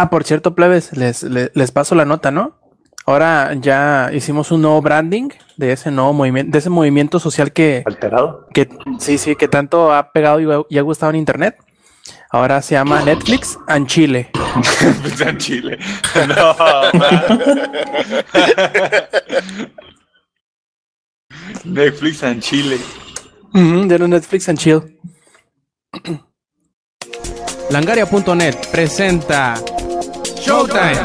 Ah, por cierto, plebes, les, les, paso la nota, ¿no? Ahora ya hicimos un nuevo branding de ese nuevo movimiento, de ese movimiento social que. Alterado. Que sí, sí, que tanto ha pegado y, ha gustado en internet. Ahora se llama Netflix and Chile. Netflix and Chile. No, Netflix and Chile. de Netflix and Chill. Langaria.net presenta Showtime.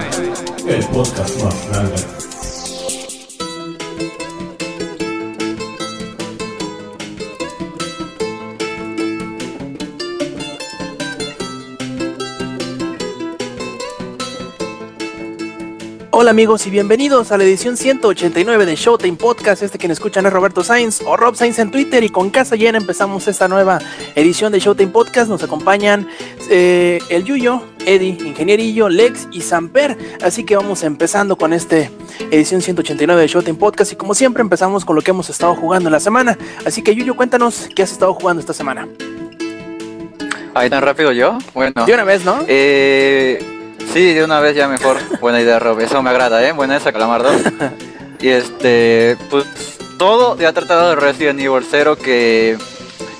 El podcast más grande. Hola amigos y bienvenidos a la edición 189 de Showtime Podcast. Este quien escuchan es Roberto Sainz o Rob Sainz en Twitter y con casa llena empezamos esta nueva edición de Showtime Podcast. Nos acompañan eh, el Yuyo, Eddie, Ingenierillo, Lex y Samper. Así que vamos empezando con esta edición 189 de Showtime Podcast y como siempre empezamos con lo que hemos estado jugando en la semana. Así que Yuyo, cuéntanos qué has estado jugando esta semana. Ahí tan rápido yo. Bueno. De una vez, ¿no? Eh Sí, de una vez ya mejor. Buena idea, Rob. Eso me agrada, ¿eh? Buena esa, Calamardo. y este, pues todo ya ha tratado de Resident Evil 0 que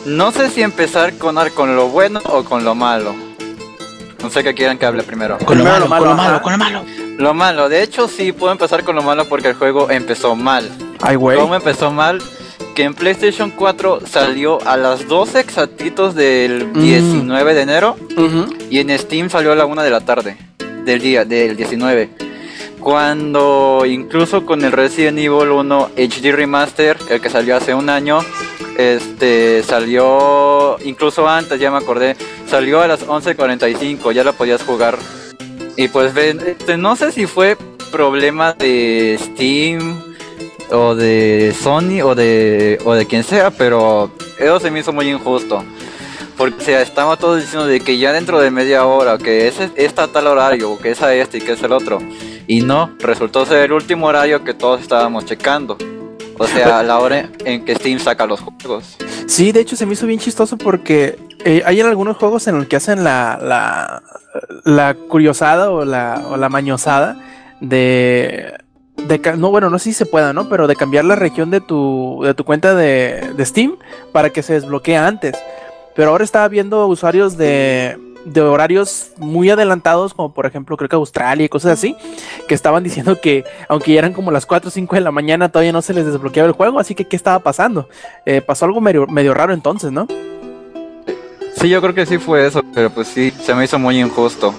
no sé si empezar con, con lo bueno o con lo malo. No sé qué quieran que hable primero. Con lo, malo, con lo malo, con lo malo. Lo malo, de hecho sí puedo empezar con lo malo porque el juego empezó mal. Ay, güey. ¿Cómo empezó mal? Que en PlayStation 4 salió a las 12 exactitos del 19 mm. de enero y en Steam salió a la 1 de la tarde del día, del 19. Cuando incluso con el Resident Evil 1 HD Remaster, el que salió hace un año, este salió incluso antes, ya me acordé, salió a las 11.45, ya la podías jugar. Y pues este, no sé si fue problema de Steam o de Sony o de, o de quien sea, pero eso se me hizo muy injusto. Porque o estamos todos diciendo de que ya dentro de media hora, que ese está tal horario, que es a este y que es el otro. Y no, resultó ser el último horario que todos estábamos checando. O sea, la hora en que Steam saca los juegos. Sí, de hecho se me hizo bien chistoso porque eh, hay en algunos juegos en los que hacen la, la, curiosada o la, mañosada de, no bueno no sé si se pueda no pero de cambiar la región de tu de tu cuenta de Steam para que se desbloquee antes pero ahora estaba viendo usuarios de, horarios muy adelantados, como por ejemplo creo que Australia y cosas así, que estaban diciendo que aunque ya eran como las 4 o 5 de la mañana, todavía no se les desbloqueaba el juego, así que ¿qué estaba pasando? Eh, pasó algo medio, medio raro entonces, ¿no? Sí, yo creo que sí fue eso, pero pues sí, se me hizo muy injusto.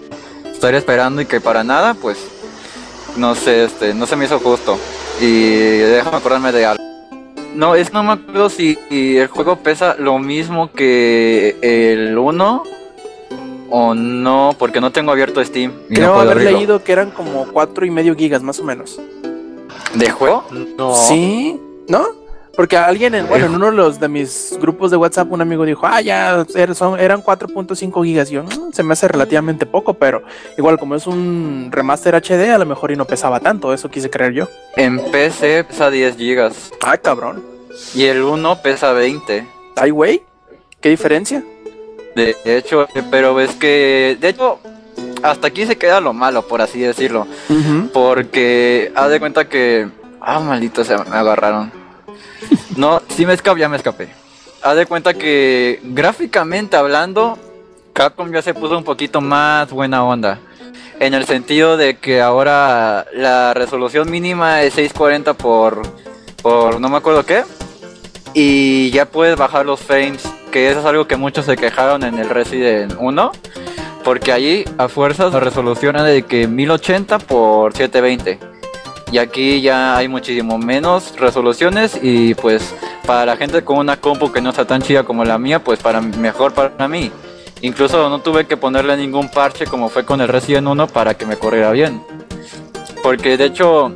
Estaría esperando y que para nada, pues, no sé, este, no se me hizo justo. Y déjame acordarme de algo. No, es no me acuerdo si, el juego pesa lo mismo que el 1 o no, porque no tengo abierto Steam. Creo haber leído que eran como 4 y medio gigas más o menos. ¿De juego? No. Sí, ¿no? Porque alguien, en, bueno, en uno de los de mis grupos de WhatsApp, un amigo dijo, ah, ya er, son, eran 4.5 gigas. Y yo, mm, se me hace relativamente poco, pero igual como es un remaster HD, a lo mejor y no pesaba tanto, eso quise creer yo. En PC pesa 10 gigas. Ah, cabrón. Y el 1 pesa 20. Ay, güey, ¿qué diferencia? De hecho, pero es que, de hecho, hasta aquí se queda lo malo, por así decirlo. Porque haz de cuenta que, ah, maldito, se me agarraron no, si me escapé, ya me escapé. Haz de cuenta que gráficamente hablando, Capcom ya se puso un poquito más buena onda. En el sentido de que ahora la resolución mínima es 640 por, por no me acuerdo qué. Y ya puedes bajar los frames, que eso es algo que muchos se quejaron en el Resident 1. Porque allí a fuerzas la resolución es de que 1080 por 720 y aquí ya hay muchísimo menos resoluciones y pues para la gente con una compu que no está tan chida como la mía, pues para mejor para mí. Incluso no tuve que ponerle ningún parche como fue con el Resident 1 para que me corriera bien. Porque de hecho,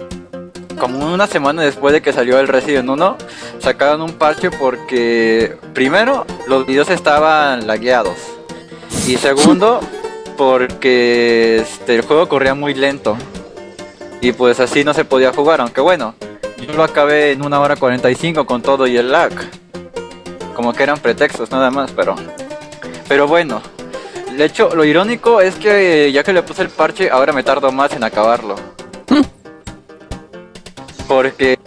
como una semana después de que salió el Resident 1, sacaron un parche porque primero los videos estaban lagueados. Y segundo, porque este, el juego corría muy lento. Y pues así no se podía jugar, aunque bueno, yo lo acabé en una hora 45 con todo y el lag. Como que eran pretextos nada más, pero... Pero bueno, De hecho, lo irónico es que ya que le puse el parche, ahora me tardo más en acabarlo. Porque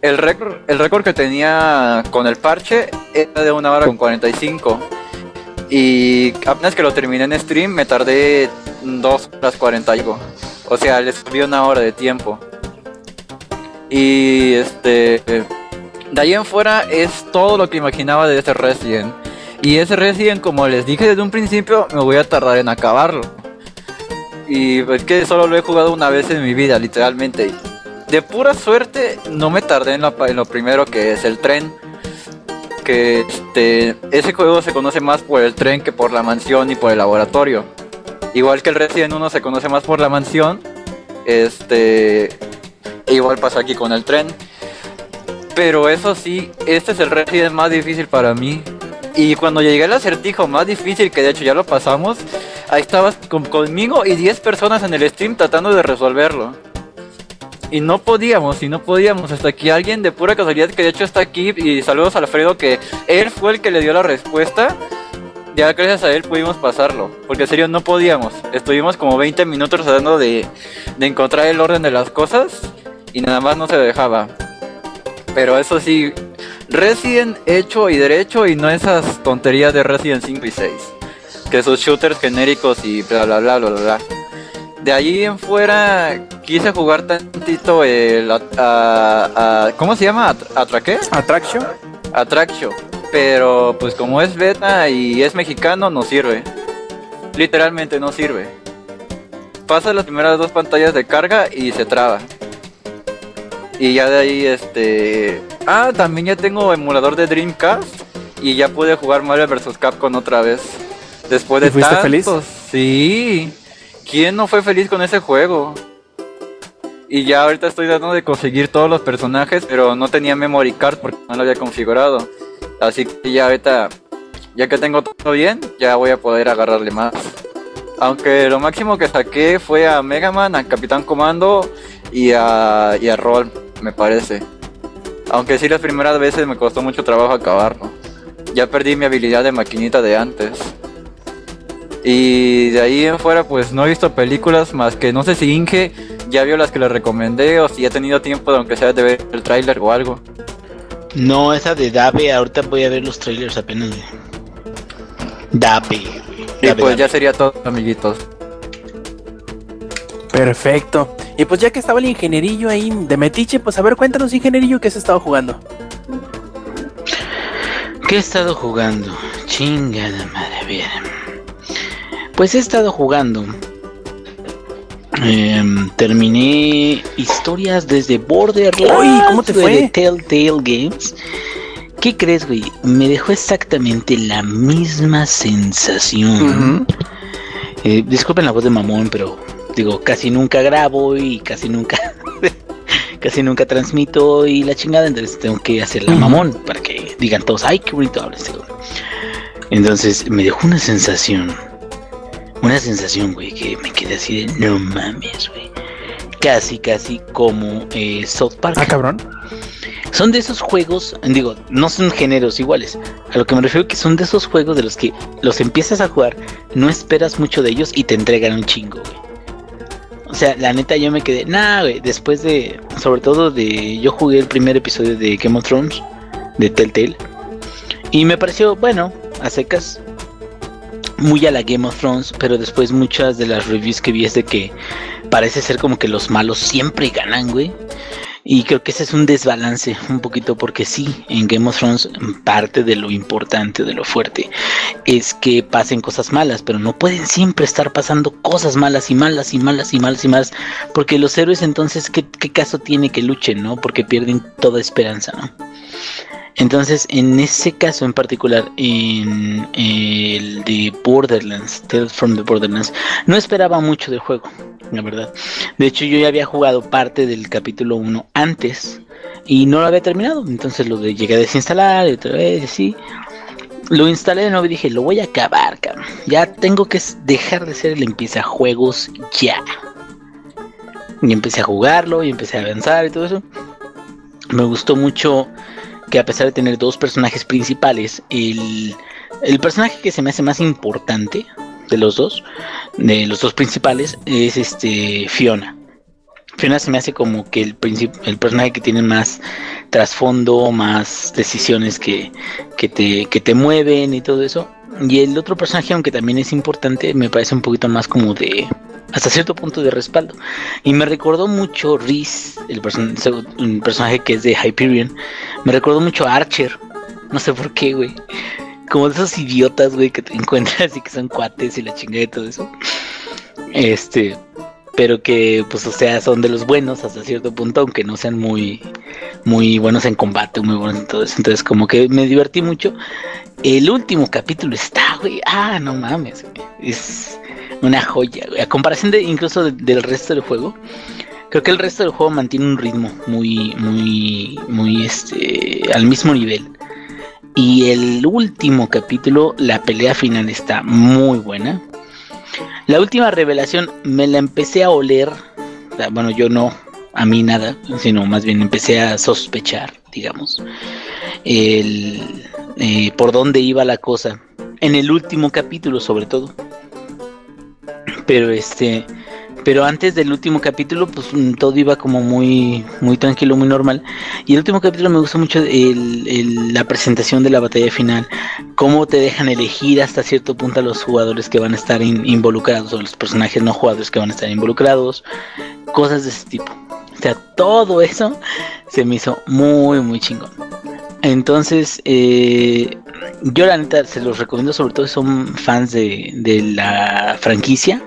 el récord, el récord que tenía con el parche era de una hora con 45. Y apenas que lo terminé en stream me tardé 2 horas 40 O sea, les subió una hora de tiempo. Y este... De ahí en fuera es todo lo que imaginaba de ese Resident. Y ese Resident, como les dije desde un principio, me voy a tardar en acabarlo. Y es que solo lo he jugado una vez en mi vida, literalmente. De pura suerte, no me tardé en, en lo primero que es el tren que este, ese juego se conoce más por el tren que por la mansión y por el laboratorio. Igual que el Resident 1 se conoce más por la mansión, este, igual pasa aquí con el tren. Pero eso sí, este es el Resident más difícil para mí. Y cuando llegué al acertijo más difícil, que de hecho ya lo pasamos, ahí estabas conmigo y 10 personas en el stream tratando de resolverlo. Y no podíamos, y no podíamos, hasta que alguien de pura casualidad, que de hecho está aquí, y saludos a Alfredo, que él fue el que le dio la respuesta. Ya gracias a él pudimos pasarlo, porque en serio no podíamos. Estuvimos como 20 minutos tratando de, de encontrar el orden de las cosas y nada más no se dejaba. Pero eso sí, Resident hecho y derecho y no esas tonterías de Resident 5 y 6. Que sus shooters genéricos y bla bla bla bla bla de ahí en fuera quise jugar tantito el... ¿Cómo se llama? ¿Atraqué? Attraction. Attraction. Pero pues como es beta y es mexicano no sirve. Literalmente no sirve. Pasa las primeras dos pantallas de carga y se traba. Y ya de ahí este... Ah, también ya tengo emulador de Dreamcast y ya pude jugar Mario vs. Capcom otra vez. Después de fuiste feliz? Sí. ¿Quién no fue feliz con ese juego? Y ya ahorita estoy tratando de conseguir todos los personajes, pero no tenía memory card porque no lo había configurado. Así que ya ahorita, ya que tengo todo bien, ya voy a poder agarrarle más. Aunque lo máximo que saqué fue a Mega Man, a Capitán Comando y a, y a Roll, me parece. Aunque sí las primeras veces me costó mucho trabajo acabarlo. Ya perdí mi habilidad de maquinita de antes. Y de ahí en fuera, pues no he visto películas más que no sé si Inge ya vio las que le recomendé o si ha tenido tiempo, de aunque sea de ver el tráiler o algo. No, esa de Dave, ahorita voy a ver los trailers apenas. Dave. Y pues ya sería todo, amiguitos. Perfecto. Y pues ya que estaba el ingenierillo ahí de Metiche, pues a ver, cuéntanos, ingenierillo, ¿qué has estado jugando? ¿Qué he estado jugando? Chingada madre, bien. Pues he estado jugando. Em, terminé historias desde Borderlands. ¿Cómo te fue? De Telltale Games. ¿Qué crees, güey? Me dejó exactamente la misma sensación. Eh, disculpen la voz de mamón, pero digo, casi nunca grabo y casi nunca, casi nunca transmito y la chingada, entonces tengo que hacer la mamón para que digan todos, ay, qué bonito hablas. Entonces me dejó una sensación una sensación, güey, que me quedé así de no mames, güey. Casi, casi como eh, South Park. Ah, cabrón. Son de esos juegos, digo, no son géneros iguales. A lo que me refiero que son de esos juegos de los que los empiezas a jugar, no esperas mucho de ellos y te entregan un chingo, güey. O sea, la neta yo me quedé, nah, güey, después de, sobre todo de, yo jugué el primer episodio de Game of Thrones, de Telltale, y me pareció, bueno, a secas, muy a la Game of Thrones, pero después muchas de las reviews que vi es de que parece ser como que los malos siempre ganan, güey. Y creo que ese es un desbalance un poquito porque sí, en Game of Thrones parte de lo importante, de lo fuerte, es que pasen cosas malas, pero no pueden siempre estar pasando cosas malas y malas y malas y malas y malas, porque los héroes entonces, ¿qué, qué caso tiene que luchen, no? Porque pierden toda esperanza, ¿no? Entonces, en ese caso en particular, en el de Borderlands, Tales from the Borderlands, no esperaba mucho del juego, la verdad. De hecho, yo ya había jugado parte del capítulo 1 antes y no lo había terminado. Entonces lo de, llegué a desinstalar y otra vez, sí. Lo instalé de nuevo y dije, lo voy a acabar, cabrón. Ya tengo que dejar de ser el empieza juegos ya. Y empecé a jugarlo y empecé a avanzar y todo eso. Me gustó mucho que a pesar de tener dos personajes principales, el El personaje que se me hace más importante de los dos, de los dos principales, es este Fiona. Fiona se me hace como que el, el personaje que tiene más trasfondo, más decisiones que, que, te, que te mueven y todo eso. Y el otro personaje, aunque también es importante, me parece un poquito más como de, hasta cierto punto de respaldo. Y me recordó mucho Reese, el, personaje que es de Hyperion. Me recordó mucho a Archer. No sé por qué, güey. Como de esos idiotas, güey, que te encuentras y que son cuates y la chingada y todo eso. Este, pero que pues o sea son de los buenos hasta cierto punto aunque no sean muy muy buenos en combate muy buenos en todo eso. Entonces como que me divertí mucho. El último capítulo está güey ah no mames es una joya güey. a comparación de incluso del resto del juego creo que el resto del juego mantiene un ritmo muy muy muy este al mismo nivel. Y el último capítulo la pelea final está muy buena la última revelación me la empecé a oler, bueno, yo no, a mí nada, sino más bien empecé a sospechar, digamos, el, eh, por dónde iba la cosa, en el último capítulo sobre todo. Pero este, pero antes del último capítulo, pues mm, todo iba como muy, muy tranquilo, muy normal. Y el último capítulo me gustó mucho la presentación de la batalla final. Cómo te dejan elegir hasta cierto punto a los jugadores que van a estar involucrados, o los personajes no jugadores que van a estar involucrados. Cosas de ese tipo. O sea, todo eso se me hizo muy, muy chingón. Entonces, eh, yo la neta se los recomiendo, sobre todo si son fans de, de la franquicia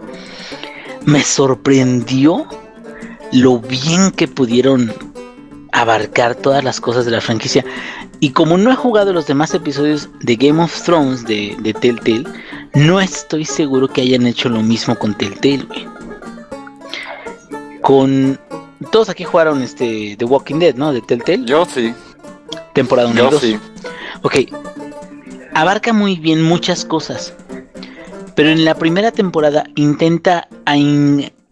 me sorprendió lo bien que pudieron abarcar todas las cosas de la franquicia. Y como no he jugado los demás episodios de Game of Thrones de, Telltale, no estoy seguro que hayan hecho lo mismo con Telltale, Con. Todos aquí jugaron este The Walking Dead, ¿no? De Telltale. Yo sí. Temporada 1 y 2. Sí. Ok. Abarca muy bien muchas cosas. Pero en la primera temporada intenta,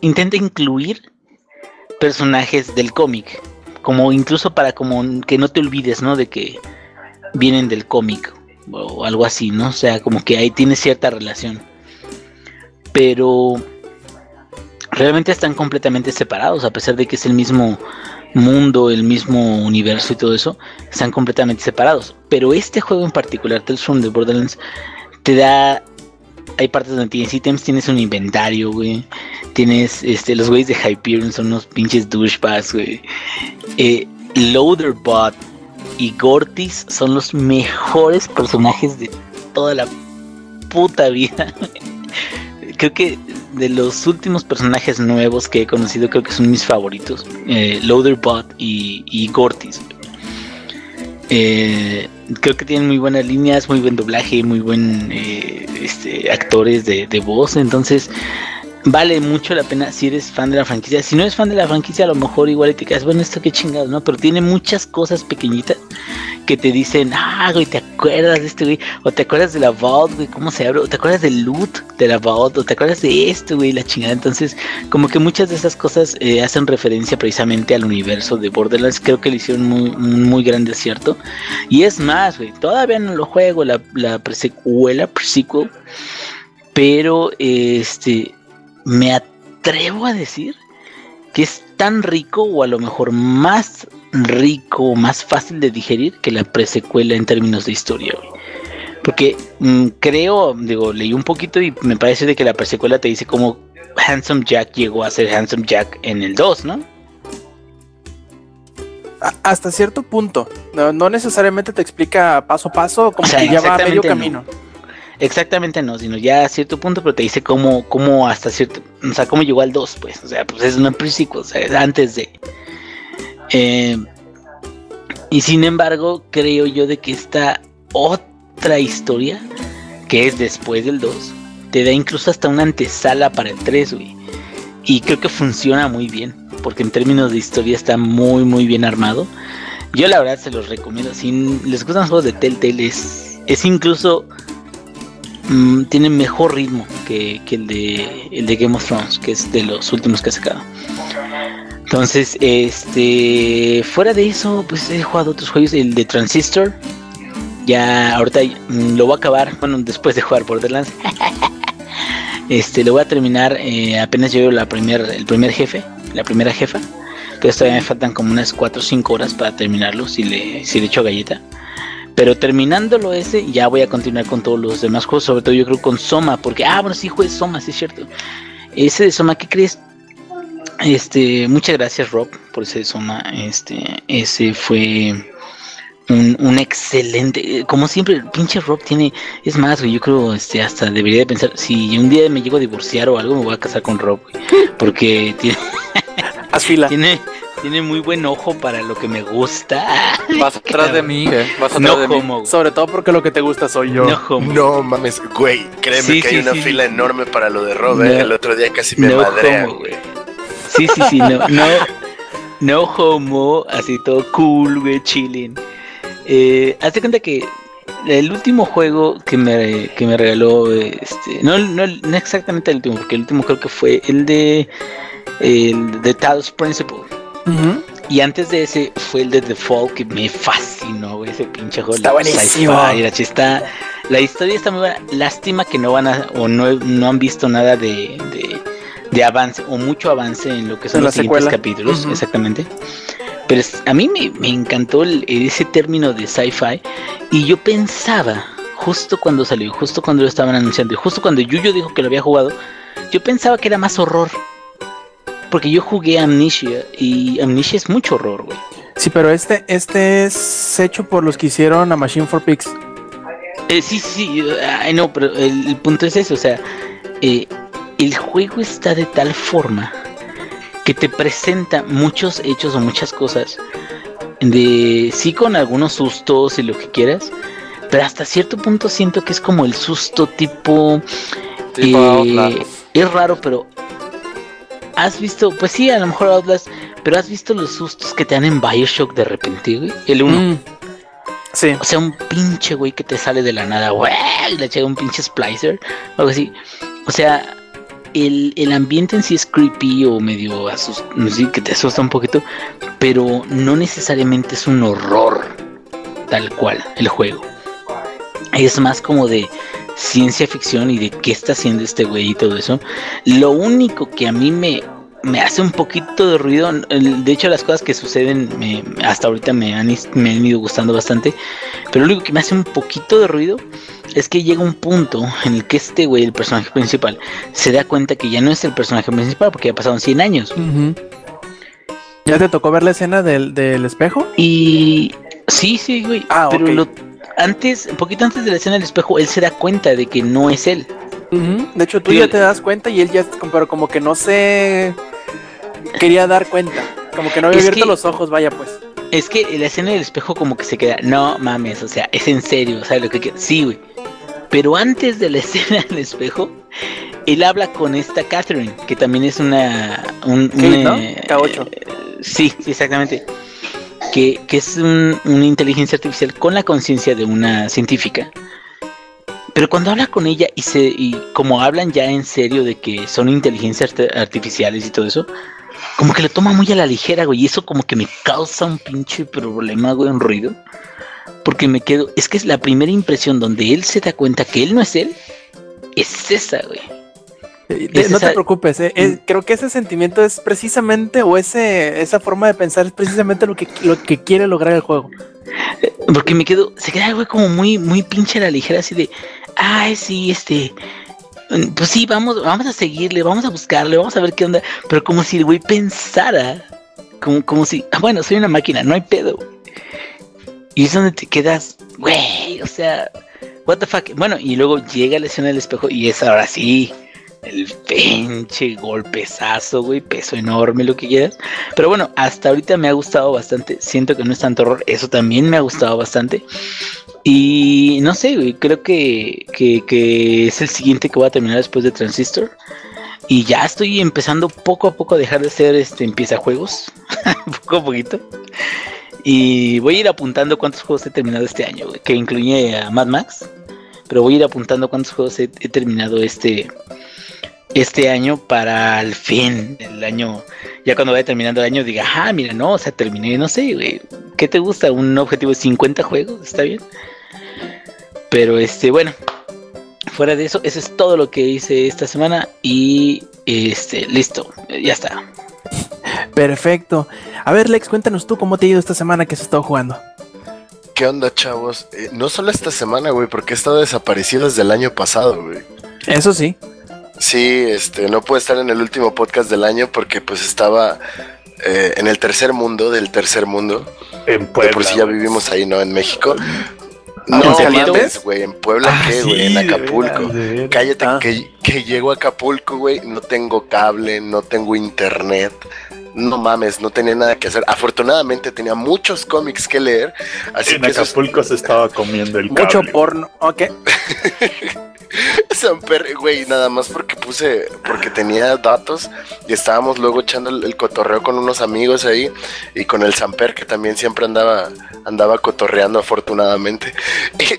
intenta incluir personajes del cómic. Como incluso para como que no te olvides, ¿no? De que vienen del cómic. O algo así, ¿no? O sea, como que ahí tiene cierta relación. Pero realmente están completamente separados, a pesar de que es el mismo mundo, el mismo universo y todo eso, están completamente separados. Pero este juego en particular, Tales from the Borderlands, te da hay partes donde tienes ítems, tienes un inventario, güey. Tienes, este, los güeyes de Hyperion son unos pinches douchebags, güey. Eh, Loaderbot y Gortis son los mejores personajes de toda la puta vida. creo que de los últimos personajes nuevos que he conocido, creo que son mis favoritos. Eh, Loaderbot y, y Gortis. Eh, creo que tienen muy buenas líneas, muy buen doblaje, muy buen eh, este, actores de, de voz. Entonces, vale mucho la pena si eres fan de la franquicia. Si no eres fan de la franquicia, a lo mejor igual te quedas, bueno, esto qué chingado, ¿no? Pero tiene muchas cosas pequeñitas que te dicen, ah, güey, ¿te acuerdas de este, güey? O te acuerdas de la vault, güey, ¿cómo se abre? O te acuerdas del loot de la vault, o te acuerdas de esto, güey, la chingada. Entonces, como que muchas de esas cosas eh, hacen referencia precisamente al universo de Borderlands. Creo que le hicieron muy, muy grande acierto. Y es más, güey, todavía no lo juego, la, la presecuela, prequel, pero este me atrevo a decir que es tan rico o a lo mejor más rico, más fácil de digerir que la presecuela en términos de historia. Porque mm, creo, digo, leí un poquito y me parece de que la presecuela te dice cómo Handsome Jack llegó a ser Handsome Jack en el 2, ¿no? hasta cierto punto. No, necesariamente te explica paso a paso, como que ya va a medio camino. Exactamente no, sino ya a cierto punto, pero te dice cómo, cómo hasta cierto, o sea, cómo llegó al 2, pues, o sea, pues es una prequel, o sea, es antes de. Eh, y sin embargo, creo yo de que esta otra historia, que es después del 2, te da incluso hasta una antesala para el 3, güey. Y creo que funciona muy bien, porque en términos de historia está muy, muy bien armado. Yo la verdad se los recomiendo. Si les gustan los juegos de Telltale, es, es incluso Mm, tiene mejor ritmo que, el, de, el de Game of Thrones, que es de los últimos que ha sacado. Entonces, este, fuera de eso, pues he jugado otros juegos, el de Transistor, Ya ahorita mm, lo voy a acabar, bueno, después de jugar Borderlands. este, lo voy a terminar eh, apenas llevo la primer, el primer jefe, la primera jefa. Entonces todavía me faltan como unas 4 o 5 horas para terminarlo si le, si le echo galleta. Pero terminándolo ese, ya voy a continuar con todos los demás juegos, sobre todo yo creo con Soma, porque, ah, bueno, sí, juegué Soma, sí es cierto. Ese de Soma, ¿qué crees? Este, muchas gracias Rob por ese de Soma. Este, ese fue un, un excelente, como siempre, el pinche Rob tiene, es más, güey, yo creo, este, hasta debería de pensar, si un día me llego a divorciar o algo, me voy a casar con Rob, güey, porque tiene, Haz fila. tiene, tiene muy buen ojo para lo que me gusta. Vas atrás de mí. Vas atrás No de mí. güey. Sobre todo porque lo que te gusta soy yo. No homo. No mames, güey, créeme Sí, que sí, hay una sí. fila enorme para lo de Rob, No. ¿eh? El otro día casi me No madrean, homo. güey. Sí, sí, sí, no, no, no homo, así todo cool, güey, chilling. Eh, hazte cuenta que el último juego que me, que me regaló, este, no, no, no exactamente el último, porque el último creo que fue el de, el de Talos Principle. Y antes de ese fue el de The Fall que me fascinó, güey, ese pinche juego. Está buenísimo. sci-fi, la historia está muy buena. Lástima que no van a, o no, no han visto nada de, de, de avance, o mucho avance en lo que son la los siguientes capítulos, exactamente. Pero a mí me, me encantó el- ese término de sci-fi, y yo pensaba, justo cuando salió, justo cuando lo estaban anunciando, y justo cuando Yuyo dijo que lo había jugado, yo pensaba que era más horror. Porque yo jugué Amnesia y Amnesia es mucho horror, güey. Sí, pero este, este es hecho por los que hicieron a Machine for Pigs. Eh, sí, sí, sí, ay, no, pero el, el punto es eso, o sea, eh, el juego está de tal forma que te presenta muchos hechos o muchas cosas, de sí con algunos sustos y lo que quieras, pero hasta cierto punto siento que es como el susto tipo... Tipo eh, es raro, pero has visto, pues sí, a lo mejor Outlast, pero has visto los sustos que te dan en Bioshock de repente, güey. El uno. Mm. Sí. O sea, un pinche güey que te sale de la nada, güey, y le llega un pinche splicer, algo así. O sea, el, el ambiente en sí es creepy o medio asus- no sé, que te asusta un poquito, pero no necesariamente es un horror tal cual el juego. Es más como de ciencia ficción y de qué está haciendo este güey y todo eso. Lo único que a mí me, me hace un poquito de ruido, de hecho las cosas que suceden me- hasta ahorita me han, me han ido gustando bastante, pero lo único que me hace un poquito de ruido es que llega un punto en el que este güey, el personaje principal, se da cuenta que ya no es el personaje principal porque ya pasaron 100 años. ¿Ya te tocó ver la escena del, del espejo? Y sí, sí, güey. Ah, pero lo, antes, un poquito antes de la escena del espejo, él se da cuenta de que no es él. De hecho, tú Sí, ya te das cuenta y él ya, pero como que no se quería dar cuenta. Como que no había Es abierto que- los ojos, vaya pues. Es que la escena del espejo como que se queda, no mames, o sea, es en serio, ¿sabes lo que? Sí, güey. Pero antes de la escena del espejo, él habla con esta Catherine, que también es una... Un, Kate, un, ¿no? eh, K8. Sí, sí, exactamente. Que, es un- una inteligencia artificial con la conciencia de una científica. Pero cuando habla con ella y se y como hablan ya en serio de que son inteligencias art- artificiales y todo eso, como que lo toma muy a la ligera, güey. Y eso como que me causa un pinche problema, güey, un ruido. Porque me quedo, es que es la primera impresión donde él se da cuenta que él no es él. Es esa, güey. Eh, no te preocupes, eh, es- creo que ese sentimiento es precisamente, o ese, esa forma de pensar es precisamente lo que, lo que quiere lograr el juego. Porque me quedo, se queda güey como muy, muy pinche a la ligera, así de, ay, sí, este, mm, pues sí, vamos, vamos a seguirle, vamos a buscarle, vamos a ver qué onda. Pero como si el güey pensara, como, como si, ah, bueno, soy una máquina, no hay pedo. Y es donde te quedas, güey, o sea, what the fuck. Bueno, y luego llega la escena del espejo y es ahora sí, el pinche golpezazo, güey, peso enorme, lo que quieras. Pero bueno, hasta ahorita me ha gustado bastante. Siento que no es tanto horror. Eso también me ha gustado bastante. Y no sé, güey, creo que, que, es el siguiente que voy a terminar después de Transistor. Y ya estoy empezando poco a poco a dejar de ser este empieza juegos. poco a poquito. Y voy a ir apuntando cuántos juegos he terminado este año, güey, que incluye a Mad Max. Pero voy a ir apuntando cuántos juegos he, he terminado este, este año para al fin del año. Ya cuando vaya terminando el año diga, ah, mira, no, o sea, terminé, no sé, güey. ¿Qué te gusta? ¿Un objetivo de 50 juegos? ¿Está bien? Pero este, bueno, fuera de eso, eso es todo lo que hice esta semana y este, listo, ya está. Perfecto. A ver, Lex, cuéntanos tú cómo te ha ido esta semana que has estado jugando. ¿Qué onda, chavos? Eh, no solo esta semana, güey, porque he estado desaparecido desde el año pasado, güey. Eso sí. Sí, este, no pude estar en el último podcast del año porque pues estaba eh, en el tercer mundo del tercer mundo. En De Puebla. por si ya vivimos ahí, ¿no? En México. Ah, No, ¿en mames, güey, en Puebla, Ah, ¿qué, güey? sí, En de Acapulco. veras, de veras. Cállate, Ah. que, que llego a Acapulco, güey, no tengo cable, no tengo internet. No mames, no tenía nada que hacer. Afortunadamente tenía muchos cómics que leer, así En que esos- Acapulco se estaba comiendo el Mucho cable. porno. Ok. Samper, güey, nada más porque puse, porque tenía datos y estábamos luego echando el, el cotorreo con unos amigos ahí y con el Samper que también siempre andaba, andaba cotorreando afortunadamente.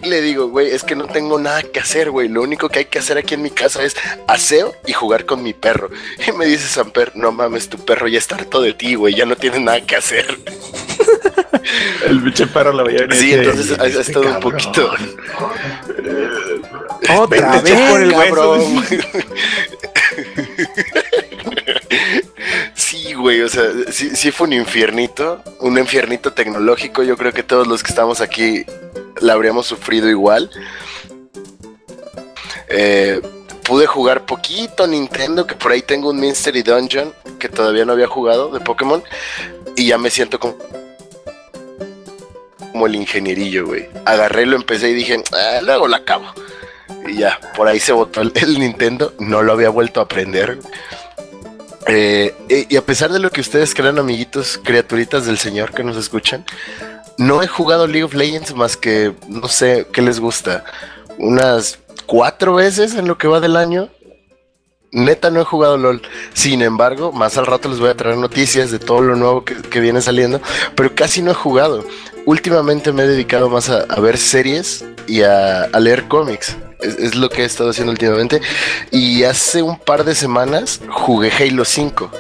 Y le digo, güey, es que no tengo nada que hacer, güey, lo único que hay que hacer aquí en mi casa es aseo y jugar con mi perro. Y me dice Samper, no mames, tu perro ya está harto de ti, güey, ya no tiene nada que hacer. El biche perro lo veía venir Sí, entonces ha, "Este estado un cabrón". poquito... Otra vez. por el hueso. Sí, güey, o sea, sí, sí fue un infiernito, un infiernito tecnológico. Yo creo que todos los que estamos aquí la habríamos sufrido igual. Eh, pude jugar poquito Nintendo, que por ahí tengo un Mystery Dungeon que todavía no había jugado de Pokémon. Y ya me siento como, como el ingenierillo, güey. Agarré, lo empecé y dije, "Ah, luego la acabo. Y ya, por ahí se botó el, Nintendo. No lo había vuelto a aprender. Eh, y a pesar de lo que ustedes crean, amiguitos, criaturitas del Señor que nos escuchan, no he jugado League of Legends más que, no sé, ¿qué les gusta? Unas cuatro veces en lo que va del año. Neta, no he jugado LOL. Sin embargo, más al rato les voy a traer noticias de todo lo nuevo que, viene saliendo, pero casi no he jugado. Últimamente me he dedicado más a, ver series y a, a leer cómics. Es, es lo que he estado haciendo últimamente. Y hace un par de semanas jugué Halo 5.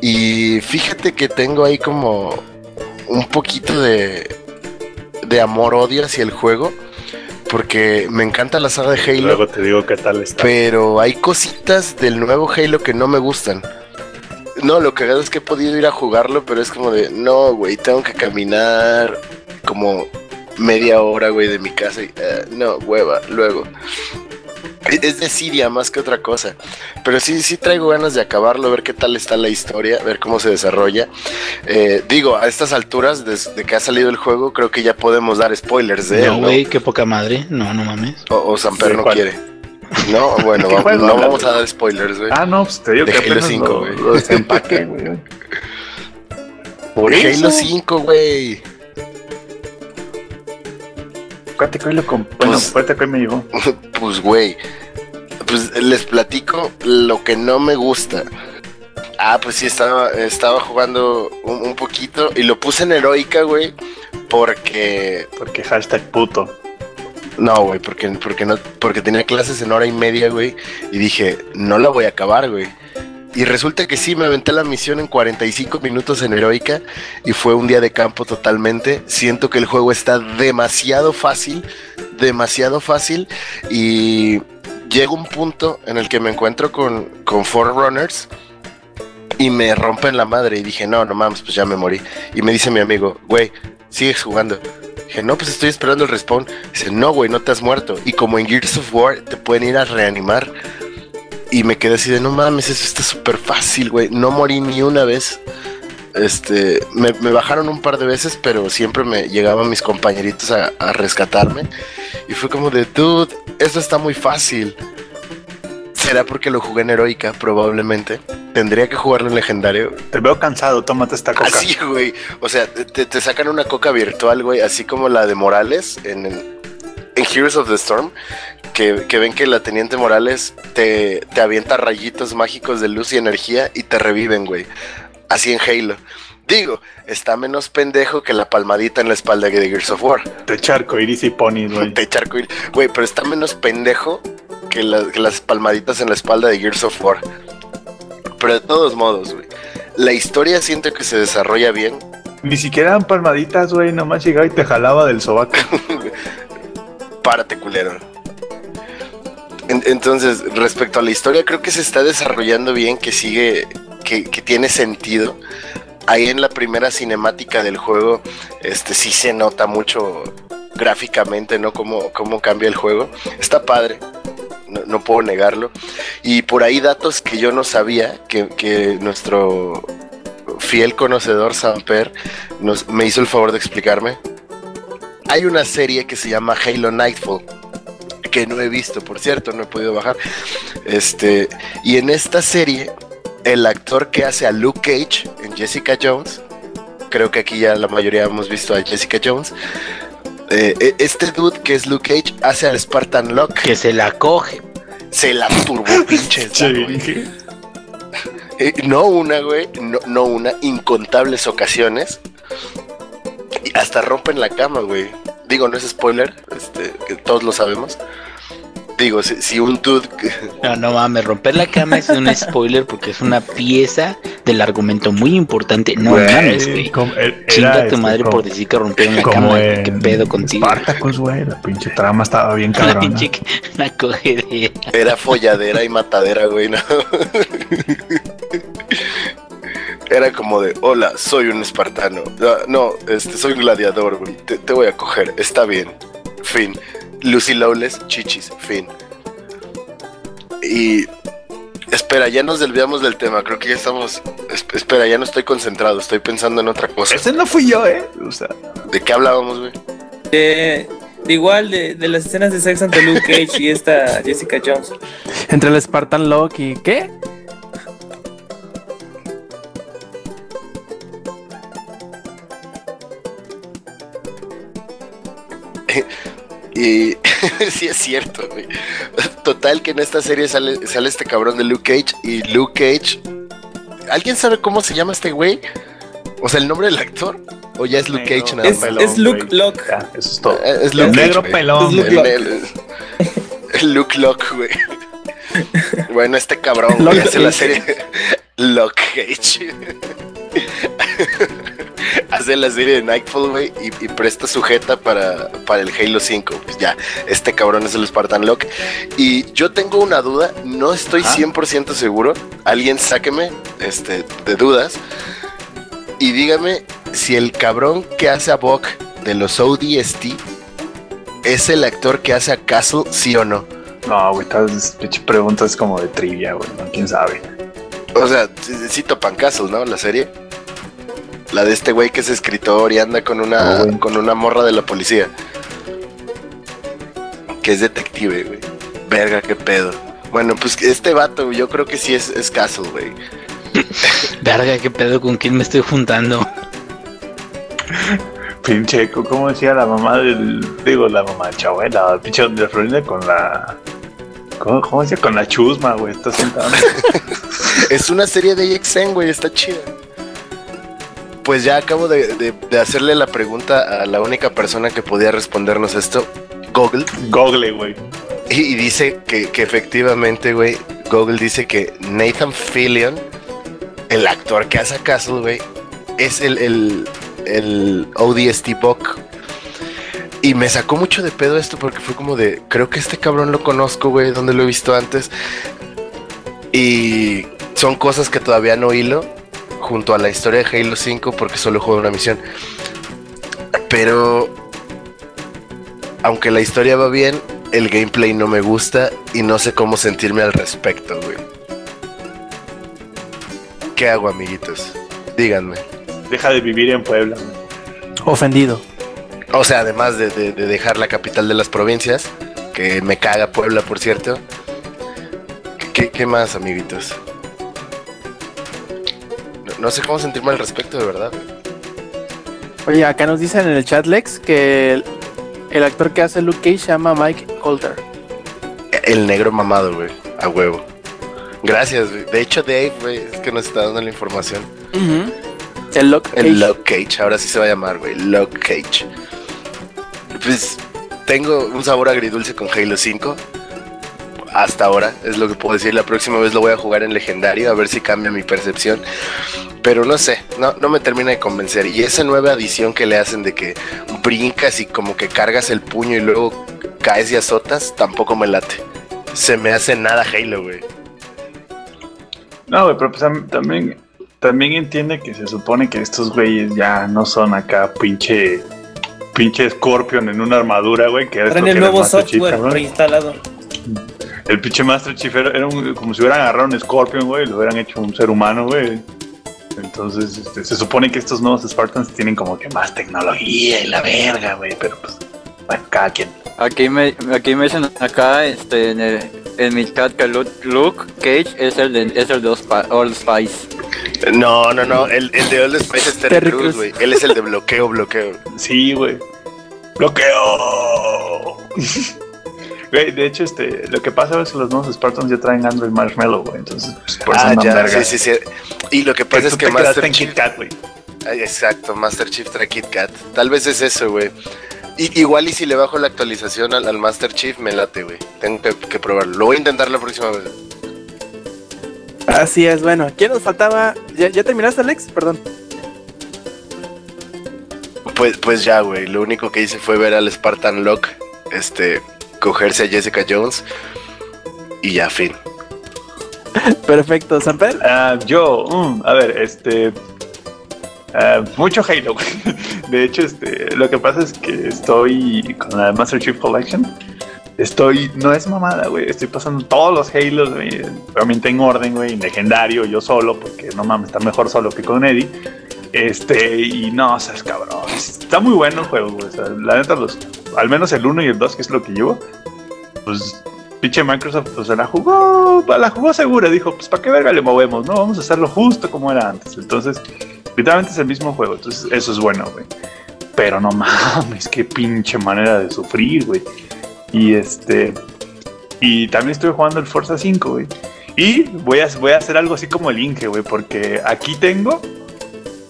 Y fíjate que tengo ahí como un poquito de, de amor-odio hacia el juego. Porque me encanta la saga de Halo. Luego te digo qué tal está. Pero hay cositas del nuevo Halo que no me gustan. No, lo cagado es que he podido ir a jugarlo, pero es como de, no, güey, tengo que caminar como media hora, güey, de mi casa. Y, eh, no, hueva, luego. Es- de Siria más que otra cosa. Pero sí, sí traigo ganas de acabarlo, ver qué tal está la historia, ver cómo se desarrolla. Eh, digo, a estas alturas, desde que ha salido el juego, creo que ya podemos dar spoilers de él, No, ¿no? güey, qué poca madre. No, no mames. O, o Samper ¿De no cuál? quiere. No, bueno, ¿Qué va- juego no vamos a dar spoilers, güey. Ah, no, pues te digo De que Halo apenas 5, lo, güey. lo desempaqué, güey. Por Halo eso. 5, güey. Acuérdate que hoy lo comp- Bueno, Pues- acuérdate que hoy me llegó. Pues, güey. Pues les platico lo que no me gusta. Ah, pues sí, estaba, estaba jugando un, un poquito y lo puse en heroica, güey. Porque. Porque hashtag puto. No, güey, porque, porque, no, porque tenía clases en hora y media, güey. Y dije, no la voy a acabar, güey. Y resulta que sí, me aventé la misión en 45 minutos en heroica. Y fue un día de campo totalmente. Siento que el juego está demasiado fácil. Demasiado fácil. Y llega un punto en el que me encuentro con, con Forerunners. Y me rompen la madre. Y dije, no, no mames, pues ya me morí. Y me dice mi amigo, güey, sigues jugando. Dije, no, pues estoy esperando el respawn. Dice, no, güey, no te has muerto. Y como en Gears of War te pueden ir a reanimar. Y me quedé así de, no mames, eso está súper fácil, güey. No morí ni una vez. Este, me, me bajaron un par de veces, pero siempre me llegaban mis compañeritos a, a rescatarme. Y fue como de, dude, esto está muy fácil. Será porque lo jugué en heroica, probablemente. Tendría que jugarlo en legendario. Te veo cansado, tómate esta coca. Así, güey. O sea, te, te sacan una coca virtual, güey, así como la de Morales en, en, en Heroes of the Storm. Que, que ven que la Teniente Morales te, te avienta rayitos mágicos de luz y energía y te reviven, güey. Así en Halo. Digo, está menos pendejo que la palmadita en la espalda de Gears of War. Te charco, iris y pony, güey. De charco, güey, pero está menos pendejo que, la- que las palmaditas en la espalda de Gears of War. Pero de todos modos, güey. La historia siento que se desarrolla bien. Ni siquiera eran palmaditas, güey. Nomás llegaba y te jalaba del sobaco. párate, culero. En- entonces, respecto a la historia, creo que se está desarrollando bien, que sigue, que, que tiene sentido. Ahí en la primera cinemática del juego, este sí se nota mucho gráficamente, ¿no? Cómo, cómo cambia el juego. Está padre, no, no puedo negarlo. Y por ahí datos que yo no sabía, que, que nuestro fiel conocedor Samper nos, me hizo el favor de explicarme. Hay una serie que se llama Halo Nightfall, que no he visto, por cierto, no he podido bajar. Este, y en esta serie, el actor que hace a Luke Cage en Jessica Jones, creo que aquí ya la mayoría hemos visto a Jessica Jones. eh, e- este dude que es Luke Cage hace al Spartan Locke. Que se la coge. Se la turbo pinche. Eh, no una, güey, no, no una, incontables ocasiones. Y hasta rompen la cama, güey. Digo, no es spoiler, este, que todos lo sabemos. Digo, si, si un dude... que- No, no mames, romper la cama es un spoiler porque es una pieza del argumento muy importante. No Güey, mames, güey. Chinga tu este, madre como- por decir que rompieron la cama. ¿Qué pedo contigo? Spartacus, güey. La pinche trama estaba bien La cabrona. pinche la cogedera. Era folladera y matadera, güey, ¿no? Era como de, hola, soy un espartano. No, no, este, soy un gladiador, güey. Te, te voy a coger, está bien. Fin. Lucy Lawless, chichis, fin. Y... Espera, ya nos desviamos del tema, creo que ya estamos... es- espera, ya no estoy concentrado, estoy pensando en otra cosa. Ese no fui yo, eh. O sea, ¿De qué hablábamos, güey? De, de igual, de, de las escenas de sexo entre Luke Cage y esta Jessica Jones. Entre el Spartan Lock y ¿qué? Y sí es cierto, güey. Total que en esta serie sale, sale este cabrón de Luke Cage y Luke Cage... ¿Alguien sabe cómo se llama este güey? O sea, el nombre del actor. ¿O ya es Luke Negro. Cage nada Es, pelón, es Luke. Locke. eso es todo. Es El Luke Cage, negro güey. pelón. Es Luke güey. El, el- el Luke Locke, güey. Bueno, este cabrón güey, Luke hace la Cage. serie Luke Cage. Hace la serie de Nightfall, güey, y, y presta sujeta para, para el Halo 5. Pues ya, este cabrón es el Spartan Locke. Y yo tengo una duda, no estoy Ajá. 100% seguro. Alguien sáqueme este, de dudas. Y dígame si el cabrón que hace a Buck de los ODST es el actor que hace a Castle, sí o no. No, güey, estas preguntas como de trivia, güey. No, quién sabe. O sea, sí, sí topan Castle, ¿no? La serie. La de este güey que es escritor y anda con una, Oh, güey. con una morra de la policía. Que es detective, güey. Verga, qué pedo. Bueno, pues este vato, yo creo que sí es, es Castle, güey. Verga, qué pedo, con quién me estoy juntando. Pinche, co- ¿cómo decía la mamá del. Digo, la mamá de Chabuela, la pinche de Florinda con la. ¿Cómo, cómo decía? Con la chusma, güey. Está sentado. Es una serie de AXN, güey, está chida. Pues ya acabo de, de- de hacerle la pregunta a la única persona que podía respondernos esto, Google. Google, güey. Y, y dice que, que efectivamente, güey, Google dice que Nathan Fillion, el actor que hace Castle, güey, es el, el, el ODST Buck. Y me sacó mucho de pedo esto porque fue como de, creo que este cabrón lo conozco, güey, donde lo he visto antes. Y son cosas que todavía no hilo junto a la historia de Halo 5 porque solo juego una misión. Pero aunque la historia va bien, el gameplay no me gusta y no sé cómo sentirme al respecto, güey. ¿Qué hago, amiguitos? Díganme. Deja de vivir en Puebla, güey. Ofendido. O sea, además de, de- de dejar la capital de las provincias, que me caga Puebla, por cierto. ¿Qué, qué más, amiguitos? No, sé cómo sentirme al respecto, de verdad. Oye, acá nos dicen en el chat, Lex, que el, el actor que hace Luke Cage se llama Mike Holter. El negro mamado, güey. A huevo. Gracias, güey. De hecho, Dave, güey, es que nos está dando la información. El Luke Cage. El Luke Cage, ahora sí se va a llamar, güey. Luke Cage. Pues tengo un sabor agridulce con Halo 5. Hasta ahora, es lo que puedo decir. La próxima vez lo voy a jugar en legendario, a ver si cambia mi percepción. Pero no sé, no, no me termina de convencer. Y esa nueva adición que le hacen de que brincas y como que cargas el puño y luego caes y azotas, tampoco me late. Se me hace nada Halo, güey. No, güey, pero pues tam- también, también entiende que se supone que estos güeyes ya no son acá pinche pinche Scorpion en una armadura, güey, que es lo Traen que el nuevo software cabrón. preinstalado. El pinche Master Chief era, era un- como si hubieran agarrado un Scorpion, güey, y lo hubieran hecho un ser humano, güey. Entonces, este, se supone que estos nuevos Spartans tienen como que más tecnología y la verga, güey, pero pues, bueno, cada quien. Aquí me, aquí me dicen acá, este, en, el, en mi chat que Luke, Luke Cage es el de, es el de Old Spice. No, no, no. El, el de Old Spice es Terry Cruz, Crews. güey. Él es el de bloqueo, bloqueo. Sí, güey. ¡Bloqueo! Güey, de hecho, este, lo que pasa es que los nuevos Spartans ya traen Android Marshmallow, güey. Entonces, pues, por eso ah, ya, vergas. sí, sí, sí. Y lo que pasa tú es que Master Chief... Kit Kat, güey. Exacto, Master Chief trae Kit Kat. Tal vez es eso, güey. Y, igual y si le bajo la actualización al, al Master Chief, me late, güey. Tengo que, que probarlo. Lo voy a intentar la próxima vez. Así es, bueno, ¿quién nos faltaba? ¿Ya, ya terminaste, Alex? Perdón. Pues, pues ya, güey. Lo único que hice fue ver al Spartan Lock, este, cogerse a Jessica Jones. Y ya, fin. Perfecto, Samper. Ah, yo, mm, a ver, este. ah, mucho Halo, güey. De hecho, este, lo que pasa es que estoy con la Master Chief Collection. Estoy, no es mamada, güey. Estoy pasando todos los Halos, güey. Realmente en orden, güey. En legendario, yo solo, porque no mames, está mejor solo que con Eddie. Este, y no, o sea, es cabrón. Está muy bueno el juego, güey. La neta, los, al menos el 1 y el 2, que es lo que llevo, pues pinche Microsoft pues la jugó, la jugó segura, dijo, pues para qué verga le movemos, no, vamos a hacerlo justo como era antes. Entonces, literalmente es el mismo juego, entonces eso es bueno, güey. Pero no mames, qué pinche manera de sufrir, güey. Y este y también estoy jugando el Forza 5, güey. Y voy a, voy a hacer algo así como el Inge, güey, porque aquí tengo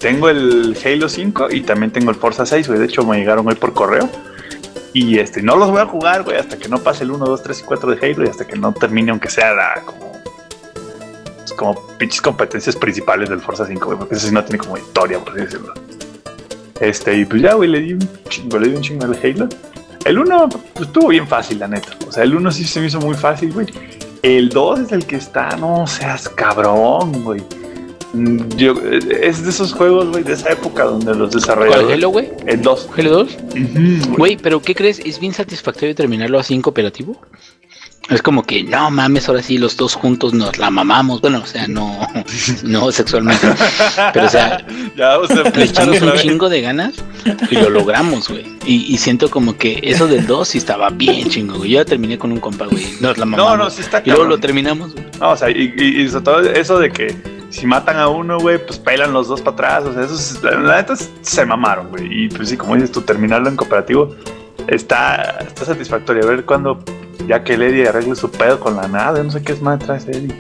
tengo el Halo 5 y también tengo el Forza 6, güey. De hecho, me llegaron hoy por correo. Y este, no los voy a jugar, güey, hasta que no pase el 1, 2, 3 y 4 de Halo y hasta que no termine, aunque sea como, pues, como pinches competencias principales del Forza 5, güey, porque ese sí no tiene como historia, por así decirlo. Este, y pues ya, güey, le di un chingo, le di un chingo al Halo. El 1, pues estuvo bien fácil, la neta. O sea, el 1 sí se me hizo muy fácil, güey. El 2 es el que está, no seas cabrón, güey. Mm, Yo, eh, es de esos juegos, güey, de esa época donde los ¿Cuál desarrolladores. Halo, güey? El 2. ¿Halo 2? Ujú, güey. Güey, pero ¿qué crees? ¿Es bien satisfactorio terminarlo así en cooperativo? Es como que, no mames, ahora sí los dos juntos nos la mamamos. Bueno, o sea, no, no sexualmente. Pero, o sea, ya vamos a le echamos un chingo de ganas y lo logramos, güey. Y, y siento como que eso del 2 sí estaba bien chingo, güey. Yo ya terminé con un compa, güey. Nos la mamamos. No, no, sí está Y luego lo terminamos, güey. No, o sea, y, y- y sobre todo eso de que si matan a uno, güey, pues pelan los dos para atrás. O sea, eso es- la, la neta se mamaron, güey. Y pues sí, como dices tú, terminarlo en cooperativo está, está satisfactorio. A ver cuando ya que Eddie arregle su pedo con la nada, no sé qué es más traes, Eddie.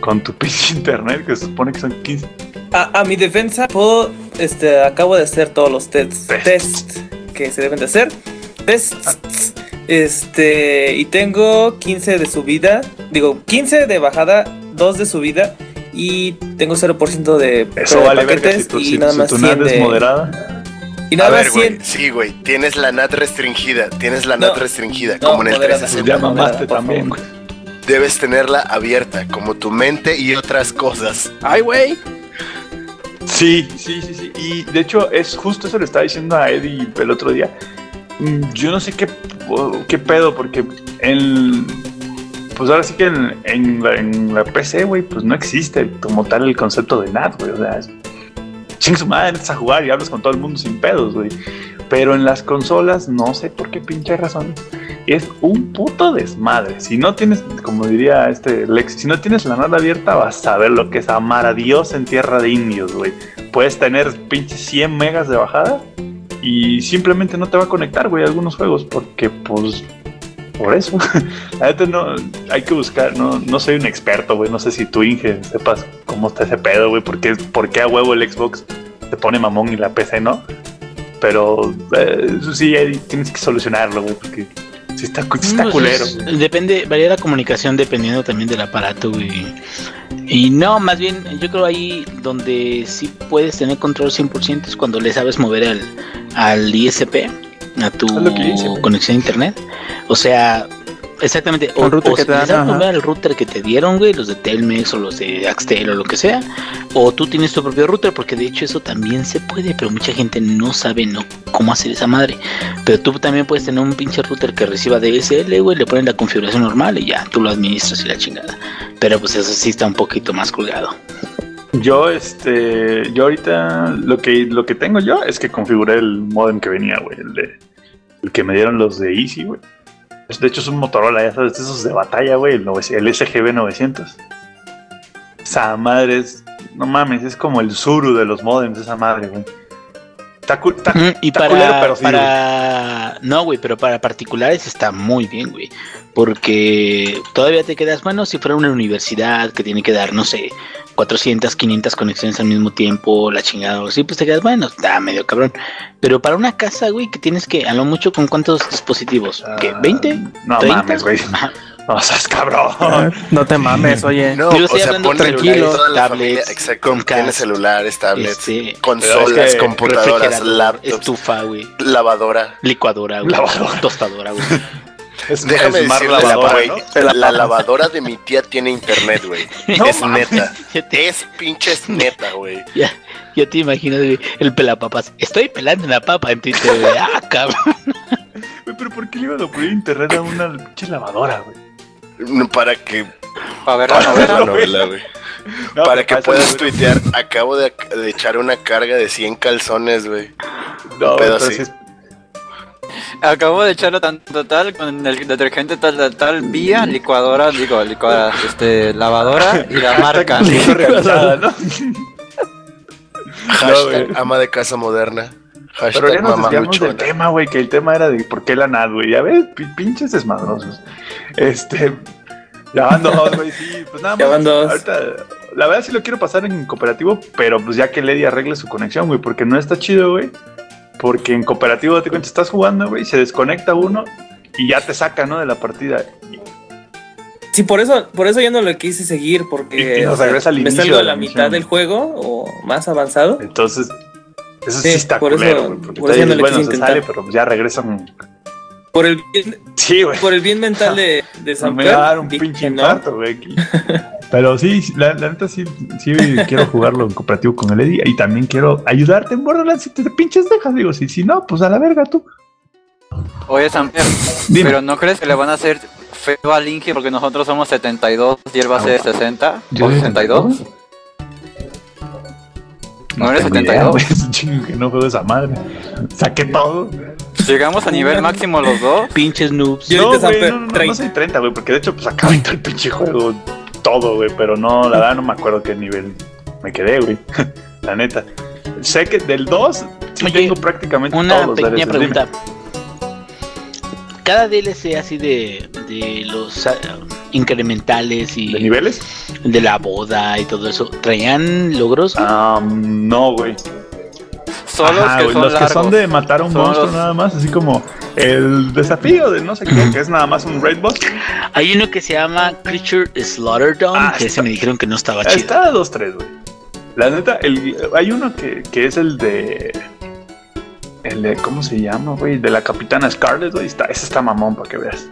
Con tu pinche internet, que se supone que son 15. A, a mi defensa, puedo, este, acabo de hacer todos los tests, Tests. tests que se deben de hacer. Tests. Este, y tengo 15 de subida, digo, 15 de bajada, 2 de subida y tengo 0% de, Eso vale verga si paquetes tu, y si, nada si más tu 100 NAT es de- moderada. Y A ver, güey. 100 Sí, güey. Tienes la NAT restringida. Tienes la No. NAT restringida. No, como en el moderada. 360. Ya mamaste también, güey. Debes tenerla abierta, como tu mente y otras cosas. Ay, güey. Sí, sí, sí, sí. Y de hecho, es justo eso le estaba diciendo a Eddie el otro día. Mm, Yo no sé qué, qué pedo, porque el. Pues ahora sí que en, en la, en la PC, güey, pues no existe como tal el concepto de NAT, güey. O sea, es. Ching su madre, a jugar y hablas con todo el mundo sin pedos, güey. Pero en las consolas, no sé por qué pinche razón. Es un puto desmadre. Si no tienes, como diría este Lex, si no tienes la NAT abierta, vas a ver lo que es amar a Dios en tierra de indios, güey. Puedes tener pinche 100 megas de bajada y simplemente no te va a conectar, güey, a algunos juegos, porque pues por eso. La neta no, hay que buscar, no, no soy un experto, güey, no sé si tú, Inge, sepas cómo está ese pedo, güey, porque por qué a huevo el Xbox te pone mamón y la PC no. Pero eh, eso sí, tienes que solucionarlo, güey, porque sí está, está Pues, culero. es- depende, varía la comunicación dependiendo también del aparato, güey. Y no, más bien, yo creo ahí donde sí puedes tener control 100% es cuando le sabes mover al, al ISP. A tu conexión a internet. O sea, exactamente. O, El router o que si dan, nombre al router que te dieron, güey, los de Telmex o los de Axtel o lo que sea. O tú tienes tu propio router, porque de hecho eso también se puede, pero mucha gente no sabe no cómo hacer esa madre. Pero tú también puedes tener un pinche router que reciba DSL, güey, le ponen la configuración normal y ya, tú lo administras y la chingada. Pero pues eso sí está un poquito más colgado. Yo, este, yo ahorita lo que, lo que tengo yo es que configuré el modem que venía, güey, el de, el que me dieron los de Easy, güey. De hecho es un Motorola, ya sabes, esos de batalla, güey, el, el SGB 900. Esa madre es, no mames, es como el Zuru de los modems, esa madre, güey. Y para, culero, pero sí, para... no, güey, pero para particulares está muy bien, güey. Porque todavía te quedas, bueno, si fuera una universidad que tiene que dar, no sé, 400, 500 conexiones al mismo tiempo, la chingada o así, pues te quedas, bueno, está medio cabrón. Pero para una casa, güey, que tienes que, a lo mucho, ¿con cuántos dispositivos? ¿Qué? Ah, ¿20? No ¿30? mames, güey. No seas cabrón. No te mames, oye. No, Yo o sea, pon tranquilo, tablets, familia, exacto, tiene celulares, tablets, Este, consolas, Pero es que computadoras, laptops, estufa, güey, lavadora. licuadora, güey, Lavadora. tostadora, güey. Es, Déjame decirles, lavadora, güey, ¿no? la lavadora de mi tía tiene internet, güey. No es mames. neta. Te- Es pinches neta, güey. Ya, ya te imaginas, güey, el pelapapas. Estoy pelando una papa en Twitter, güey. Ah, cabrón. Güey, pero ¿por qué le iban a poner internet a una pinche lavadora, güey? No, Para que Para ver la para ver novela. la novela, güey. No, Para que puedas tuitear, acabo de, de echar una carga de 100 calzones, güey. No, pedo pero así. sí es- Acabo de echarlo tanto tal con el detergente tal tal tal vía licuadora, digo, licuadora, este, lavadora y la marca. ¿no? Hashtag ama de casa moderna. Pero ya nos desviamos del tema, güey, que el tema era de por qué la NAD, güey. Ya ves, Pi- pinches desmadrosos. Este. Ya van dos, güey, sí, pues nada más. Ya van dos. Ahorita, la verdad sí lo quiero pasar en cooperativo, pero pues ya que Lady arregle su conexión, güey, porque no está chido, güey. Porque en cooperativo, te cuenta, estás jugando, güey, se desconecta uno y ya te saca, ¿no? De la partida. Sí, por eso, por eso yo no lo quise seguir, porque y nos o sea, regresa al me inicio salgo de a la mitad del juego o más avanzado. Entonces, eso sí, Sí, está por eso-. Porque por no bueno, quise se intentar. sale, pero pues ya regresan. Por el bien, Sí, por el bien mental de, de San me va a dar un pinche infarto, güey. Pero sí, la, la neta sí, sí quiero jugarlo en cooperativo con el Eddie y también quiero ayudarte en Borderlands si te pinches dejas. Digo, si, si no, pues a la verga tú. Oye, Samper, pero ¿no crees que le van a hacer feo a Linky porque nosotros somos 72 y él va a ser 60 Yo o soy 62? ¿No idea, 72? güey. Es un chingo que no juego esa madre. Saqué todo. Llegamos a nivel máximo los dos. Pinches noobs. Yo no, güey, no, no, no, 30. soy 30, güey, porque de hecho, pues acabo de entrar el pinche juego todo, güey, pero no, la verdad no me acuerdo qué nivel me quedé, güey. la neta. Sé que del 2 sí Oye, tengo prácticamente Una todos los pequeña pregunta. Cada DLC así de, de los ah, incrementales y ¿De niveles? de la boda y todo eso, ¿traían logros? Ah, no, güey. Solo Ajá, los que son los que son de matar a un Son monstruo los- nada más, así como el desafío de no sé qué, que es nada más un raid boss. Hay uno que se llama Creature Slaughterdome, Ah, que está- ese me dijeron que no estaba chido. Está 2-3, güey. La neta, el, hay uno que, que es el de. El de. ¿Cómo se llama, güey? De la Capitana Scarlet, güey. Está, ese está mamón para que veas.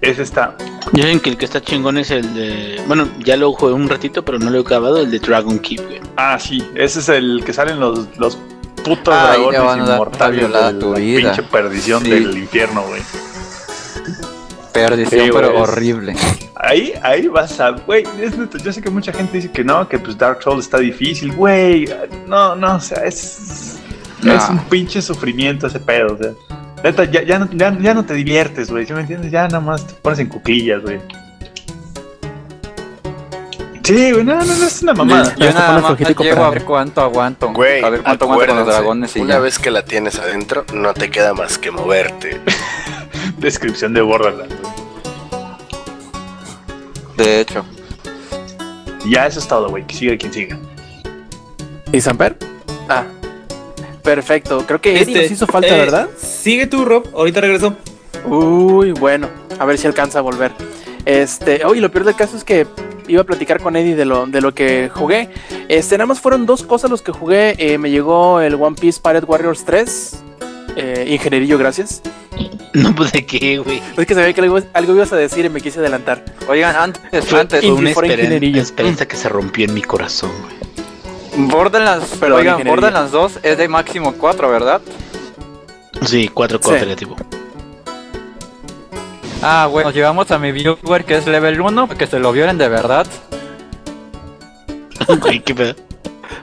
Ese está. Dicen que el que está chingón es el de... Bueno, ya lo jugué un ratito, pero no lo he acabado, el de Dragon Keep, güey. Ah, sí. Ese es el que salen los, los putos dragones inmortales tu la vida. pinche perdición Sí. del infierno, güey. Perdición, Sí, pero horrible. Ahí, ahí vas a, güey, yo sé que mucha gente dice que no, que pues Dark Souls está difícil, güey, no, no, o sea, es, No. es un pinche sufrimiento ese pedo, o sea, neta, ya, ya, no, ya, ya no te diviertes, güey, ¿sí me entiendes? Ya nada más te pones en cuclillas, güey. Sí, güey, no, no, no, es una mamada. Yo nada más llego a ver cuánto aguanto. Güey, a ver cuánto aguanto con los dragones y una ya. vez que la tienes adentro, no te queda más que moverte. Descripción de Borderlands, güey. De hecho. Ya eso es todo, güey, que siga quien siga. ¿Y Samper? Ah, perfecto. Creo que Eddie Este, nos hizo falta, eh, ¿verdad? Sigue tú, Rob. Ahorita regreso. Uy, bueno, a ver si alcanza a volver. Este, oye, lo peor del caso es que iba a platicar con Eddie de lo, de lo que jugué. Este, nada más fueron dos cosas los que jugué. Eh, me llegó el One Piece Pirate Warriors 3. Eh, ingenierillo, gracias. No, pues de qué, güey. Es que sabía que algo, algo ibas a decir y me quise adelantar. Oigan, antes, antes, fue una que se rompió en mi corazón, güey. Borderlands, Perdón, oigan, ingeniería. Borderlands 2 es de máximo 4, ¿verdad? Sí, 4 Sí. cooperativo. Ah, bueno, llevamos a mi viewer que es level 1, que se lo violen de verdad. Güey, qué pedo.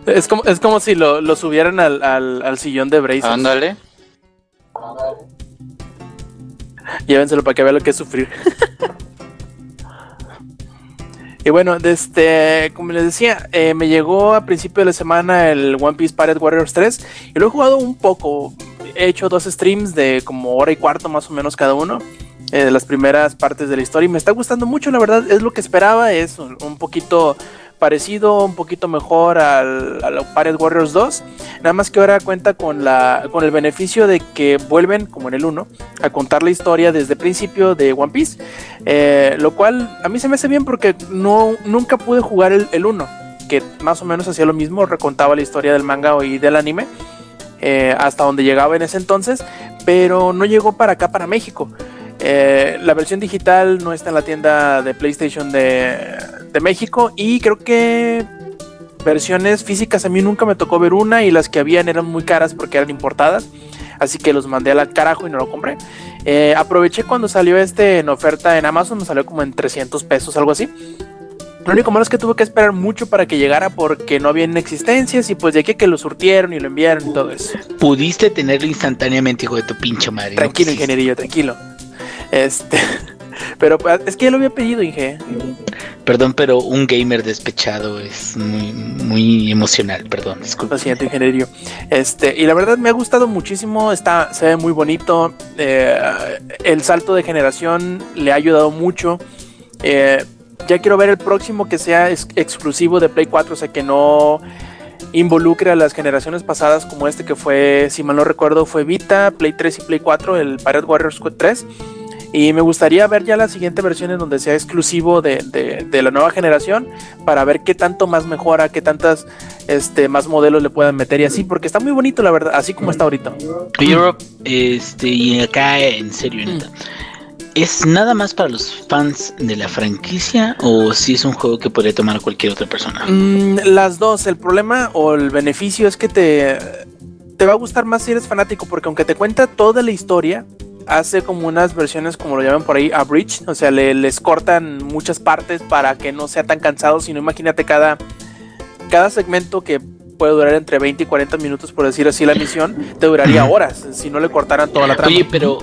Es como, es como si lo, lo subieran al, al, al sillón de Brazers. Ándale. Llévenselo para que vea lo que es sufrir. y bueno, desde, como les decía, eh, me llegó a principio de la semana el One Piece Pirate Warriors 3 y lo he jugado un poco. He hecho dos streams de como hora y cuarto más o menos cada uno. eh, de las primeras partes de la historia y me está gustando mucho, la verdad, es lo que esperaba, es un poquito parecido, un poquito mejor al, al Pirate Warriors 2, nada más que ahora cuenta con, la, con el beneficio de que vuelven, como en el 1, a contar la historia desde el principio de One Piece, eh, lo cual a mí se me hace bien porque no, nunca pude jugar el, el 1, que más o menos hacía lo mismo, recontaba la historia del manga y del anime, eh, hasta donde llegaba en ese entonces, pero no llegó para acá, para México. Eh, la versión digital no está en la tienda de PlayStation de, de México y creo que versiones físicas a mí nunca me tocó ver una y las que habían eran muy caras porque eran importadas. Así que los mandé al carajo y no lo compré. Eh, aproveché cuando salió este en oferta en Amazon, me salió como en 300 pesos, algo así. Lo único malo es que tuve que esperar mucho para que llegara porque no había en existencias y pues de aquí que lo surtieron y lo enviaron y todo eso. Pudiste tenerlo instantáneamente, hijo de tu pinche madre. ¿no? Tranquilo, Sí, ingenierillo, tranquilo. Este, pero pues, es que ya lo había pedido, Inge. Perdón, pero un gamer despechado es muy, muy emocional, perdón, disculpa. Lo siento, ingenierillo. Este, y la verdad me ha gustado muchísimo, está, se ve muy bonito. eh, el salto de generación le ha ayudado mucho. Eh, ya quiero ver el próximo que sea ex- exclusivo de Play 4, o sea que no involucre a las generaciones pasadas como este que fue, si mal no recuerdo, fue Vita, Play 3 y Play 4, el Pirate Warriors 3. Y me gustaría ver ya la siguiente versión en donde sea exclusivo de, de- de la nueva generación para ver qué tanto más mejora, qué tantas este, más modelos le puedan meter y así, porque está muy bonito la verdad, así como está ahorita. Europe, este, y acá en serio, neta. ¿Es nada más para los fans de la franquicia o si es un juego que podría tomar cualquier otra persona? Mm, las dos, el problema o el beneficio es que te, te va a gustar más si eres fanático, porque aunque te cuenta toda la historia, hace como unas versiones, como lo llaman por ahí, abridged, o sea, le- les cortan muchas partes para que no sea tan cansado, sino imagínate cada, cada segmento que puede durar entre 20 y 40 minutos, por decir así, la misión, te duraría horas, si no le cortaran toda la trama. Oye, pero,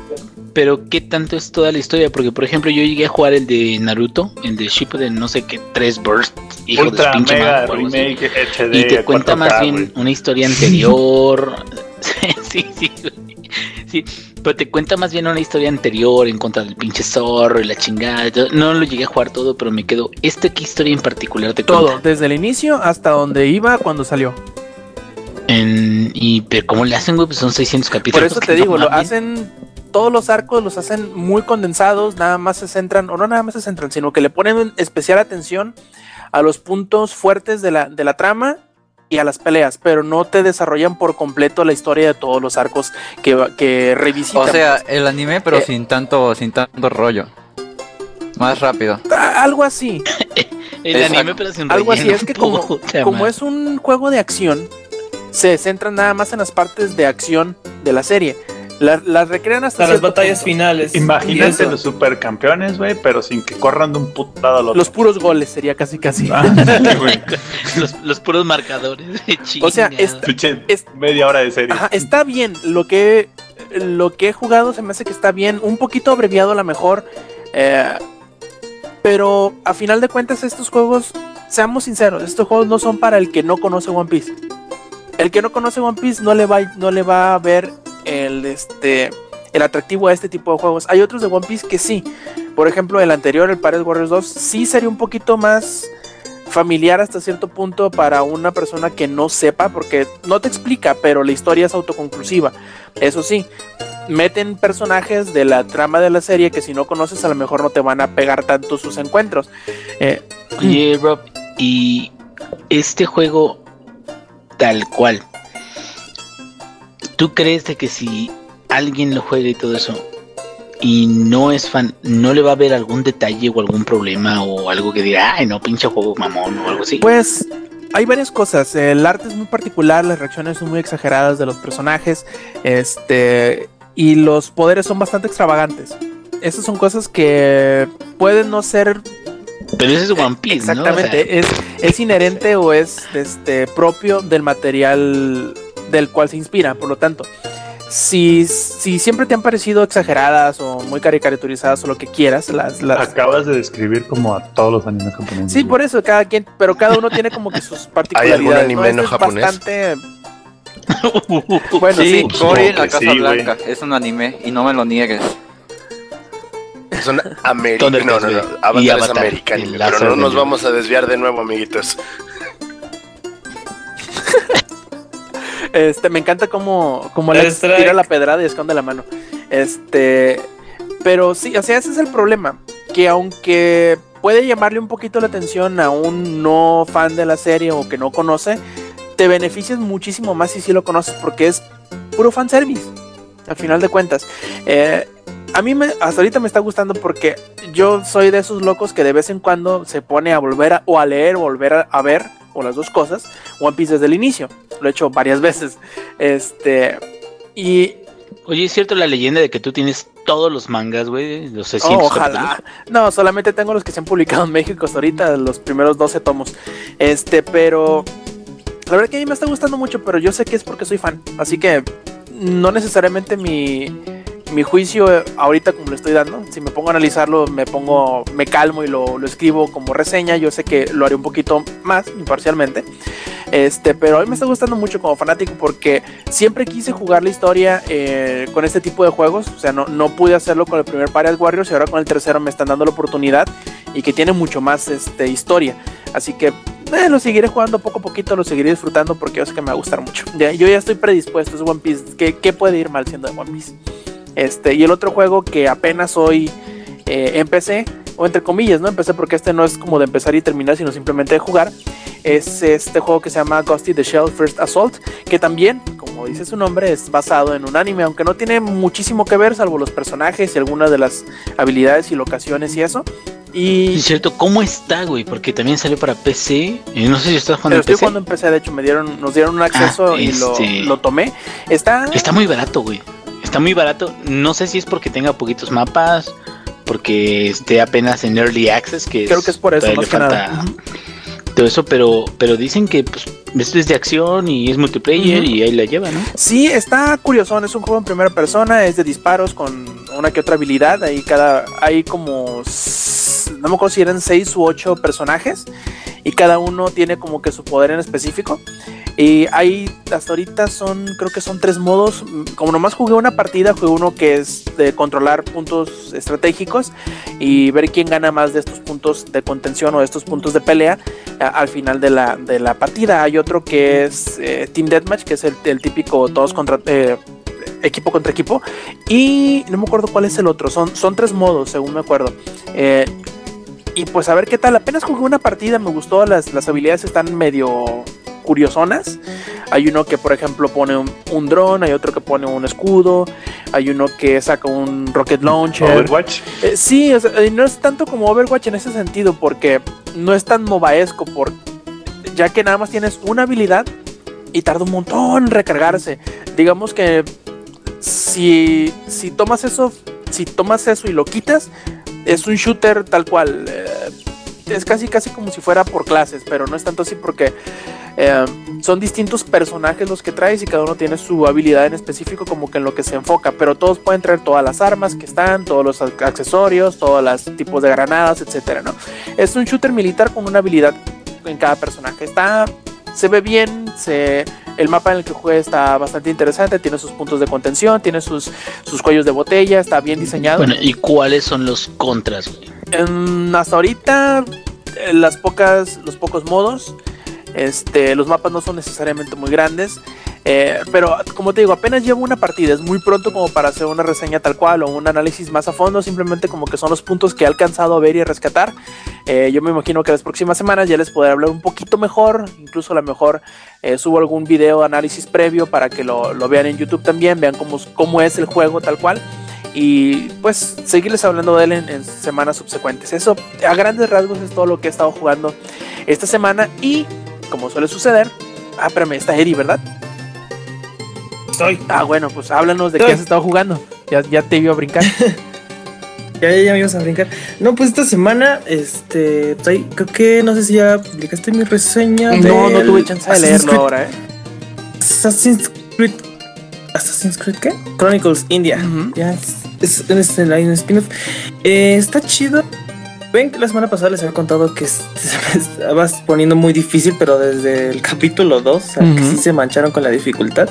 pero ¿qué tanto es toda la historia? Porque, por ejemplo, yo llegué a jugar el de Naruto, el de Shippuden, no sé qué, tres bursts, hijo Ultra pinche Mega. Remake HD. Y te cuenta 4K, más bien una historia anterior. sí, sí. Sí. Pero te cuenta más bien una historia anterior en contra del pinche zorro y la chingada. Yo no lo llegué a jugar todo, pero me quedo. ¿Esta qué historia en particular te Todo, cuenta? desde el inicio hasta donde iba cuando salió. En- y pero ¿cómo le hacen, güey? Pues son 600 Por capítulos. eso que te no digo, lo hacen todos los arcos los hacen muy condensados, nada más se centran, o no nada más se centran, sino que le ponen especial atención a los puntos fuertes de la, de la trama y a las peleas, pero no te desarrollan por completo la historia de todos los arcos que, va- que revisitan. O sea, el anime, pero Eh. sin tanto, sin tanto rollo. Más rápido. Algo así, El Exacto. anime, pero sin algo así, es que como, como es un juego de acción, se centran nada más en las partes de acción de la serie. La- Las recrean hasta Hasta las batallas punto. finales. Eso. los supercampeones, güey, pero sin que corran de un putado al otro. Los puros goles sería casi casi. Ah, sí, los, los puros marcadores. O sea, Es- media hora de serie. Ajá, está bien. Lo que, lo que he jugado se me hace que está bien. Un poquito abreviado a lo mejor. eh, pero a final de cuentas, estos juegos, seamos sinceros, estos juegos no son para el que no conoce One Piece. El que no conoce One Piece no le va, no le va a ver el, este, el atractivo a este tipo de juegos. Hay otros de One Piece que sí. Por ejemplo, el anterior, el Pirate Warriors 2, sí sería un poquito más familiar hasta cierto punto para una persona que no sepa, porque no te explica, pero la historia es autoconclusiva. Eso sí, meten personajes de la trama de la serie que si no conoces a lo mejor no te van a pegar tanto sus encuentros. Eh, Rob, y este juego tal cual, ¿tú crees de que si alguien lo juegue y todo eso y no es fan, ¿no le va a haber algún detalle o algún problema o algo que diga, ay, no, pinche juego mamón o algo así? Pues hay varias cosas. El arte es muy particular, las reacciones son muy exageradas de los personajes, este, y los poderes son bastante extravagantes. Esas son cosas que pueden no ser pero ese es One Piece, Exactamente, ¿no? O sea, es, es inherente o es este propio del material del cual se inspira, por lo tanto. Si, si siempre te han parecido exageradas o muy caricaturizadas o lo que quieras, las, las... Acabas de describir como a todos los animes japoneses. Sí, por eso, cada quien, pero cada uno tiene como que sus particularidades. algún anime ¿no? Este japonés? bastante... bueno, sí, sí. Cory en la Casa sí. Blanca. Es un anime y no me lo niegues. Son americanos. No, no, no. Avatar Y es Avatar, americano. el Pero no nos vamos a desviar de nuevo, amiguitos. Este, me encanta cómo, cómo le tira la pedrada y esconde la mano. Este, pero sí, o sea, ese es el problema. Que aunque puede llamarle un poquito la atención a un no fan de la serie o que no conoce, te beneficias muchísimo más si sí lo conoces porque es puro fanservice. Al final de cuentas. Eh, a mí me, hasta ahorita me está gustando porque yo soy de esos locos que de vez en cuando se pone a volver a, o a leer o volver a, a ver, o las dos cosas, One Piece desde el inicio. Lo he hecho varias veces. Este. Y. Oye, ¿es cierto la leyenda de que tú tienes todos los mangas, güey? Los 600 oh, ojalá. No, solamente tengo los que se han publicado en México hasta ahorita, los primeros 12 tomos. Este, pero. La verdad que a mí me está gustando mucho, pero yo sé que es porque soy fan. Así que no necesariamente mi, mi juicio ahorita como le estoy dando. Si me pongo a analizarlo, me pongo, me calmo y lo, lo escribo como reseña. Yo sé que lo haré un poquito más imparcialmente. Este, pero a mí me está gustando mucho como fanático porque siempre quise jugar la historia eh, con este tipo de juegos. O sea, no, no pude hacerlo con el primer Parade Warriors y ahora con el tercero me están dando la oportunidad y que tiene mucho más este, historia. Así que eh, lo seguiré jugando poco a poquito, lo seguiré disfrutando porque yo sé que me va a gustar mucho. Yo ya estoy predispuesto, es One Piece. ¿Qué, qué puede ir mal siendo de One Piece? Este, y el otro juego que apenas hoy eh, empecé, o entre comillas, ¿no? Empecé porque este no es como de empezar y terminar, sino simplemente de jugar. Es este juego que se llama Ghosty the Shell First Assault, que también, como dice su nombre, es basado en un anime, aunque no tiene muchísimo que ver, salvo los personajes y algunas de las habilidades y locaciones y eso. Y Es cierto, ¿cómo está, güey? Porque también salió para PC. Y no sé si estás jugando pero en estoy PC. jugando en PC, de hecho, me dieron, nos dieron un acceso Ah, y lo, este- lo tomé. Está, Está muy barato, güey. Está muy barato. No sé si es porque tenga poquitos mapas, porque esté apenas en Early Access, que creo que es por eso, más le que falta nada. Todo eso, pero, pero dicen que pues, esto es de acción y es multiplayer y ahí la lleva, ¿no? Sí, está curioso, es un juego en primera persona, es de disparos con una que otra habilidad, ahí cada, hay como, no me acuerdo si eran seis u ocho personajes y cada uno tiene como que su poder en específico. Y hay, hasta ahorita son, creo que son tres modos, como nomás jugué una partida, jugué uno que es de controlar puntos estratégicos y ver quién gana más de estos puntos de contención o de estos puntos de pelea a- al final de la, de la partida. Hay otro que es eh, Team Deathmatch, que es el, el típico todos contra eh, equipo contra equipo. Y no me acuerdo cuál es el otro. Son, son tres modos, según me acuerdo. Eh, y pues a ver qué tal. Apenas jugué una partida, me gustó. Las, las habilidades están medio curiosonas. Hay uno que, por ejemplo, pone un, un dron, hay otro que pone un escudo, hay uno que saca un rocket launcher. Overwatch. Eh, sí, o sea, no es tanto como Overwatch en ese sentido, porque no es tan mobaesco, por, ya que nada más tienes una habilidad y tarda un montón en recargarse. Digamos que si, si tomas eso, si tomas eso y lo quitas, es un shooter tal cual. eh, es casi casi como si fuera por clases, pero no es tanto así porque eh, son distintos personajes los que traes y cada uno tiene su habilidad en específico como que en lo que se enfoca, pero todos pueden traer todas las armas que están, todos los ac- accesorios, todos los tipos de granadas, etcétera, ¿no? Es un shooter militar con una habilidad en cada personaje. Está se ve bien, se el mapa en el que juega está bastante interesante, tiene sus puntos de contención, tiene sus, sus cuellos de botella, está bien diseñado. Bueno, ¿y cuáles son los contras, hasta ahorita eh, las pocas los pocos modos este los mapas no son necesariamente muy grandes Eh, pero como te digo, apenas llevo una partida, es muy pronto como para hacer una reseña tal cual o un análisis más a fondo, simplemente como que son los puntos que he alcanzado a ver y rescatar. Eh, yo me imagino que las próximas semanas ya les podré hablar un poquito mejor, incluso a lo mejor eh, subo algún video análisis previo para que lo, vean en YouTube también, vean cómo, es el juego tal cual y pues seguirles hablando de él en, semanas subsecuentes. Eso a grandes rasgos es todo lo que he estado jugando esta semana y como suele suceder, ah, espérame, está Eri, ¿verdad? Estoy. Ah, bueno, pues háblanos de qué has estado jugando. Ya, ya te iba a brincar. ya, ya, ya me ibas a brincar. No, pues esta semana, este, creo que no sé si ya publicaste mi reseña. No, no tuve chance de leerlo ahora, eh. Assassin's Creed Assassin's Creed ¿qué? Chronicles India. Ya es, es, el spin-off. Eh, está chido. Ven que la semana pasada les había contado que se estaba poniendo muy difícil, pero desde el capítulo 2, o sea, que sí se mancharon con la dificultad.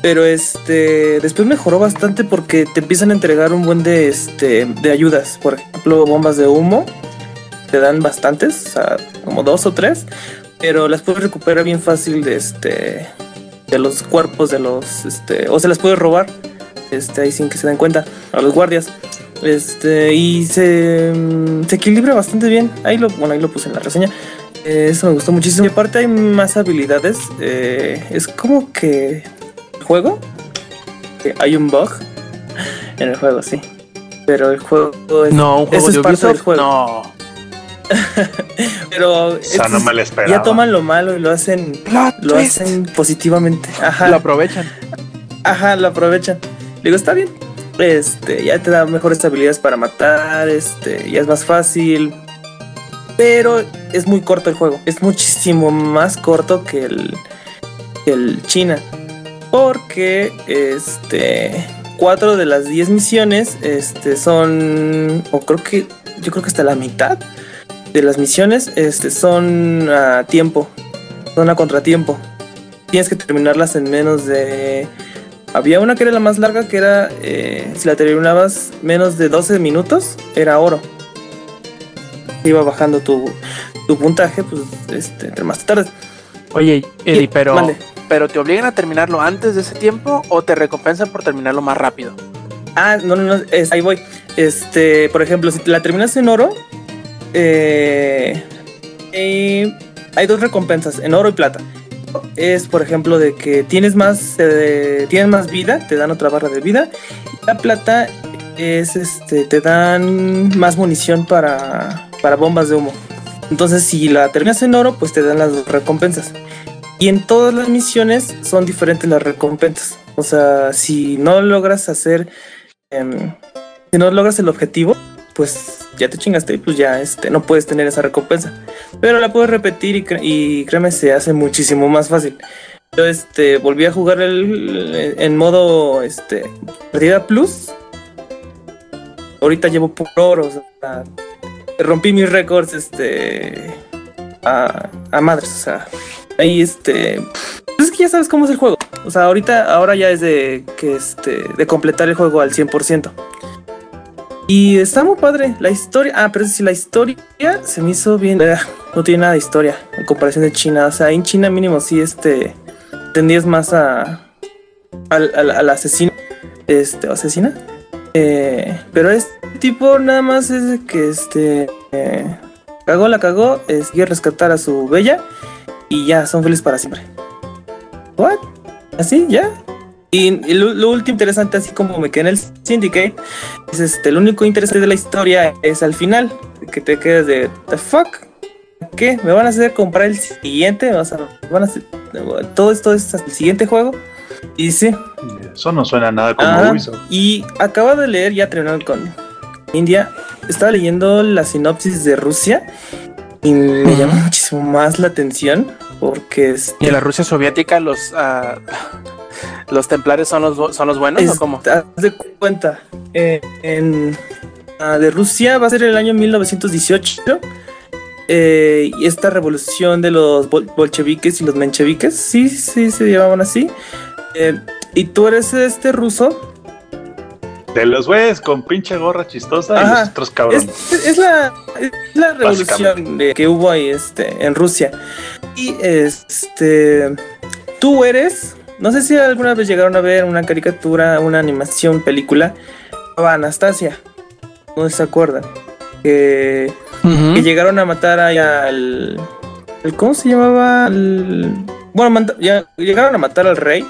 Pero este después mejoró bastante porque te empiezan a entregar un buen de este de ayudas. Por ejemplo, bombas de humo. Te dan bastantes, o sea, como dos o tres. Pero las puedes recuperar bien fácil de este de los cuerpos de los, este, o se las puede robar, este, ahí sin que se den cuenta, a los guardias. Este, y se, mm, se equilibra bastante bien. Ahí lo, bueno, ahí lo puse en la reseña. Eh, eso me gustó muchísimo. Y aparte hay más habilidades. Eh, es como que el juego. Que hay un bug en el juego, sí. Pero el juego es, no, un juego es parte del juego. No. Pero ya toman lo malo y lo hacen lo hacen positivamente. Ajá. Lo aprovechan. Ajá, lo aprovechan. Digo, está bien. Este, ya te da mejores habilidades para matar, este, ya es más fácil. Pero es muy corto el juego. Es muchísimo más corto que el, el China. Porque este cuatro de las 10 misiones este son o creo que yo creo que hasta la mitad de las misiones este, son a tiempo, son a contratiempo. Tienes que terminarlas en menos de... Había una que era la más larga, que era, eh, si la terminabas menos de 12 minutos, era oro. Iba bajando tu, tu puntaje, pues, este, entre más tarde. Oye, Eddie, pero, pero ¿te obligan a terminarlo antes de ese tiempo o te recompensan por terminarlo más rápido? Ah, no, no, no, ahí voy. Este, por ejemplo, si la terminas en oro, eh, hay dos recompensas, en oro y plata. Es, por ejemplo, de que tienes más, tienes más vida, te dan otra barra de vida. la plata es, este, te dan más munición para, para bombas de humo. Entonces, si la terminas en oro, pues te dan las recompensas. Y en todas las misiones son diferentes las recompensas. O sea, si no logras hacer, em, si no logras el objetivo, pues ya te chingaste y pues ya este, no puedes tener esa recompensa. Pero la puedes repetir y, créeme, se hace muchísimo más fácil. Yo este, volví a jugar el, en modo este, partida plus. Ahorita llevo por oro, o sea, rompí mis récords este, a, a madres, o sea, ahí este... Pues es que ya sabes cómo es el juego. O sea, ahorita, ahora ya es de que este, de completar el juego al 100%. Y está muy padre la historia. Ah, pero si la historia se me hizo bien. No tiene nada de historia en comparación de China. O sea, en China mínimo sí este tendías más a al, asesino. Este, asesina. Eh, pero este tipo nada más es que este eh, cagó la cagó, es quiere rescatar a su bella y ya son felices para siempre. ¿What? ¿Así? ¿Ya? Y, lo, último interesante, así como me quedé en el Syndicate, es este, lo único interesante de la historia es al final, que te quedas de, ¿the fuck? ¿Qué? ¿Me van a hacer comprar el siguiente? O sea, van a hacer, todo esto es el siguiente juego. Y sí. Eso no suena nada como Y acabo de leer, ya terminando con India, estaba leyendo la sinopsis de Rusia y me llama muchísimo más la atención porque... es y en la Rusia soviética los... Uh, ¿Los templarios son los, son los buenos o cómo? Haz de cuenta. Eh, en, ah, de Rusia va a ser el año 1918. Eh, y esta revolución de los bolcheviques y los mencheviques, sí, sí, se llamaban así. Eh, y tú eres este ruso. De los güeyes con pinche gorra chistosa y los otros cabrones. Es, la, la revolución que hubo ahí este, en Rusia. Y este, tú eres No sé si alguna vez llegaron a ver una caricatura, una animación, película. llamaba Anastasia. No se acuerdan. Que, que llegaron a matar ahí al, al- ¿Cómo se llamaba? Al- bueno, manda- ya, llegaron a matar al rey.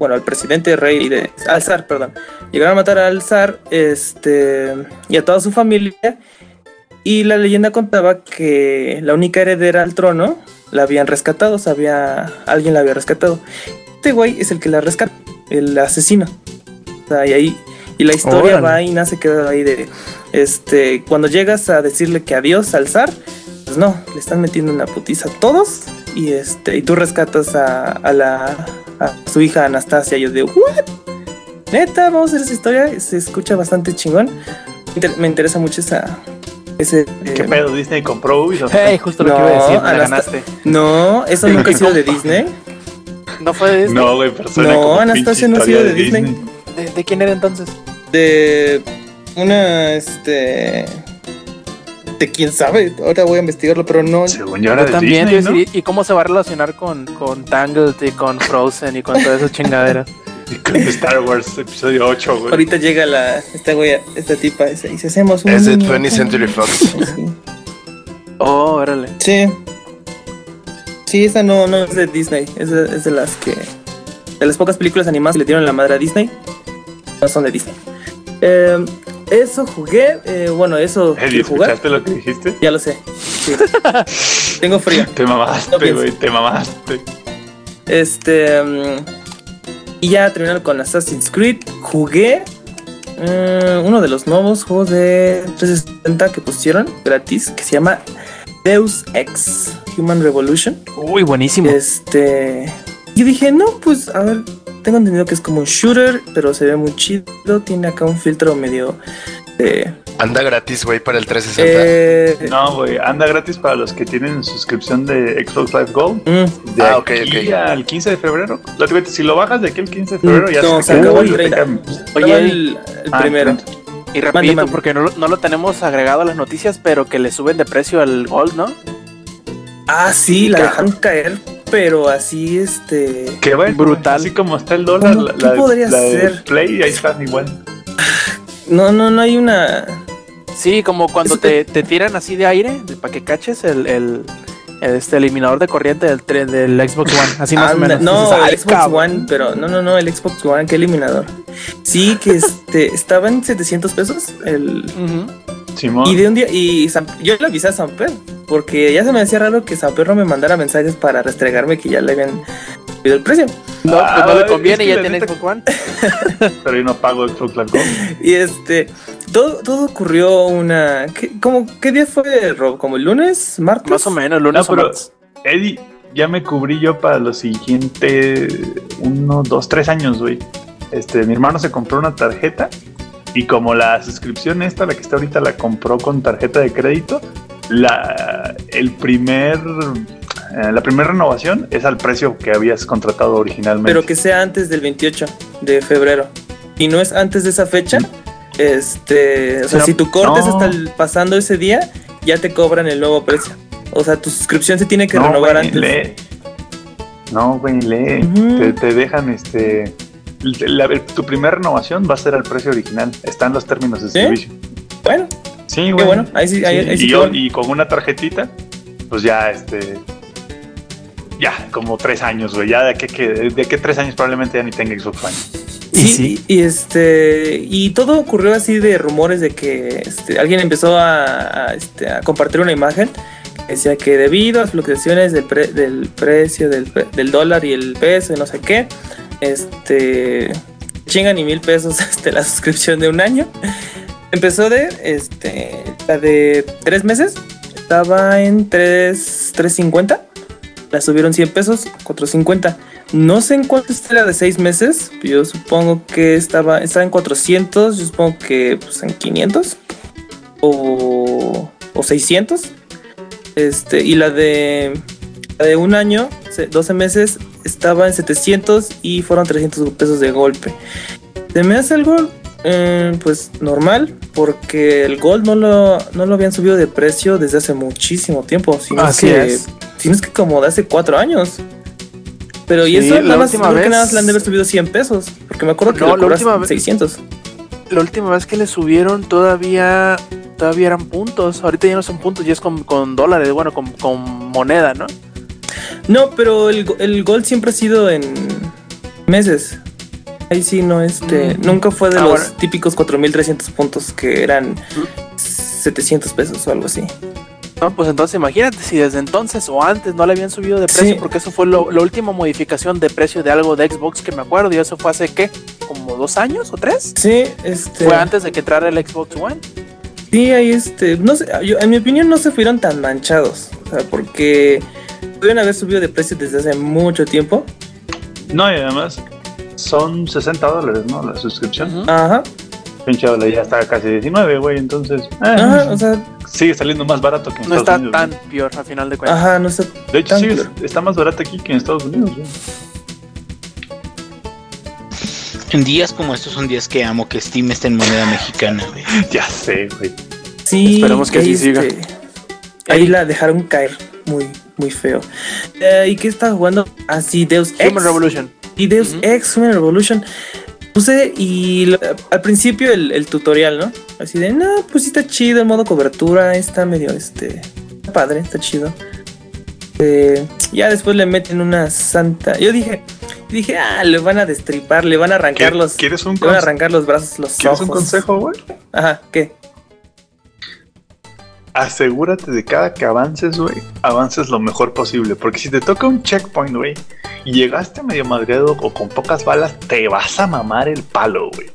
Bueno, al presidente rey de. Al zar, perdón. Llegaron a matar al zar este, y a toda su familia. Y la leyenda contaba que la única heredera al trono la habían rescatado, o sea, había, alguien la había rescatado. Este güey es el que la rescata, el asesino. O sea, y ahí, y la historia Órale. va y nace queda ahí de, este, cuando llegas a decirle que adiós al zar, pues no, le están metiendo una putiza a todos y este, y tú rescatas a, a la, a su hija Anastasia. Y yo digo, ¿what? Neta, vamos a hacer esa historia, se escucha bastante chingón. Me inter- Me interesa mucho esa, ese, ¿Qué eh, pedo? Disney compró Ubisoft. Hey, justo lo que No, iba a decir, la ganaste. No, eso nunca ha sido de Disney. ¿No fue de Disney? No, güey, persona. No, Anastasia no ha sido de Disney. ¿De, de quién era entonces? De una, este... De quién sabe, ahora voy a investigarlo, pero no... Según yo era Yo de también, Disney, tío, ¿no? y, y cómo se va a relacionar con, con Tangled y con Frozen y con todas esas chingaderas. Y con Star Wars episodio 8, güey. Ahorita llega la, esta güey, esta tipa, esa, y si hacemos un... Es de niño, 20th Century Fox. Sí. Oh, órale. Sí. Sí, esa no, no es de Disney. Es de, es de las que. De las pocas películas animadas que le dieron la madre a Disney. No son de Disney. Eh, eso jugué. eh, bueno, eso jugar. ¿escuchaste lo que dijiste? Ya lo sé. Sí. Tengo frío. Te mamaste, güey, te mamaste. Este. mm, y ya terminando con Assassin's Creed. Jugué. mm, uno de los nuevos juegos de 360 que pusieron gratis. Que se llama Deus Ex Human Revolution. Uy, buenísimo. Este. Y dije, no, pues a ver, tengo entendido que es como un shooter, pero se ve muy chido. Tiene acá un filtro medio. eh, Anda gratis, güey, para el 360. eh, No, güey, anda gratis para los que tienen suscripción de Xbox Live Gold. mm, De Ah, ok, aquí ok. al 15 de febrero. Si lo bajas de aquí al 15 de febrero, ya No, se acabó el te 30. cambia. estaba Oye, el, el Ah, primero. y rapidito, mande. porque no, lo- no lo tenemos agregado a las noticias, pero que le suben de precio al Gold, ¿no? Ah, sí, la dejan caer, pero así, este. Que bueno, Brutal. Así como está el dólar, ¿Cómo- la, qué la- podría la de ser? Play, ahí están igual. No, no, no hay una. Sí, como cuando te, te tiran así de aire para que caches el, el, el, este eliminador de corriente del, tren- del Xbox One. Así más o menos. No, Dices, "Ay, el Xbox cabrón". One, pero no, no, no, el Xbox One, qué eliminador. Sí, que este, estaba en 700 pesos el, Ujú. Simón. Y de un día, y yo le avisé a Samper, porque ya se me hacía raro que Samper no me mandara mensajes para restregarme que ya le habían subido el precio. No, pues no Ah, le conviene, es que ya tiene neta- Xbox One. Pero yo no pago Xbox Gold. Y este, todo, todo ocurrió una. ¿qué, cómo, ¿Qué día fue, Rob? ¿Como el lunes? ¿Martes? Más o menos, lunes No, o pero- martes. Eddie, ya me cubrí yo para los siguientes uno, dos, tres años, güey. Este, mi hermano se compró una tarjeta y como la suscripción esta, la que está ahorita, la compró con tarjeta de crédito, la, el primer, eh, la primera renovación es al precio que habías contratado originalmente. Pero que sea antes del 28 de febrero. Y no es antes de esa fecha. Este, o sea, No, si tú cortes no. hasta el- pasando ese día, ya te cobran el nuevo precio. O sea, tu suscripción se tiene que no, renovar antes. lee. No, güey, lee. Te dejan este. La- tu primera renovación va a ser al precio original. Están los términos de ¿Sí? servicio. Bueno, Sí, qué güey. bueno. Ahí sí, ahí, ahí sí y, yo, con una tarjetita, pues ya este. Ya, como tres años, güey. Ya de aquí que, de que tres años probablemente ya ni tenga Xbox One. Y Sí, sí. y este y todo ocurrió así de rumores de que este, alguien empezó a, a, este, a compartir una imagen que decía que debido a las fluctuaciones del, pre- del precio del, del dólar y el peso y no sé qué, este chingan y mil pesos este, la suscripción de un año. Empezó de este la de tres meses, estaba en 3, 350, la subieron 100 pesos, 450. No sé en cuánto está la de 6 meses. Yo supongo que estaba, estaba en 400. Yo supongo que pues, en 500 o, o 600. Este, y la de, la de un año, 12 meses, estaba en 700 y fueron 300 pesos de golpe. Se me hace algo eh, pues normal porque el Gold no lo, no lo habían subido de precio desde hace muchísimo tiempo. Si no, es Así que, es. que como de hace 4 años. Pero y Sí, eso la nada más, última creo que vez- nada más le han de haber subido 100 pesos. Porque me acuerdo que No, lo la última vez- 600. La última vez que le subieron todavía todavía eran puntos. Ahorita ya no son puntos, ya es con, con dólares, bueno, con, con moneda, ¿no? No, pero el, el Gold siempre ha sido en meses. Ahí sí, no, este. Mm. Nunca fue de Ah, los bueno. típicos 4300 puntos que eran 700 pesos o algo así. No, pues entonces imagínate si desde entonces o antes no le habían subido de precio, Sí. porque eso fue lo- la última modificación de precio de algo de Xbox que me acuerdo, y eso fue hace qué, como dos años o tres. Sí, este. Fue antes de que entrara el Xbox One. Sí, ahí este. No sé, yo- en mi opinión no se fueron tan manchados. O sea, porque pudieron haber subido de precio desde hace mucho tiempo. No, y además son 60 dólares, ¿no? La suscripción. Ajá. Pinche dólar ya está casi 19, güey. Entonces, eh, Ajá, o sea, sigue saliendo más barato que en No está Estados Unidos. tan peor al final de cuentas. ajá, no sé. güey. De hecho, tan sí, peor. está más barato aquí que en Estados Unidos, güey. En días como estos son días que amo que Steam esté en moneda mexicana, güey. Ya sé, güey. Sí, Esperemos que así siga. este, Ahí la dejaron caer muy, muy feo. Eh, ¿Y qué está jugando? Así, Deus Ex. Human Revolution. Y Deus Ujú. Ex Human Revolution. Puse y lo- al principio el, el tutorial, ¿no? Así de, no, pues sí está chido el modo cobertura, está medio, este, está padre, está chido. Eh, ya después le meten una santa. Yo dije, dije, ah, le van a destripar, le van a arrancar ¿Quie- los, ¿Quieres un, le van a arrancar los brazos, los ¿Quieres ojos. un consejo, güey? Ajá, ¿qué? Asegúrate de cada que avances, güey, avances lo mejor posible. Porque si te toca un checkpoint, güey, y llegaste medio madreado o con pocas balas, te vas a mamar el palo, güey.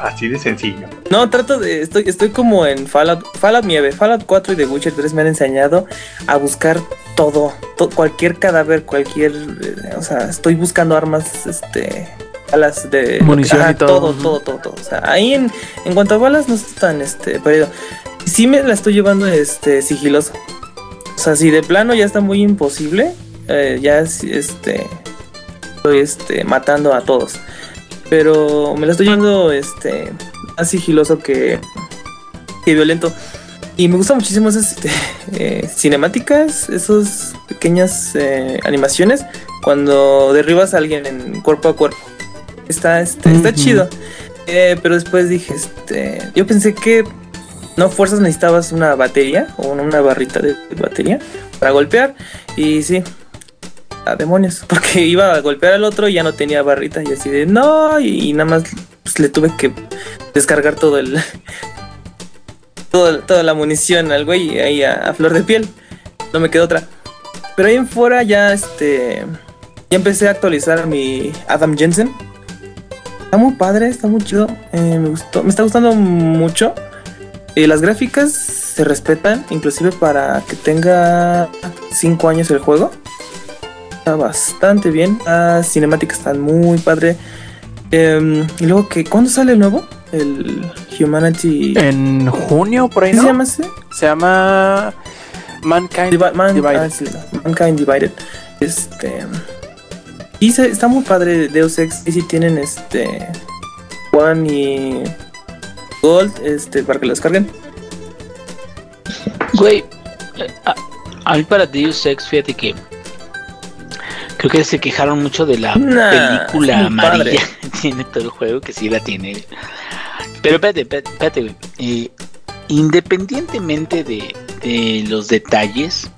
Así de sencillo. No, trato de. Estoy, estoy como en Fallout, Fallout Nieve, Fallout 4 y The Witcher 3 me han enseñado a buscar todo, to- cualquier cadáver, cualquier. eh, o sea, estoy buscando armas, este. Balas de. Munición ajá, y todo, Todo, todo, todo, todo. O sea, ahí en, en cuanto a balas no estoy tan este, perdido. Sí me la estoy llevando este sigiloso. O sea, si de plano ya está muy imposible, eh, ya es, este. Estoy este, matando a todos. Pero me la estoy llevando este más sigiloso que, que violento. Y me gustan muchísimo esas este, eh, cinemáticas, esas pequeñas eh, animaciones cuando derribas a alguien en cuerpo a cuerpo. Está, este, está chido. Eh, pero después dije, este, yo pensé que no fuerzas necesitabas una batería o una barrita de, batería para golpear. Y sí, a demonios, porque iba a golpear al otro y ya no tenía barrita y así de no, y, nada más pues, le tuve que descargar todo el todo- toda la munición al güey ahí a, a flor de piel. No me quedó otra. Pero ahí en fuera ya este ya empecé a actualizar mi Adam Jensen. Está muy padre, está muy chido. eh, me gustó, me está gustando mucho. Eh, las gráficas se respetan, inclusive para que tenga 5 años el juego. Está bastante bien. Las cinemáticas están muy padre. Em, y luego que, ¿cuándo sale el nuevo? El Humanity. En junio, por ahí, ¿Qué ¿no? se llama ese? Se llama Mankind Divi- Man- Divided. ah, sí, Mankind Divided. Este. Y se- está muy padre Deus Ex. Y si tienen este. One y. Gold, este, para que lo descarguen. Güey, a, a mí para Deus Ex, fíjate que creo que se quejaron mucho de la Nah, película amarilla que tiene todo el juego, que sí la tiene. Pero espérate, espérate, espérate, güey. Eh, independientemente de, de los detalles,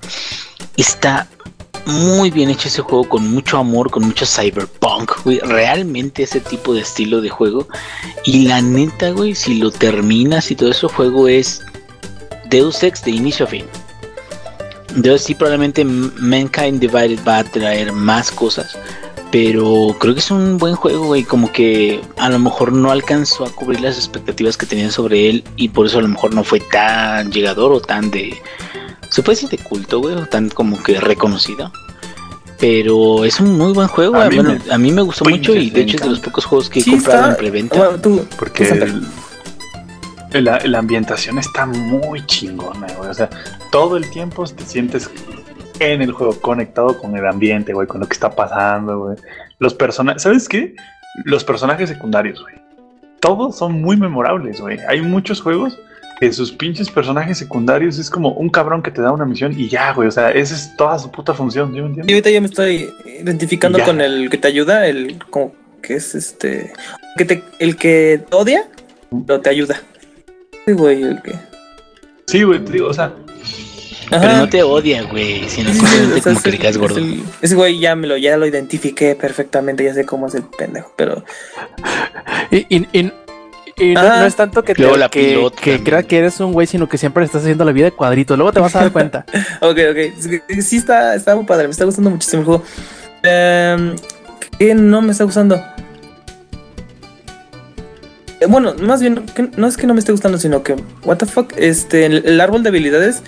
está muy bien hecho ese juego con mucho amor, con mucho cyberpunk, güey. Realmente ese tipo de estilo de juego. Y la neta, güey, si lo terminas y todo ese juego es Deus Ex de inicio a fin. Entonces sí, probablemente Mankind Divided va a traer más cosas. Pero creo que es un buen juego, güey. Como que a lo mejor no alcanzó a cubrir las expectativas que tenían sobre él. Y por eso a lo mejor no fue tan llegador o tan de... Se puede decir de culto, güey. O tan como que reconocido. Pero es un muy buen juego. A A, mí bueno, me- a mí me gustó mucho y de hecho es de los pocos juegos que he Sí, comprado está- en preventa. Bueno, tú, Porque el- la, la ambientación está muy chingona, güey. O sea, todo el tiempo te sientes en el juego, conectado con el ambiente, güey, con lo que está pasando, güey. Los personajes, ¿sabes qué? Los personajes secundarios, güey. Todos son muy memorables, güey. Hay muchos juegos que sus pinches personajes secundarios es como un cabrón que te da una misión y ya, güey. O sea, esa es toda su puta función, ¿sí me Y entiendes? ahorita ya me estoy identificando con el que te ayuda, el como que es este que te, el que te odia, pero te ayuda. Sí, güey, el que. Sí, güey, te digo, o sea, Pero no te odia, güey, sino simplemente o sea, como que es le caes gordo. el- Ese güey ya me lo, ya lo identifiqué perfectamente, ya sé cómo es el pendejo, pero Y, y- y- y no, es tanto que, te, la que, que crea que eres un güey, sino que siempre le estás haciendo la vida de cuadrito. Luego te vas a dar cuenta. Ok, ok. Sí está, está muy padre. Me está gustando muchísimo el juego. Em, ¿Qué no me está gustando? Eh, Bueno, más bien, que- no es que no me esté gustando, sino que, what the fuck, este, el, el árbol de habilidades,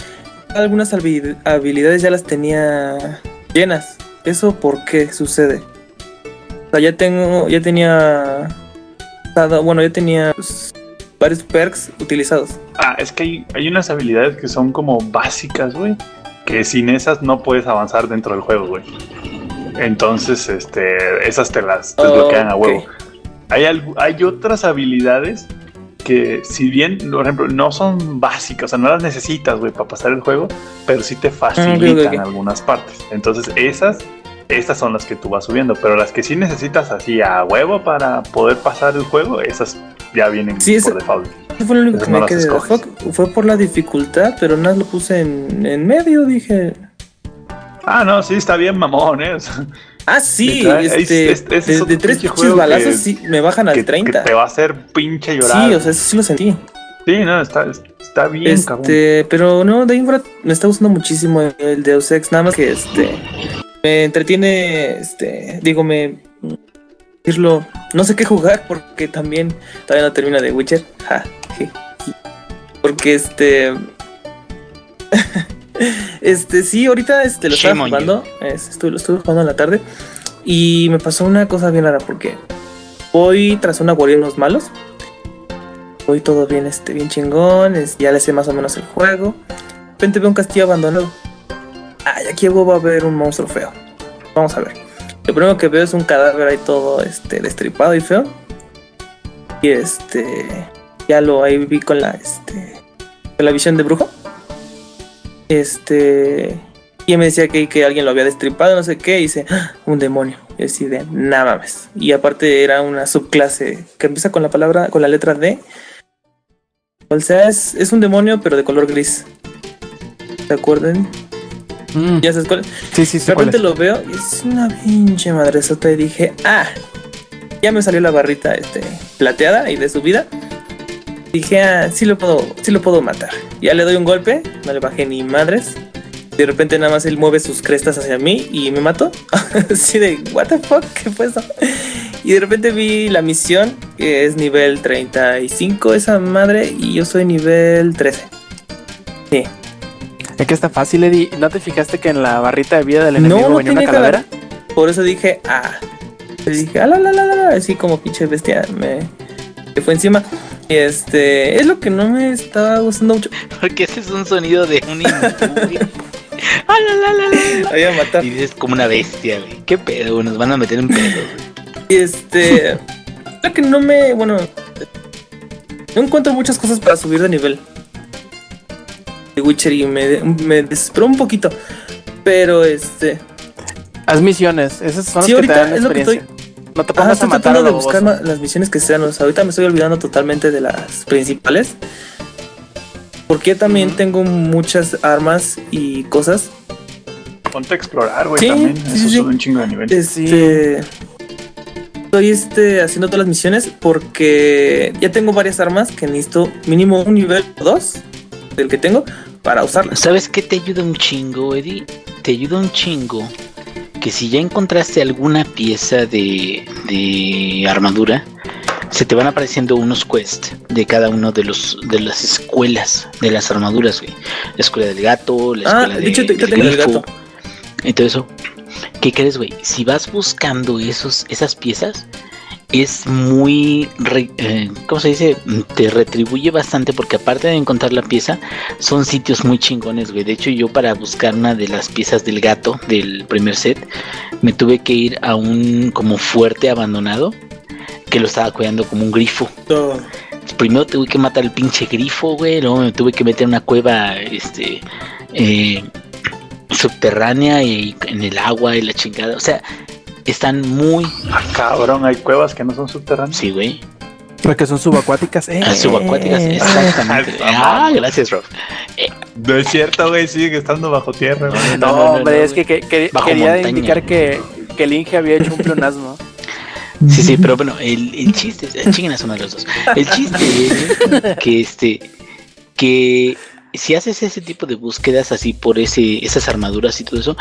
algunas habi- habilidades ya las tenía llenas. ¿Eso por qué sucede? O sea, ya tengo, ya tenía, bueno, ya tenía pues, varios perks utilizados. ah, es que hay, hay unas habilidades que son como básicas, güey. Que sin esas no puedes avanzar dentro del juego, güey. Entonces, este, esas te las desbloquean a huevo. Hay, hay otras habilidades que, si bien, por ejemplo, no son básicas, o sea, no las necesitas, güey, para pasar el juego, pero sí te facilitan ok, ok. algunas partes. Entonces, esas, estas son las que tú vas subiendo, pero las que sí necesitas así a huevo para poder pasar el juego, esas ya vienen Sí, por default. Eso fue lo único que no me quedé. Fue por la dificultad, pero nada lo puse en, en medio, dije. Ah, no, sí, está bien mamón, ¿eh? Ah, sí, este, es- es- ese es de, tres pinche pinches balazos que- sí me bajan al que, 30. que te va a hacer pinche llorar. Sí, o sea, eso sí lo sentí. Sí, no, está, está bien, cabrón. Este, pero no, de infra me está gustando muchísimo el Deus Ex, nada más que este me entretiene, este, digo, me decirlo, no sé qué jugar porque también todavía no termina de Witcher. Ja, je, porque este este sí, ahorita este lo estaba Shame on jugando, es- estuve, lo estuve jugando en la tarde y me pasó una cosa bien rara porque voy tras una guardia de unos malos voy todo bien, este, bien chingón, es- ya le sé más o menos el juego. De repente veo un castillo abandonado. Aquí va a haber un monstruo feo. Vamos a ver. Lo primero que veo es un cadáver ahí todo este, destripado y feo. Y este. Ya lo ahí vi con la este. La visión de brujo. Este. Y me decía que, que alguien lo había destripado, no sé qué, y dice, "Ah, un demonio. Y así de, nada mames. Y aparte era una subclase que empieza con la palabra, con la letra D. O sea, es, es un demonio, pero de color gris. ¿Se acuerdan? Mm, ¿Ya sabes cuál? sí, sí, De sí. cuál repente lo veo y es una pinche madresota y dije, ah, ya me salió la barrita este, plateada y de subida. Dije, ah, sí lo puedo, sí lo puedo matar. Ya le doy un golpe, no le bajé ni madres. De repente nada más él mueve sus crestas hacia mí y me mató. Así de, what the fuck, ¿qué fue eso? Y de repente vi la misión, que es nivel 35 esa madre, y yo soy nivel 13. Sí. Es que está fácil, Eddie. ¿No te fijaste que en la barrita de vida del No, enemigo no venía una calavera? Por eso dije, ah. Y dije, ah, la, la, la, la, la", así como pinche bestia. Me, me fue encima. Y este, es lo que no me estaba gustando mucho. Porque ese es un sonido de un. Ah, la, la, la, la, la. Voy a matar. Y dices como una bestia, güey. ¿Qué pedo? güey? Nos van a meter en pedo, güey. Y este, lo que no me, bueno, no encuentro muchas cosas para subir de nivel. De Witcher y me, me desesperó un poquito. Pero este, Haz misiones. Esas son las Sí, que te ahorita dan es lo que experiencia. No te Ah, pongas a estoy matar a tratando de los buscar ma- las misiones que sean. O sea, ahorita me estoy olvidando totalmente de las principales. Porque también tengo muchas armas y cosas. Ponte a explorar, güey, Sí, también. sí, Eso sí. sube un chingo de nivel. Este. Estoy este, haciendo todas las misiones porque ya tengo varias armas que necesito mínimo un nivel o dos del que tengo para usarlas. ¿Sabes qué te ayuda un chingo, Eddie? Te ayuda un chingo que si ya encontraste alguna pieza de, de armadura, se te van apareciendo unos quests de cada uno de los de las escuelas de las armaduras, güey. La escuela del gato, la Ah, escuela de, te del el gato. y todo eso. ¿Qué crees, güey? Si vas buscando esos, esas piezas, es muy, re- eh, ¿cómo se dice? Te retribuye bastante porque aparte de encontrar la pieza, son sitios muy chingones, güey. De hecho, yo para buscar una de las piezas del gato del primer set, me tuve que ir a un como fuerte abandonado que lo estaba cuidando como un grifo. Primero tuve que matar el pinche grifo, güey. Luego me tuve que meter en una cueva, este, eh, subterránea y en el agua y la chingada. O sea, están muy. Ah, cabrón, hay cuevas que no son subterráneas. Sí, güey. Las que son subacuáticas. Eh, Ah, subacuáticas, exactamente. Ah, gracias, Rob. No es cierto, güey, siguen estando bajo tierra. güey. No, no, no, hombre, no, es que, que- que- Bajo quería montaña. indicar que, que el Inge había hecho un pleonasmo. Sí, sí, pero bueno, el, el chiste es. Chinguen a su madre los dos. El chiste es que este. Que si haces ese tipo de búsquedas así por ese, esas armaduras y todo eso,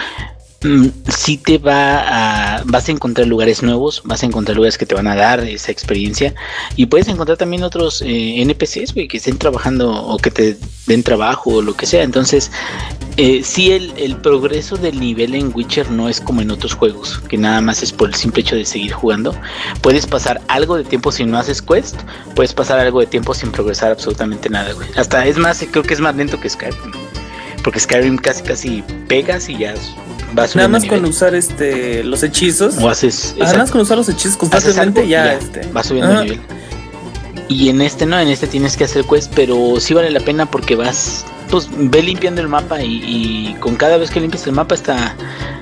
sí te va a. Vas a encontrar lugares nuevos, vas a encontrar lugares que te van a dar esa experiencia. Y puedes encontrar también otros eh, NPCs, güey, que estén trabajando o que te den trabajo o lo que sea. Entonces, eh, sí, el, el progreso del nivel en Witcher no es como en otros juegos, que nada más es por el simple hecho de seguir jugando. Puedes pasar algo de tiempo si no haces quest, puedes pasar algo de tiempo sin progresar absolutamente nada, güey. Hasta es más, creo que es más lento que Skyrim. Porque Skyrim casi casi pegas y ya vas Nada más nivel. con usar este los hechizos. O haces. Nada más con usar los hechizos algo constantemente ya, ya, este. vas subiendo Ajá. el nivel. Y en este no, en este tienes que hacer quest, pero sí vale la pena porque vas, pues ve limpiando el mapa y, y con cada vez que limpias el mapa está,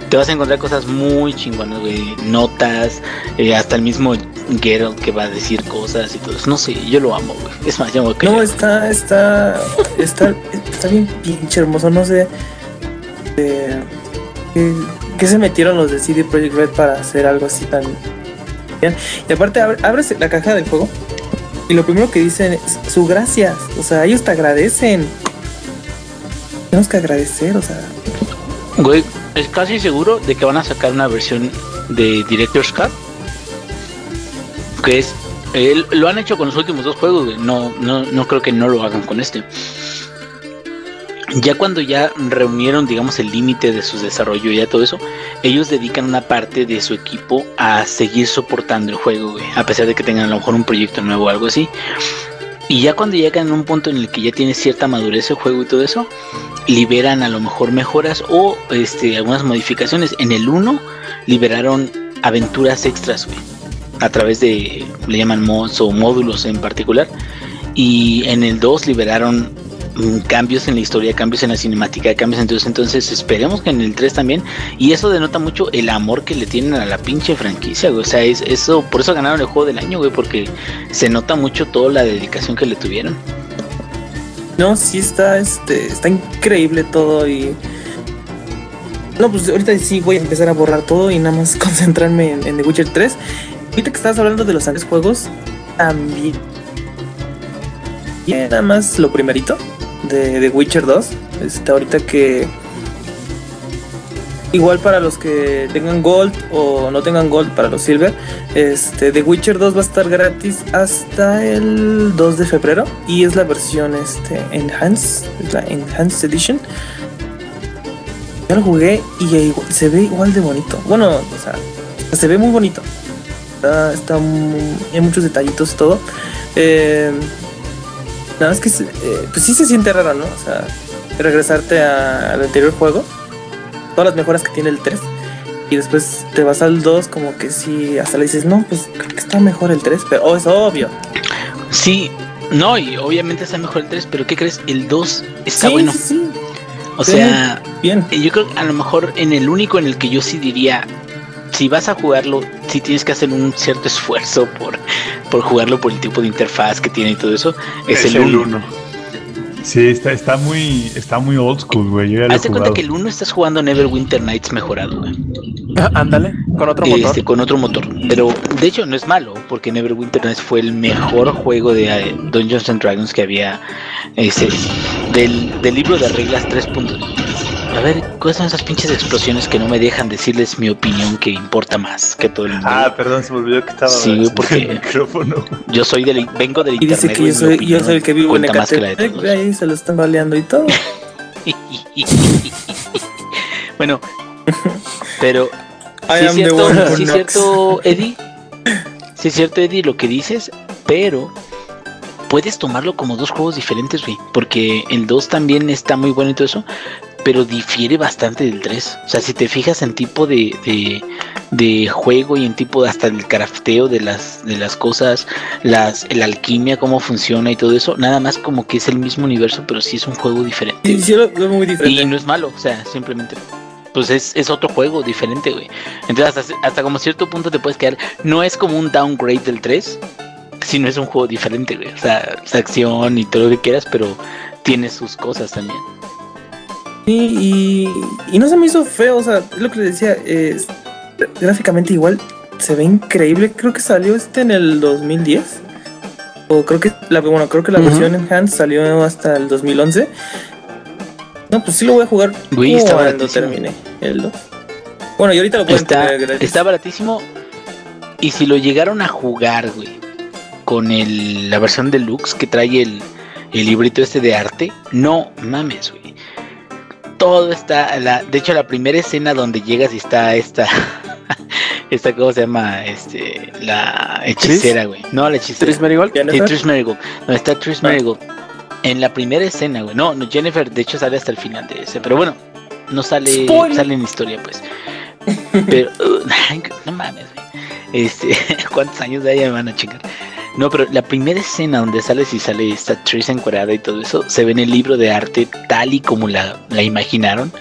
te vas a encontrar cosas muy chingonas, güey, notas, eh, hasta el mismo Geralt que va a decir cosas y todo eso. No sé, yo lo amo, güey. Es más, yo me No, está, está, está, está bien pinche hermoso, no sé. eh, ¿qué, qué se metieron los de CD Projekt Red para hacer algo así tan bien? Y aparte abre- abres la caja del juego y lo primero que dicen es su gracias. O sea, ellos te agradecen. Tenemos que agradecer, o sea. Güey, es casi seguro de que van a sacar una versión de Director's Cut. Que es. lo han hecho con los últimos dos juegos. No, no, no creo que no lo hagan con este. Ya cuando ya reunieron, digamos, el límite de su desarrollo y ya todo eso, ellos dedican una parte de su equipo a seguir soportando el juego, güey. A pesar de que tengan a lo mejor un proyecto nuevo o algo así. Y ya cuando llegan a un punto en el que ya tiene cierta madurez el juego y todo eso, liberan a lo mejor mejoras o este, algunas modificaciones. En el 1 liberaron aventuras extras, güey. A través de, le llaman mods o módulos en particular. Y en el 2 liberaron cambios en la historia, cambios en la cinemática, cambios en eso. Entonces esperemos que en el 3 también. Y eso denota mucho el amor que le tienen a la pinche franquicia, güey. O sea, es, eso, por eso ganaron el juego del año, güey. Porque se nota mucho toda la dedicación que le tuvieron. No, sí está, este, está increíble todo y. No, pues ahorita sí voy a empezar a borrar todo y nada más concentrarme en, The Witcher 3. Ahorita que estabas hablando de los anteriores juegos, también. Y nada más lo primerito de The Witcher 2. Este, ahorita que. Igual para los que tengan Gold o no tengan Gold para los Silver, este The Witcher 2 va a estar gratis hasta el 2 de febrero y es la versión este Enhanced, es la Enhanced Edition. Ya lo jugué y se ve igual de bonito. Bueno, o sea, se ve muy bonito. Está, está hay muchos detallitos todo. Eh, nada más que eh, pues sí se siente raro, ¿no? O sea, regresarte a- al anterior juego. Todas las mejoras que tiene el 3. Y después te vas al 2 como que sí, hasta le dices, no, pues creo que está mejor el 3. Pero oh, es obvio. Sí, no, y obviamente está mejor el 3, pero ¿qué crees? El 2 está sí, bueno. sí, sí, O sea, bien. yo creo que a lo mejor en el único en el que yo sí diría, si vas a jugarlo, sí tienes que hacer un cierto esfuerzo por, por jugarlo por el tipo de interfaz que tiene y todo eso, es, el 1. uno. Sí, está, está muy, está muy old school, güey. Yo ya lo he Haz de cuenta que el 1 estás jugando Neverwinter Nights mejorado, güey. Ah, Ándale, con otro motor. Este, con otro motor. Pero de hecho no es malo, porque Neverwinter Nights fue el mejor juego de eh, Dungeons and Dragons que había este, del, del libro de reglas 3. A ver, ¿cuáles son esas pinches explosiones que no me dejan decirles mi opinión que importa más que todo el mundo? Ah, perdón, se me olvidó que estaba Sí, porque- el micrófono. Yo soy del, vengo del Y dice que yo soy, yo soy el que vivo en cuenta más que la de Ecatepec. Ahí se lo están baleando y todo. bueno, pero sí es cierto, sí es cierto, Eddie. Sí es cierto, Eddie, lo que dices, pero puedes tomarlo como dos juegos diferentes, güey. Porque el 2 también está muy bueno y todo eso. Pero difiere bastante del 3. O sea, si te fijas en tipo de, de, de juego y en tipo de hasta el crafteo de las, de las cosas, las, la alquimia, cómo funciona y todo eso, nada más como que es el mismo universo, pero sí es un juego diferente. Sí, sí, lo veo muy diferente. Y no es malo, o sea, simplemente pues es, es otro juego diferente, güey. Entonces hasta, hasta como cierto punto te puedes quedar, no es como un downgrade del 3, sino es un juego diferente, güey. O sea, es acción y todo lo que quieras, pero tiene sus cosas también. Sí, y, y no se me hizo feo, o sea, es lo que les decía, gráficamente igual se ve increíble. Creo que salió este en el 2010. O creo que la, bueno, creo que la Ujú. versión Enhanced salió hasta el 2011. No, pues sí lo voy a jugar Güey, está cuando baratísimo. termine el 2. Bueno, y ahorita lo pueden Está, tener está baratísimo. Y si lo llegaron a jugar, güey, con el, la versión deluxe que trae el, el librito este de arte, no mames, güey. Todo está, la, de hecho la primera escena donde llegas y está esta, esta, ¿cómo se llama? Este, la hechicera, güey. No, la hechicera. Tris Marigold. Sí. Trish Marigold. No, está Trish Ah. Marigold. En la primera escena, güey. No, no, Jennifer, de hecho, sale hasta el final de ese. Pero bueno, no sale, Spoiler. sale en historia, pues. Pero, uh, no mames, güey. Este, ¿cuántos años de ella me van a chingar? No, pero la primera escena donde sales y sale esta Trish encuadrada y todo eso, se ve en el libro de arte tal y como la, la imaginaron.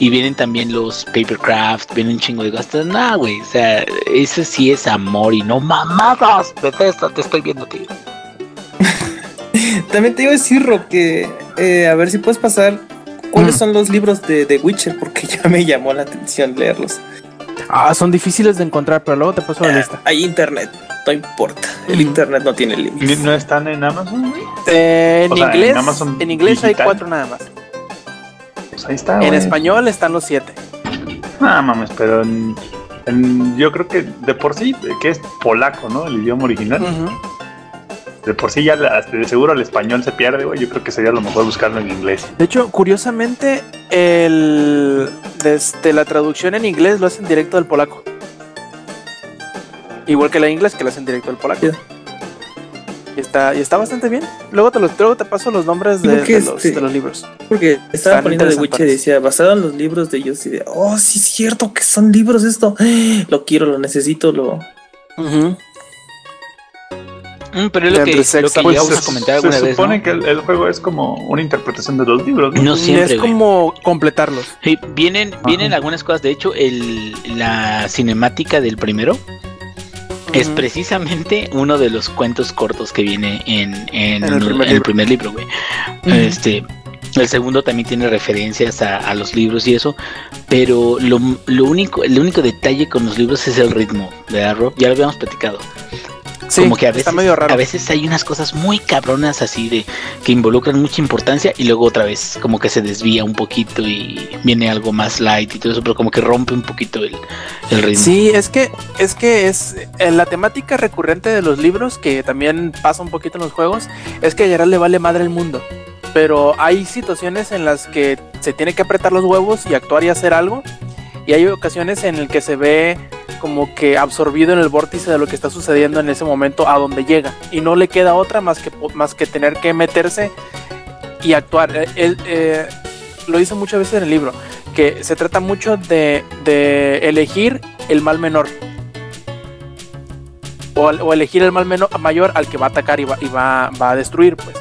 Y vienen también los papercraft, vienen un chingo de cosas. No, güey, o sea, eso sí es amor y no mamadas. Bethesda, te estoy viendo, tío. También te iba a decir, Rob, que eh, a ver si puedes pasar cuáles Mm. son los libros de, de Witcher, porque ya me llamó la atención leerlos. Ah, son difíciles de encontrar, pero luego te paso la lista. Hay internet, no importa. El Ujú. internet no tiene límites. ¿No están en Amazon, güey? Eh, en O sea, en inglés, Amazon en inglés hay cuatro nada más. Pues ahí está, en güey. español están los siete. No mames, pero en- en- yo creo que de por sí, que es polaco, ¿no? El idioma original. De por sí ya la- de seguro el español se pierde, güey. Yo creo que sería lo mejor buscarlo en inglés. De hecho, curiosamente, el desde la traducción en inglés lo hacen directo del polaco. Igual que la inglés que lo hacen directo del polaco. Y está, y está bastante bien. Luego te, los, luego te paso los nombres de, los, este- de los libros. Porque estaba Están poniendo de Witcher y decía, basado en los libros de ellos, y de, oh, sí es cierto que son libros esto. Lo quiero, lo necesito, lo... Mm, pero es lo que, lo sexo, que pues, a se, comentar se alguna vez. supone ¿no? que el, el juego es como una interpretación de los libros, ¿no? No siempre, es güey. como completarlos. Sí, vienen, vienen algunas cosas. De hecho, el, la cinemática del primero es precisamente uno de los cuentos cortos que viene en, en, En el primer el libro. primer libro, güey. Este. El segundo también tiene referencias a, a los libros y eso, pero lo, lo único, el único detalle con los libros es el ritmo, ¿verdad, Rob? Ya lo habíamos platicado. Sí, como que a veces, está medio raro. a veces hay unas cosas muy cabronas así de que involucran mucha importancia y luego otra vez como que se desvía un poquito y viene algo más light y todo eso, pero como que rompe un poquito el, el ritmo. Sí, es que es que es eh, la temática recurrente de los libros que también pasa un poquito en los juegos es que a Geralt le vale madre el mundo. Pero hay situaciones en las que se tiene que apretar los huevos y actuar y hacer algo. Y hay ocasiones en el que se ve como que absorbido en el vórtice de lo que está sucediendo en ese momento a donde llega. Y no le queda otra más que, más que tener que meterse y actuar. Eh, Él eh, lo dice muchas veces en el libro, que se trata mucho de, de elegir el mal menor. O, o elegir el mal menor, mayor al que va a atacar y va, y va, va a destruir, pues.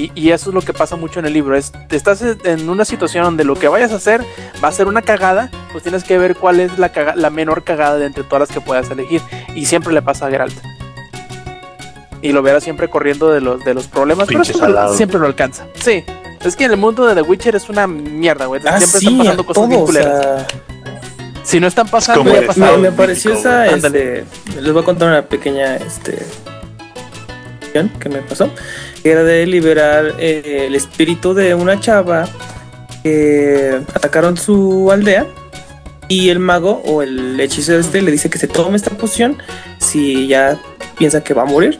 Y, y eso es lo que pasa mucho en el libro. Es, estás en una situación donde lo que vayas a hacer va a ser una cagada, pues tienes que ver cuál es la, caga- la menor cagada de entre todas las que puedas elegir. Y siempre le pasa a Geralt. Y lo verás siempre corriendo de los, de los problemas, pero siempre, siempre lo alcanza. Sí. Es que en el mundo de The Witcher es una mierda, güey. Ah, siempre sí, están pasando cosas todo, o culeras. sea, Si no están pasando, ya el me, pasaron. me pareció esa, este, les voy a contar una pequeña, este, que me pasó, que era de liberar eh, el espíritu de una chava que atacaron su aldea y el mago o el hechicero este le dice que se tome esta poción si ya piensa que va a morir.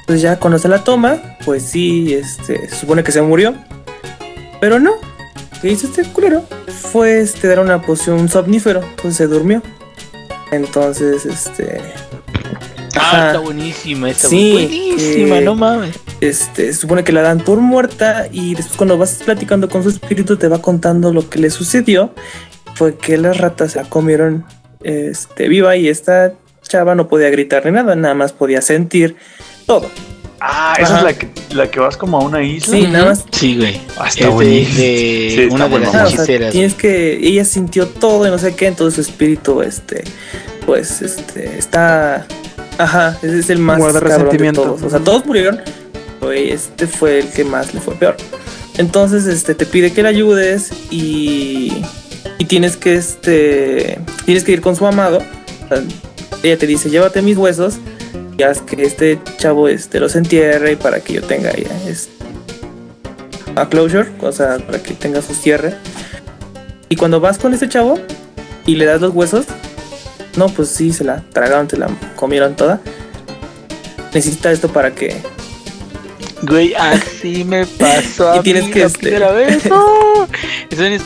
Entonces ya cuando se la toma, pues sí, este, se supone que se murió, pero no. ¿Qué hizo este culero? Fue este, dar una poción somnífero, entonces se durmió. Entonces, este. Ah, Ajá. está buenísima, está Sí, buenísima, no mames. este, se supone que la dan por muerta y después cuando vas platicando con su espíritu te va contando lo que le sucedió. Fue que las ratas se la comieron este, viva y esta chava no podía gritar ni nada, nada más podía sentir todo. Ah, esa Ajá. es la que, la que vas como a una isla. Sí, nada más. Sí, güey. Ah, Es está de, Sí, está una de las o sea, tienes que ella sintió todo y no sé qué, entonces su espíritu, este, pues, este, está, ajá, ese es el más Guarda cabrón de resentimiento. todos. O sea, todos murieron, pero este fue el que más le fue peor. Entonces, este, te pide que le ayudes y, y tienes que, este, tienes que ir con su amado. Ella te dice, llévate mis huesos y haz que este chavo, este, los entierre para que yo tenga ya, este, a closure, o sea, para que tenga su cierre. Y cuando vas con este chavo y le das los huesos, no, pues sí, se la tragaron, te la comieron toda. Necesita esto para que. Güey, así me pasó. Y a tienes mí que, la este- primera vez. ¡No! Es un,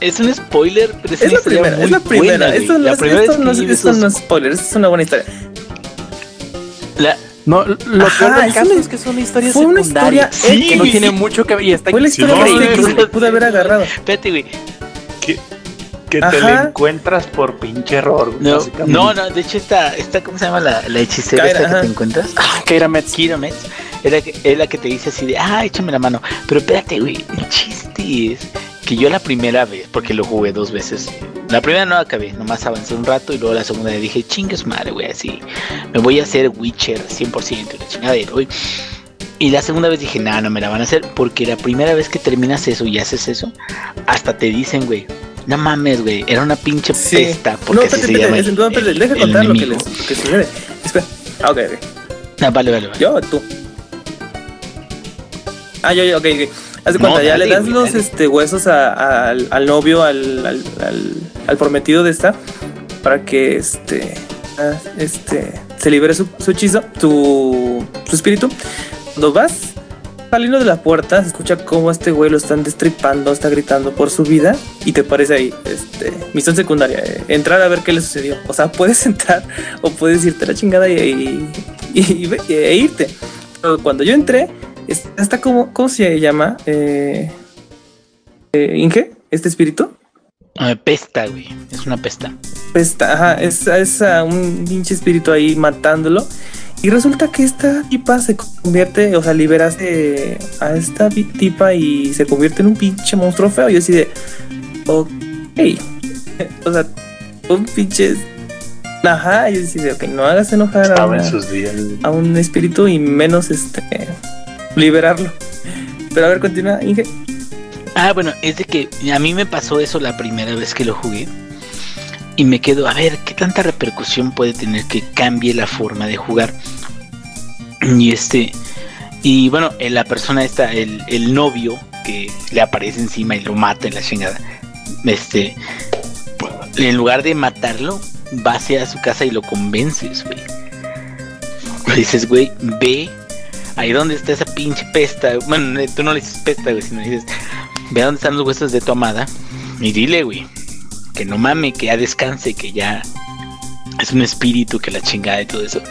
es, un spoiler, pero es, Es una primera, muy es la primera. buena, esto no, la es, primera esto no esto no es spoiler, esto es una buena historia. la- No, lo Ajá, peor del caso una- es que es una historia fue una secundaria historia que no tiene mucho que ver y está Fue la Sí, historia que pude haber agarrado. espérate, güey. Que, te la encuentras por pinche error. güey, No, no, no, de hecho esta, esta ¿cómo se llama la, la hechicera Kaira, esta que ajá. te encuentras? Keira Metz. Kira Metz, es la, que, es la que te dice así de, ah, échame la mano. Pero espérate, güey, el chiste es que yo la primera vez, porque lo jugué dos veces, la primera no acabé, nomás avancé un rato y luego la segunda dije, chingues madre, güey, así, me voy a hacer Witcher 100% y la chingadera, güey. Y la segunda vez dije, nah, no me la van a hacer, porque la primera vez que terminas eso y haces eso, hasta te dicen, güey, no mames, güey, era una pinche Sí. pesta, No, porque así espérate, se llama espérate, el- no, espérate, el- deja el contar lo que, les, que sucede. Espera. Ah, ok, ok. Ah, vale, vale, vale. Yo tú. Ah, yo, yo, ok, ok. Haz de No, cuenta, ya dale, le das güey, los dale. este, huesos a- a- al, al novio, al, al, al- al prometido de esta, para que este, ah, este se libere su, su hechizo, su, su espíritu. Cuando vas saliendo de la puerta, se escucha cómo este güey lo están destripando, está gritando por su vida y te parece ahí, este, misión secundaria, eh, entrar a ver qué le sucedió. O sea, puedes entrar o puedes irte a la chingada y, y- y- y ve- e irte. Pero cuando yo entré, es- está como, ¿cómo se llama? Eh, eh, Inge, este espíritu. Ah, pesta, güey. Es una pesta. Está, ajá, es, es a un pinche espíritu ahí matándolo. Y resulta que esta tipa se convierte, o sea, liberas de- a esta tipa y se convierte en un pinche monstruo feo. Y yo así de, ok. o sea, un pinche. Ajá, y yo así de, ok, no hagas enojar a, Estaba en una- sus días. a un espíritu y menos este liberarlo. Pero a ver, continúa, Inge. Ah, bueno, es de que a mí me pasó eso la primera vez que lo jugué. Y me quedo, a ver, ¿qué tanta repercusión puede tener que cambie la forma de jugar? Y este. Y bueno, la persona esta, el, el novio que le aparece encima y lo mata en la chingada. Este. En lugar de matarlo, va hacia su casa y lo convences, güey. Dices, güey, ve ahí donde está esa pinche pesta. Bueno, tú no le dices pesta, güey, sino le dices, ve dónde están los huesos de tu amada y dile, güey, que no mame, que ya descanse, que ya es un espíritu, que la chingada y todo eso.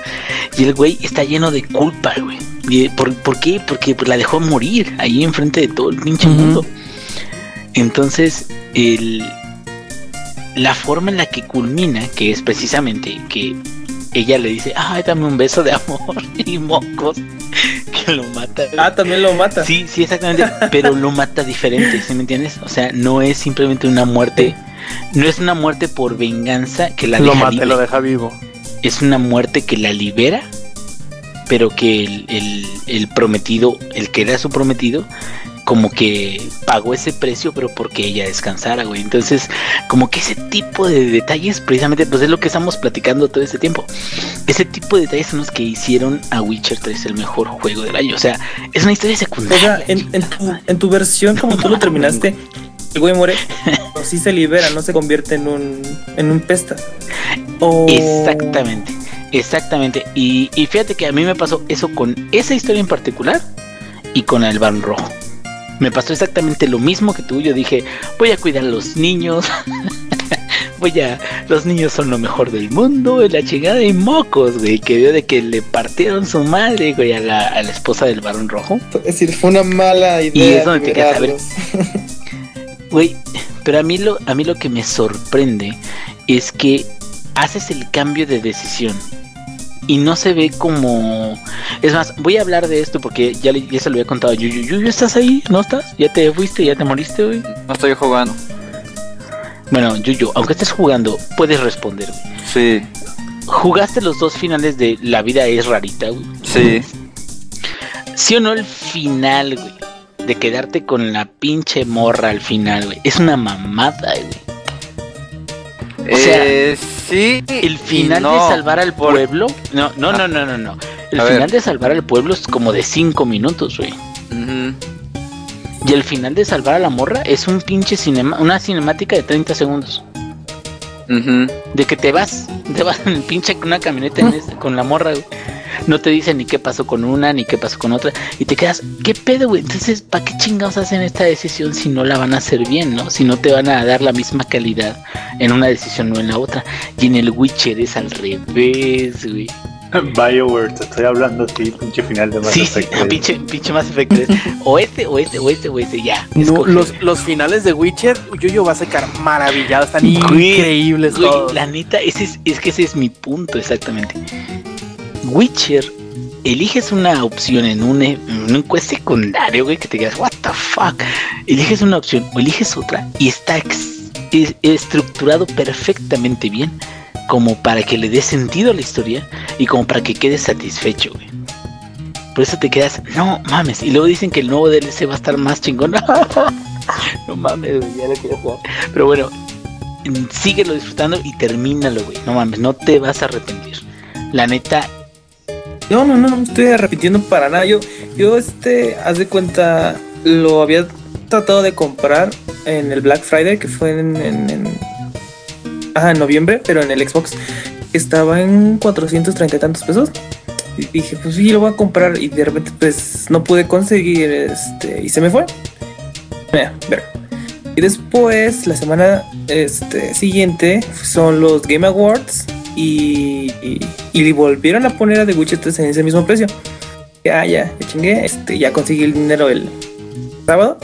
Y el güey está lleno de culpa, güey. ¿Y ¿Por, ¿Por qué? Porque la dejó morir ahí enfrente de todo el pinche mundo. Entonces, el, la forma en la que culmina, que es precisamente que ella le dice, ay, dame un beso de amor y mocos, lo mata. Ah, también lo mata. Sí, sí, exactamente. Pero lo mata diferente, ¿sí me entiendes? O sea, no es simplemente una muerte. No es una muerte por venganza que la Lo deja mata libre. lo deja vivo. Es una muerte que la libera, pero que el, el- el prometido, el que era su prometido, como que pagó ese precio, pero porque ella descansara, güey. Entonces, como que ese tipo de detalles, precisamente, pues es lo que estamos platicando todo este tiempo. Ese tipo de detalles son los que hicieron a Witcher 3 el mejor juego del año. O sea, es una historia O secundaria. sea, en, en tu, en tu versión, como tú lo terminaste, el güey muere, pero sí se libera, no se convierte en un, en un pesta. O- Exactamente, exactamente. Y, y fíjate que a mí me pasó eso con esa historia en particular y con el Barón Rojo. Me pasó exactamente lo mismo que tú. Yo dije, voy a cuidar a los niños, voy a, los niños son lo mejor del mundo, y la chingada y mocos, güey, que vio de que le partieron su madre, güey, a la, a la esposa del varón rojo. Es decir, fue una mala idea. Y es donde te quedas a ver. Güey, pero a mí lo, a mí lo que me sorprende es que haces el cambio de decisión y no se ve como. Es más, voy a hablar de esto porque ya, le- ya se lo había contado a Yuyu. Yuyu, ¿estás ahí? ¿No estás? ¿Ya te fuiste? ¿Ya te moriste, güey? No estoy jugando. Bueno, Yuyu, aunque estés jugando, puedes responder, güey. Sí, ¿Jugaste los dos finales de La vida es rarita, güey? sí. ¿Sí o no el final, güey? De quedarte con la pinche morra al final, güey. Es una mamada, güey. O sea, Eh, sí. El final no, de salvar al pueblo. No, no, no, no, no, no. El final ver. de salvar al pueblo es como de 5 minutos, güey. Y el final de salvar a la morra es un pinche cinema, una cinemática de 30 segundos. De que te vas, te vas en el pinche con una camioneta en ese- con la morra, güey. No te dicen ni qué pasó con una, ni qué pasó con otra. Y te quedas, ¿qué pedo, güey? Entonces, ¿para qué chingados hacen esta decisión si no la van a hacer bien, no? Si no te van a dar la misma calidad en una decisión o en la otra. Y en el Witcher es al revés, güey. BioWare, te estoy hablando a ti, pinche final de Mass Sí, sí, Effect, güey. pinche, pinche más efecto. O este, o este, o este, o este, ya. No, los, los finales de Witcher, Yuyo va a sacar maravillado, están increíbles Güey, la neta, ese es, es que ese es mi punto exactamente. Witcher, eliges una opción en un, en un quest secundario, güey, que te digas, what the fuck. Eliges una opción o eliges otra y está estructurado perfectamente bien como para que le dé sentido a la historia y como para que quedes satisfecho, güey. Por eso te quedas, no mames. Y luego dicen que el nuevo DLC va a estar más chingón. no mames, ya lo quiero jugar. Pero bueno, mm, síguelo disfrutando y termínalo, güey. No mames, no te vas a arrepentir. La neta, No, no, no, no estoy arrepintiendo para nada. Yo, yo, este, haz de cuenta, lo había tratado de comprar en el Black Friday, que fue en, en, en- ajá, en noviembre, pero en el Xbox estaba en 430 y tantos pesos. Y dije, pues sí, lo voy a comprar. Y de repente, pues no pude conseguir, este, y se me fue. Mira, ver. Y después, la semana este, siguiente, son los Game Awards. Y, y, volvieron a poner a The Witcher 3 en ese mismo precio. Ya, ya, ya chingué. Este, ya conseguí el dinero el sábado.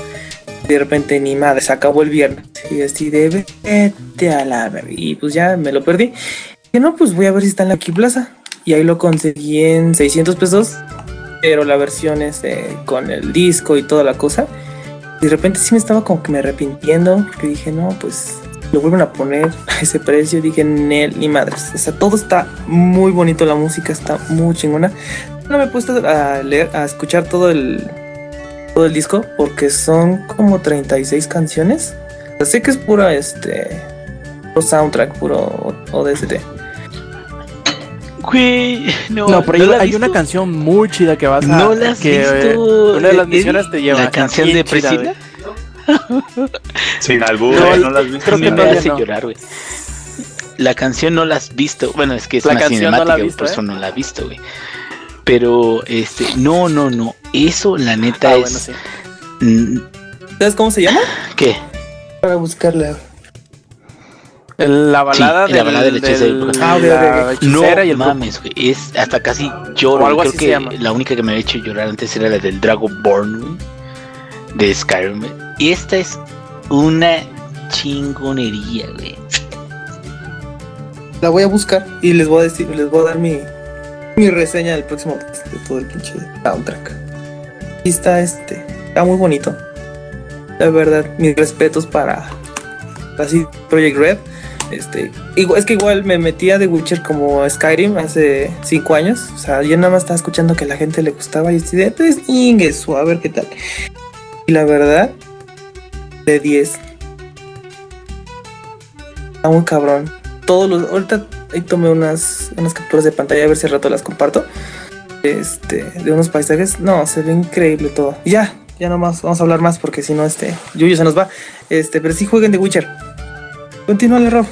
De repente, ni madre, se acabó el viernes. Y así de vete a la. Y pues ya me lo perdí. Y no, pues voy a ver si está en la Key. Y ahí lo conseguí en 600 pesos. Pero la versión este, con el disco y toda la cosa. Y de repente sí me estaba como que me arrepintiendo. Porque dije, no, pues lo vuelven a poner a ese precio. Dije, Nel, ni madres. O sea, todo está muy bonito. La música está muy chingona. No me he puesto a leer, a escuchar todo el, todo el disco. Porque son como 36 canciones. O sea, sé que es pura, este, puro soundtrack, puro ODST. güey, no, No, pero ¿no hay, hay una canción muy chida que vas a. ¿No la has que, eh, visto? Una de las Eddie? misiones te lleva. La canción de Priscila. Sin albur, No, ¿eh? no las vi. creo que me todavía hace no. llorar, güey. La canción no la has visto. Bueno, es que es La una no la cinemática, has visto, por ¿eh? eso no la he visto, güey. Pero, este, no, no, no. Eso, la neta, Ah, es. bueno, sí. ¿Sabes cómo se llama? ¿Qué? Para buscarla. La balada, Sí, la balada del hechizo del- Ah, la. No y el mames, güey. Es hasta casi lloro. O algo Creo así se que llama. la única que me había hecho llorar antes era la del Dragonborn, güey, De Skyrim. Y esta es una chingonería, güey. La voy a buscar y les voy a decir, les voy a dar mi, mi reseña del próximo de todo el pinche soundtrack. Y está este, está muy bonito. La verdad, mis respetos para así Project Red. Este, igual, es que igual me metía de Witcher como Skyrim hace 5 años. O sea, yo nada más estaba escuchando que a la gente le gustaba y así de, pues, ingueso, a ver qué tal. Y la verdad, de 10. Está muy cabrón. Todos los. Ahorita ahí tomé unas, unas capturas de pantalla a ver si al rato las comparto. Este, de unos paisajes. No, se ve increíble todo. Ya, ya nomás vamos a hablar más porque si no, este, Yuyo se nos va. Este, pero sí jueguen de Witcher. Continúale, Rob.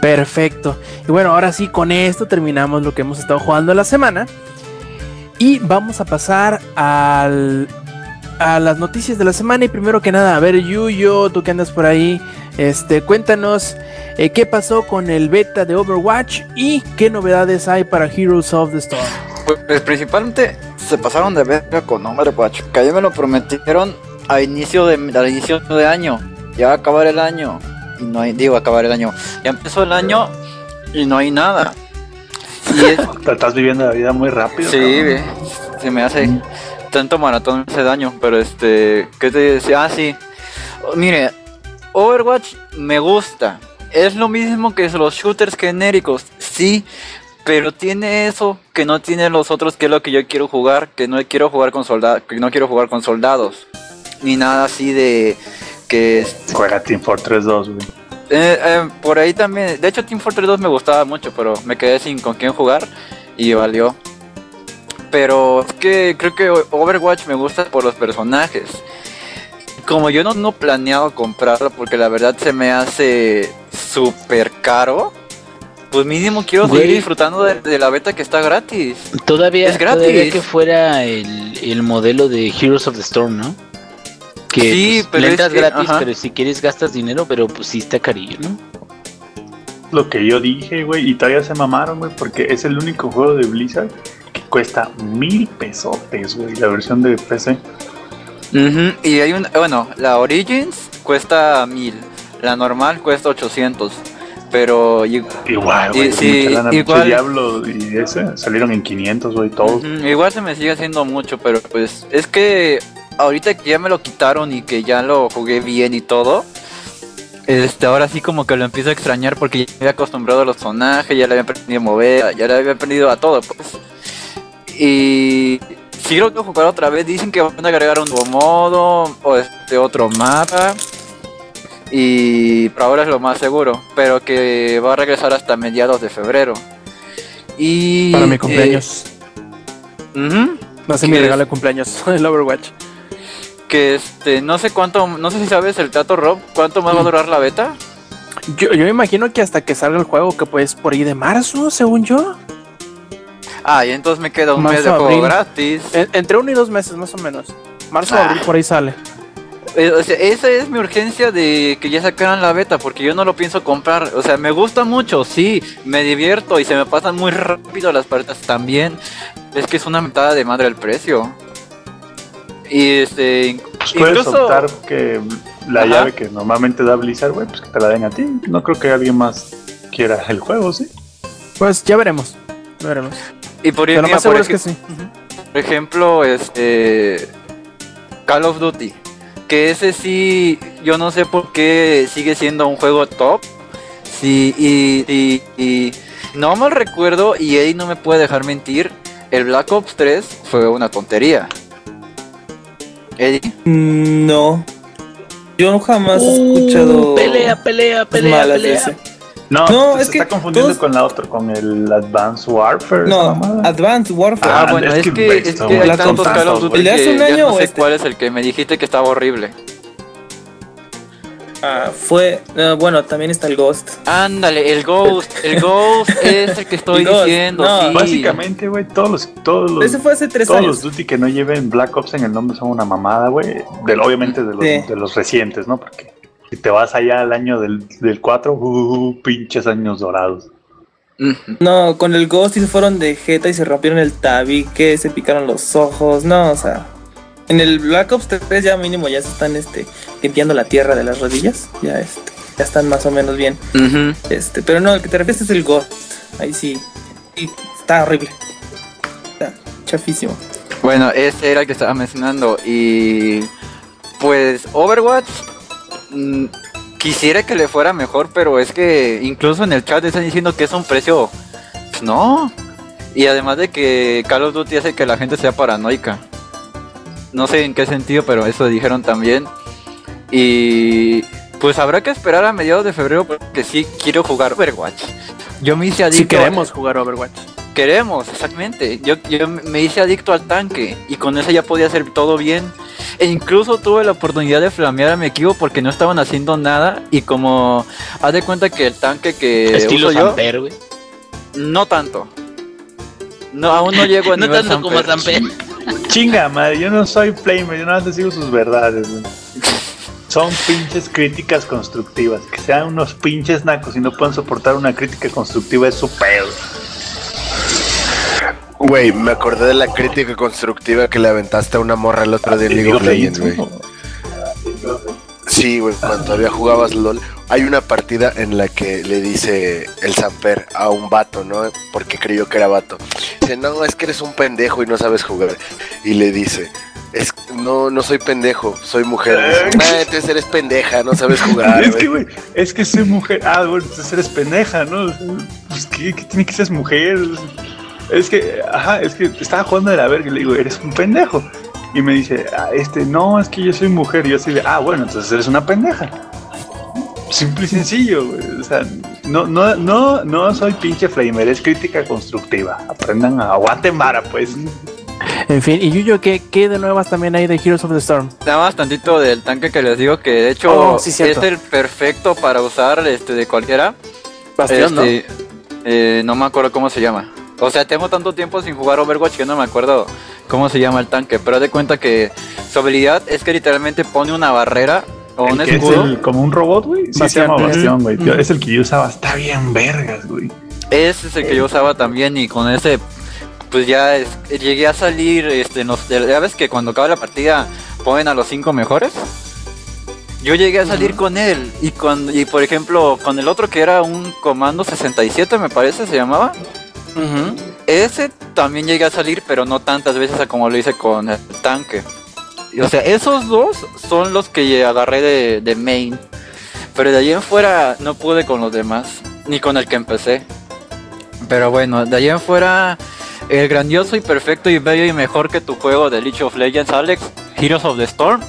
Perfecto. Y bueno, ahora sí, con esto terminamos lo que hemos estado jugando la semana. Y vamos a pasar al, a las noticias de la semana. Y primero que nada, a ver, Yuyo, tú que andas por ahí, Este, cuéntanos eh, qué pasó con el beta de Overwatch y qué novedades hay para Heroes of the Storm. Pues principalmente se pasaron de verga con Overwatch, que a mí me lo prometieron a inicio de, al inicio de año. Ya va a acabar el año. Y no hay, digo, acabar el año. Ya empezó el año y no hay nada. Y es, Te estás viviendo la vida muy rápido. Sí, cabrón. se me hace tanto maratón hace daño, pero este, ¿qué te decía? Ah, sí. Mire, Overwatch me gusta. Es lo mismo que los shooters genéricos, sí, pero tiene eso que no tienen los otros, que es lo que yo quiero jugar, que no quiero jugar con soldados, que no quiero jugar con soldados, ni nada así de que Juega Team Fortress 2, güey. eh, eh, por ahí también. De hecho, Team Fortress 2 me gustaba mucho, pero me quedé sin con quién jugar y valió. Pero es que creo que Overwatch me gusta por los personajes. Como yo no, no planeado comprarlo porque la verdad se me hace súper caro. Pues mínimo quiero seguir disfrutando de, de la beta que está gratis. Todavía, Es gratis. todavía que fuera el, el modelo de Heroes of the Storm, ¿no? Que Sí, pues, pero es que- gratis, ajá. pero si quieres gastas dinero, pero pues sí está carillo, ¿no? Lo que yo dije, güey, y todavía se mamaron, güey, porque es el único juego de Blizzard cuesta mil pesotes, güey, la versión de PC. Y hay un, bueno, la Origins cuesta 1000, la normal cuesta 800. Pero Igual, güey, sí, igual- Diablo y ese salieron en 500, güey, todos. Igual se me sigue haciendo mucho, pero pues es que ahorita que ya me lo quitaron y que ya lo jugué bien y todo, este ahora sí como que lo empiezo a extrañar porque ya me había acostumbrado a los personajes, ya le había aprendido a mover, ya le había aprendido a todo, pues. Y si lo quiero jugar otra vez, dicen que van a agregar un nuevo modo o este otro mapa. Y por ahora es lo más seguro, pero que va a regresar hasta mediados de febrero. Y Para mi eh, cumpleaños. Ujú. Va a ser mi ¿qué regalo de cumpleaños, el Overwatch. Que este, no sé cuánto, no sé si sabes el Tato Rob, cuánto más va a durar la beta. Yo, yo me imagino que hasta que salga el juego, que pues por ahí de marzo, según yo. Ah, y entonces me queda un Marzo, mes de juego abril. gratis. En- entre uno y dos meses, más o menos. Marzo o Ah. abril por ahí sale. Eh, o sea, esa es mi urgencia de que ya sacaran la beta, porque yo no lo pienso comprar. O sea, me gusta mucho, sí, me divierto y se me pasan muy rápido las partidas también. Es que es una mitad de madre el precio. Y este, Pues puedes incluso- optar que la Ajá. llave que normalmente da Blizzard, güey, pues que te la den a ti. No creo que alguien más quiera el juego, ¿sí? Pues ya veremos. Veremos. y por, Pero lo más por seguro es que sí. Por ejemplo, este Call of Duty, que ese sí, yo no sé por qué sigue siendo un juego top. Sí, y, y, y no mal recuerdo, y Eddie no me puede dejar mentir, el Black Ops 3 fue una tontería. Eddie, Mm, No. Yo jamás he escuchado. Uh, pelea, pelea, pelea, malas de pelea. ese. No, No, se es que está confundiendo todos- con la otra, con el Advanced Warfare. No. Advanced Warfare. ah, Ah, bueno, es es, que es que hay tantos Call of Duty ¿El de hace que un ya año no sé este? cuál es el que me dijiste que estaba horrible. Ah, fue. bueno, también está el Ghost. Ándale, el Ghost, el Ghost es el que estoy El diciendo, no, sí. Básicamente, güey, todos los, todos los, Ese fue hace tres todos años. los Duty que no lleven Black Ops en el nombre son una mamada, güey. Obviamente de los, Sí. de los recientes, ¿no? Porque si te vas allá al año del, del 4, uh, pinches años dorados. No, con el Ghost y se fueron de jeta y se rompieron el tabique, se picaron los ojos. No, o sea. En el Black Ops 3 ya mínimo ya se están este, limpiando la tierra de las rodillas. Ya este, ya están más o menos bien. Este, pero no, el que te refieres es el Ghost. Ahí sí. Y está horrible. Está chafísimo. Bueno, ese era el que estaba mencionando. Y pues Overwatch mm, quisiera que le fuera mejor, pero es que incluso en el chat están diciendo que es un precio. Pues no. Y además de que Call of Duty hace que la gente sea paranoica. No sé en qué sentido, pero eso dijeron también. Y pues habrá que esperar a mediados de febrero porque sí quiero jugar Overwatch. Yo me hice adicto. Si queremos jugar Overwatch. Queremos, exactamente. Yo, yo me hice adicto al tanque y con eso ya podía hacer todo bien. E incluso tuve la oportunidad de flamear a mi equipo porque no estaban haciendo nada y como haz de cuenta que el tanque que Estilo uso Samper, güey. no tanto. No, aún no llego a No nivel tanto como Samper. Samper. Chinga, madre, yo no soy Flamer, yo nada más te sigo sus verdades, güey. son pinches críticas constructivas. Que sean unos pinches nacos y no puedan soportar una crítica constructiva es su pedo. Güey, me acordé de la crítica constructiva que le aventaste a una morra el otro día en League of Legends, güey. Sí, güey, cuando todavía jugabas LOL, hay una partida en la que le dice el Samper a un vato, ¿no? Porque creyó que era vato. Dice, no, es que eres un pendejo y no sabes jugar. Y le dice, es, no, no soy pendejo, soy mujer. Dice, "Ah, entonces eres pendeja, no sabes jugar. es que, güey". es que soy mujer. Ah, bueno, entonces eres pendeja, ¿no? Pues, ¿qué, qué tiene que ser mujer? Es que, ajá, es que estaba jugando de la verga y le digo, eres un pendejo. Y me dice, ah, este, no, es que yo soy mujer. Y yo así de, ah, bueno, entonces eres una pendeja. Simple y sencillo, güey. O sea, no, no, no, no soy pinche flamer, es crítica constructiva. Aprendan a aguanten vara, pues. En fin, y Yuyo, ¿qué, ¿qué de nuevas también hay de Heroes of the Storm? Nada más tantito del tanque que les digo que de hecho Oh, sí, es el perfecto para usar este de cualquiera. Bastión, ¿no? Este, eh, no me acuerdo cómo se llama. O sea, tengo tanto tiempo sin jugar Overwatch que no me acuerdo cómo se llama el tanque. Pero haz de cuenta que su habilidad es que literalmente pone una barrera o un es el- como un robot, güey. Sí, se llama. Bastión, güey. Es el que yo usaba. Está bien vergas, güey. Ese es el que yo usaba también y con ese pues ya es- llegué a salir este en los- ya ves que cuando acaba la partida ponen a los cinco mejores. Yo llegué a salir con él y con y por ejemplo con el otro que era un comando 67 me parece se llamaba. Ese también llegué a salir, pero no tantas veces como lo hice con el tanque. O sea, esos dos son los que agarré de, de main. Pero de allí en fuera no pude con los demás, ni con el que empecé. Pero bueno, de allí en fuera, el grandioso y perfecto y bello y mejor que tu juego de League of Legends, Alex, Heroes of the Storm,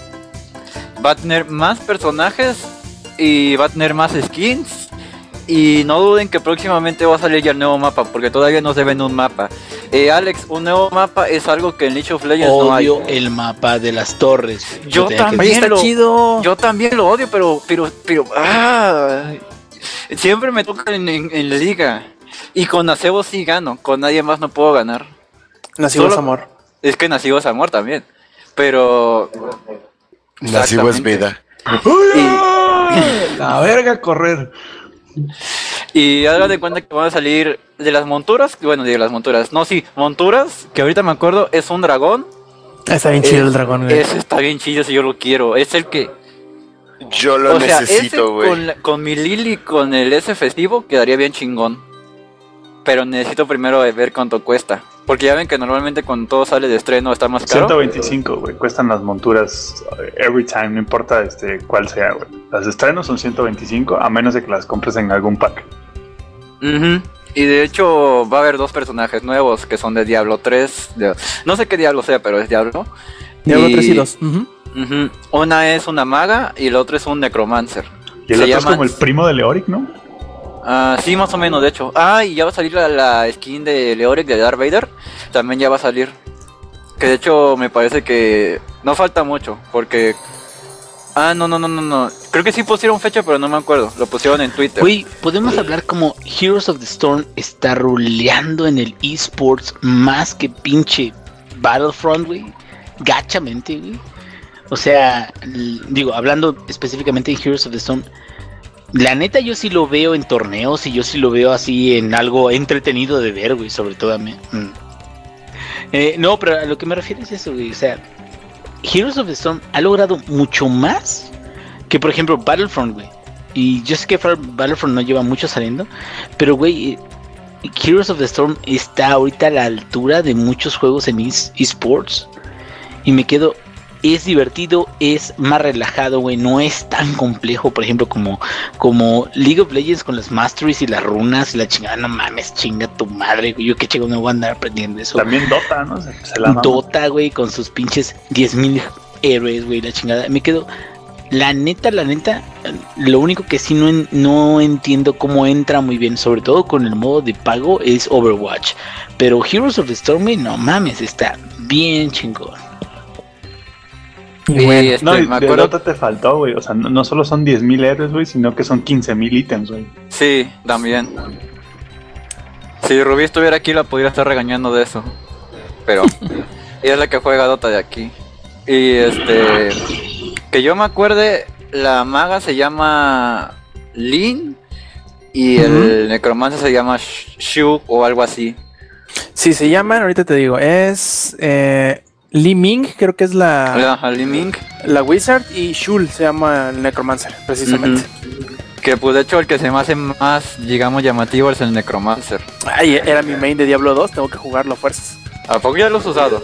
va a tener más personajes y va a tener más skins. Y no duden que próximamente va a salir ya el nuevo mapa, porque todavía nos deben un mapa. Eh, Alex, un nuevo mapa es algo que en League of Legends no hay. Odio el mapa de las torres. Yo también. Lo- chido. Yo también lo odio, pero, pero, pero, ah, siempre me toca en, en- en la liga. Y con Acebo sí gano, con nadie más no puedo ganar. Nacimos solo- amor. Es que Nacebo es amor también. Pero, Nacebo es vida. La verga, correr. y hagan de cuenta que van a salir de las monturas, bueno, de las monturas, no, sí, monturas, que ahorita me acuerdo, es un dragón. Está bien chido el dragón, güey. Ese está bien chido si yo lo quiero. Es el que, Yo lo o sea, ese necesito, güey. con, con mi Lily con el S festivo quedaría bien chingón. Pero necesito primero ver cuánto cuesta. Porque ya ven que normalmente cuando todo sale de estreno está más caro. 125, güey. Cuestan las monturas eh, every time, no importa este cuál sea, güey. Las de estreno son 125, a menos de que las compres en algún pack. Y de hecho va a haber dos personajes nuevos que son de Diablo 3. de- no sé qué Diablo sea, pero es Diablo. Diablo Y- 3 y 2. Ujú. Ujú. Una es una maga y el otro es un necromancer. Y el Se otro es como el primo de Leoric, ¿no? Ah, sí, más o menos, de hecho. Ah, y ya va a salir la, skin de Leoric de Darth Vader. También ya va a salir. Que de hecho me parece que no falta mucho, porque... Ah, no, no, no, no, no. Creo que sí pusieron fecha, pero no me acuerdo. Lo pusieron en Twitter. Güey, podemos hablar como Heroes of the Storm está ruleando en el esports más que pinche Battlefront, güey. Gachamente, güey. O sea, digo, hablando específicamente de Heroes of the Storm, la neta yo sí lo veo en torneos y yo sí lo veo así en algo entretenido de ver, güey, sobre todo a mí. Mm. Eh, no, pero a lo que me refiero es eso, güey. O sea, Heroes of the Storm ha logrado mucho más que, por ejemplo, Battlefront, güey. Y yo sé que Battlefront no lleva mucho saliendo, pero, güey, eh, Heroes of the Storm está ahorita a la altura de muchos juegos en es- esports. Y me quedo, es divertido, es más relajado, güey, no es tan complejo, por ejemplo, como, como League of Legends con las Masteries y las runas y la chingada, no mames, chinga tu madre, güey, yo qué chingo me voy a andar aprendiendo eso. También Dota, ¿no? Se, se la mama. Dota, güey, con sus pinches 10.000 héroes, güey, la chingada. Me quedo, la neta, la neta, lo único que sí no, en- no entiendo cómo entra muy bien, sobre todo con el modo de pago, es Overwatch. Pero Heroes of the Storm, no mames, está bien chingón. Y Y, bueno, este, No, y me de acuerdo... Dota te faltó, güey. O sea, no, no solo son 10.000 héroes, güey, sino que son 15.000 ítems, güey. Sí, también. Si Rubí estuviera aquí la pudiera estar regañando de eso. Pero ella es la que juega Dota de aquí. Y este que yo me acuerde la maga se llama Lin y el necromancer se llama Sh- Shu o algo así. Sí, se llaman, ahorita te digo, es eh, Li Ming, creo que es la, Ajá, Li Ming. la Wizard, y Shul se llama el Necromancer, precisamente. Que pues de hecho el que se me hace más, digamos, llamativo es el necromancer. Ay, era mi main de Diablo 2, tengo que jugarlo a fuerzas. ¿A poco ya lo has usado?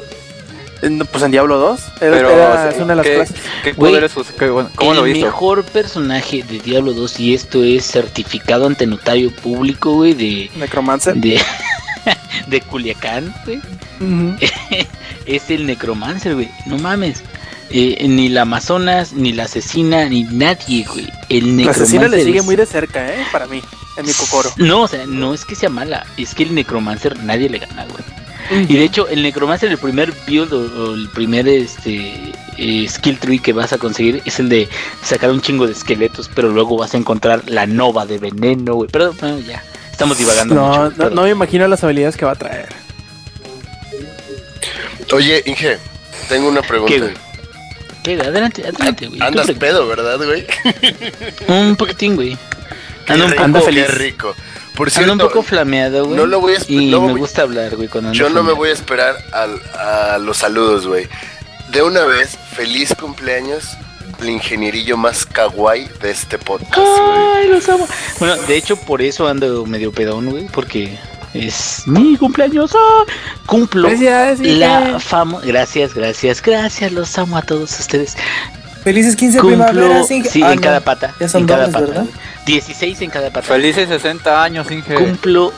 Eh, Pues en Diablo 2, era, Pero, era- sí, es una de las ¿qué- clases. ¿Qué poderes us- qué- bueno, ¿Cómo lo el viste? mejor personaje de Diablo 2 y esto es certificado ante notario público, güey, de Necromancer. de, de Culiacán, güey. Es el necromancer, güey. No mames. Eh, ni la Amazonas, ni la asesina, ni nadie, güey. El La necromancer. asesina le sigue es- muy de cerca, ¿eh? Para mí, en mi cocoro. No, o sea, no es que sea mala, es que el necromancer nadie le gana, güey. Y de hecho, el necromancer, el primer build o, o el primer este eh, skill tree que vas a conseguir es el de sacar un chingo de esqueletos, pero luego vas a encontrar la nova de veneno, güey. Pero bueno, ya, estamos divagando No, mucho. no, perdón. no me imagino las habilidades que va a traer. Oye, Inge, tengo una pregunta. ¿Qué, güey? ¿Qué, güey? Adelante, adelante, güey. Andas pre- pedo, ¿verdad, güey? Un poquitín, güey. Qué Ando un poco qué feliz. rico. Por Ando cierto, un poco flameado, güey. no lo voy a Y no me voy- gusta hablar, güey, cuando ando yo no me voy a esperar al- a los saludos, güey. De una vez, feliz cumpleaños al ingenierillo más kawaii de este podcast. Ay, los amo. Bueno, de hecho, por eso ando medio pedón, güey, porque es mi cumpleaños. ¡Ah! Cumplo Inge. la fama. Gracias, gracias, gracias. Los amo a todos ustedes. Felices 15 Cumplo, primaveras. Inge- sí, Ah, en no. cada pata. Ya son en cada pata. ¿verdad? güey. 16 en cada pata. Felices 60 años, Inge. Cumplo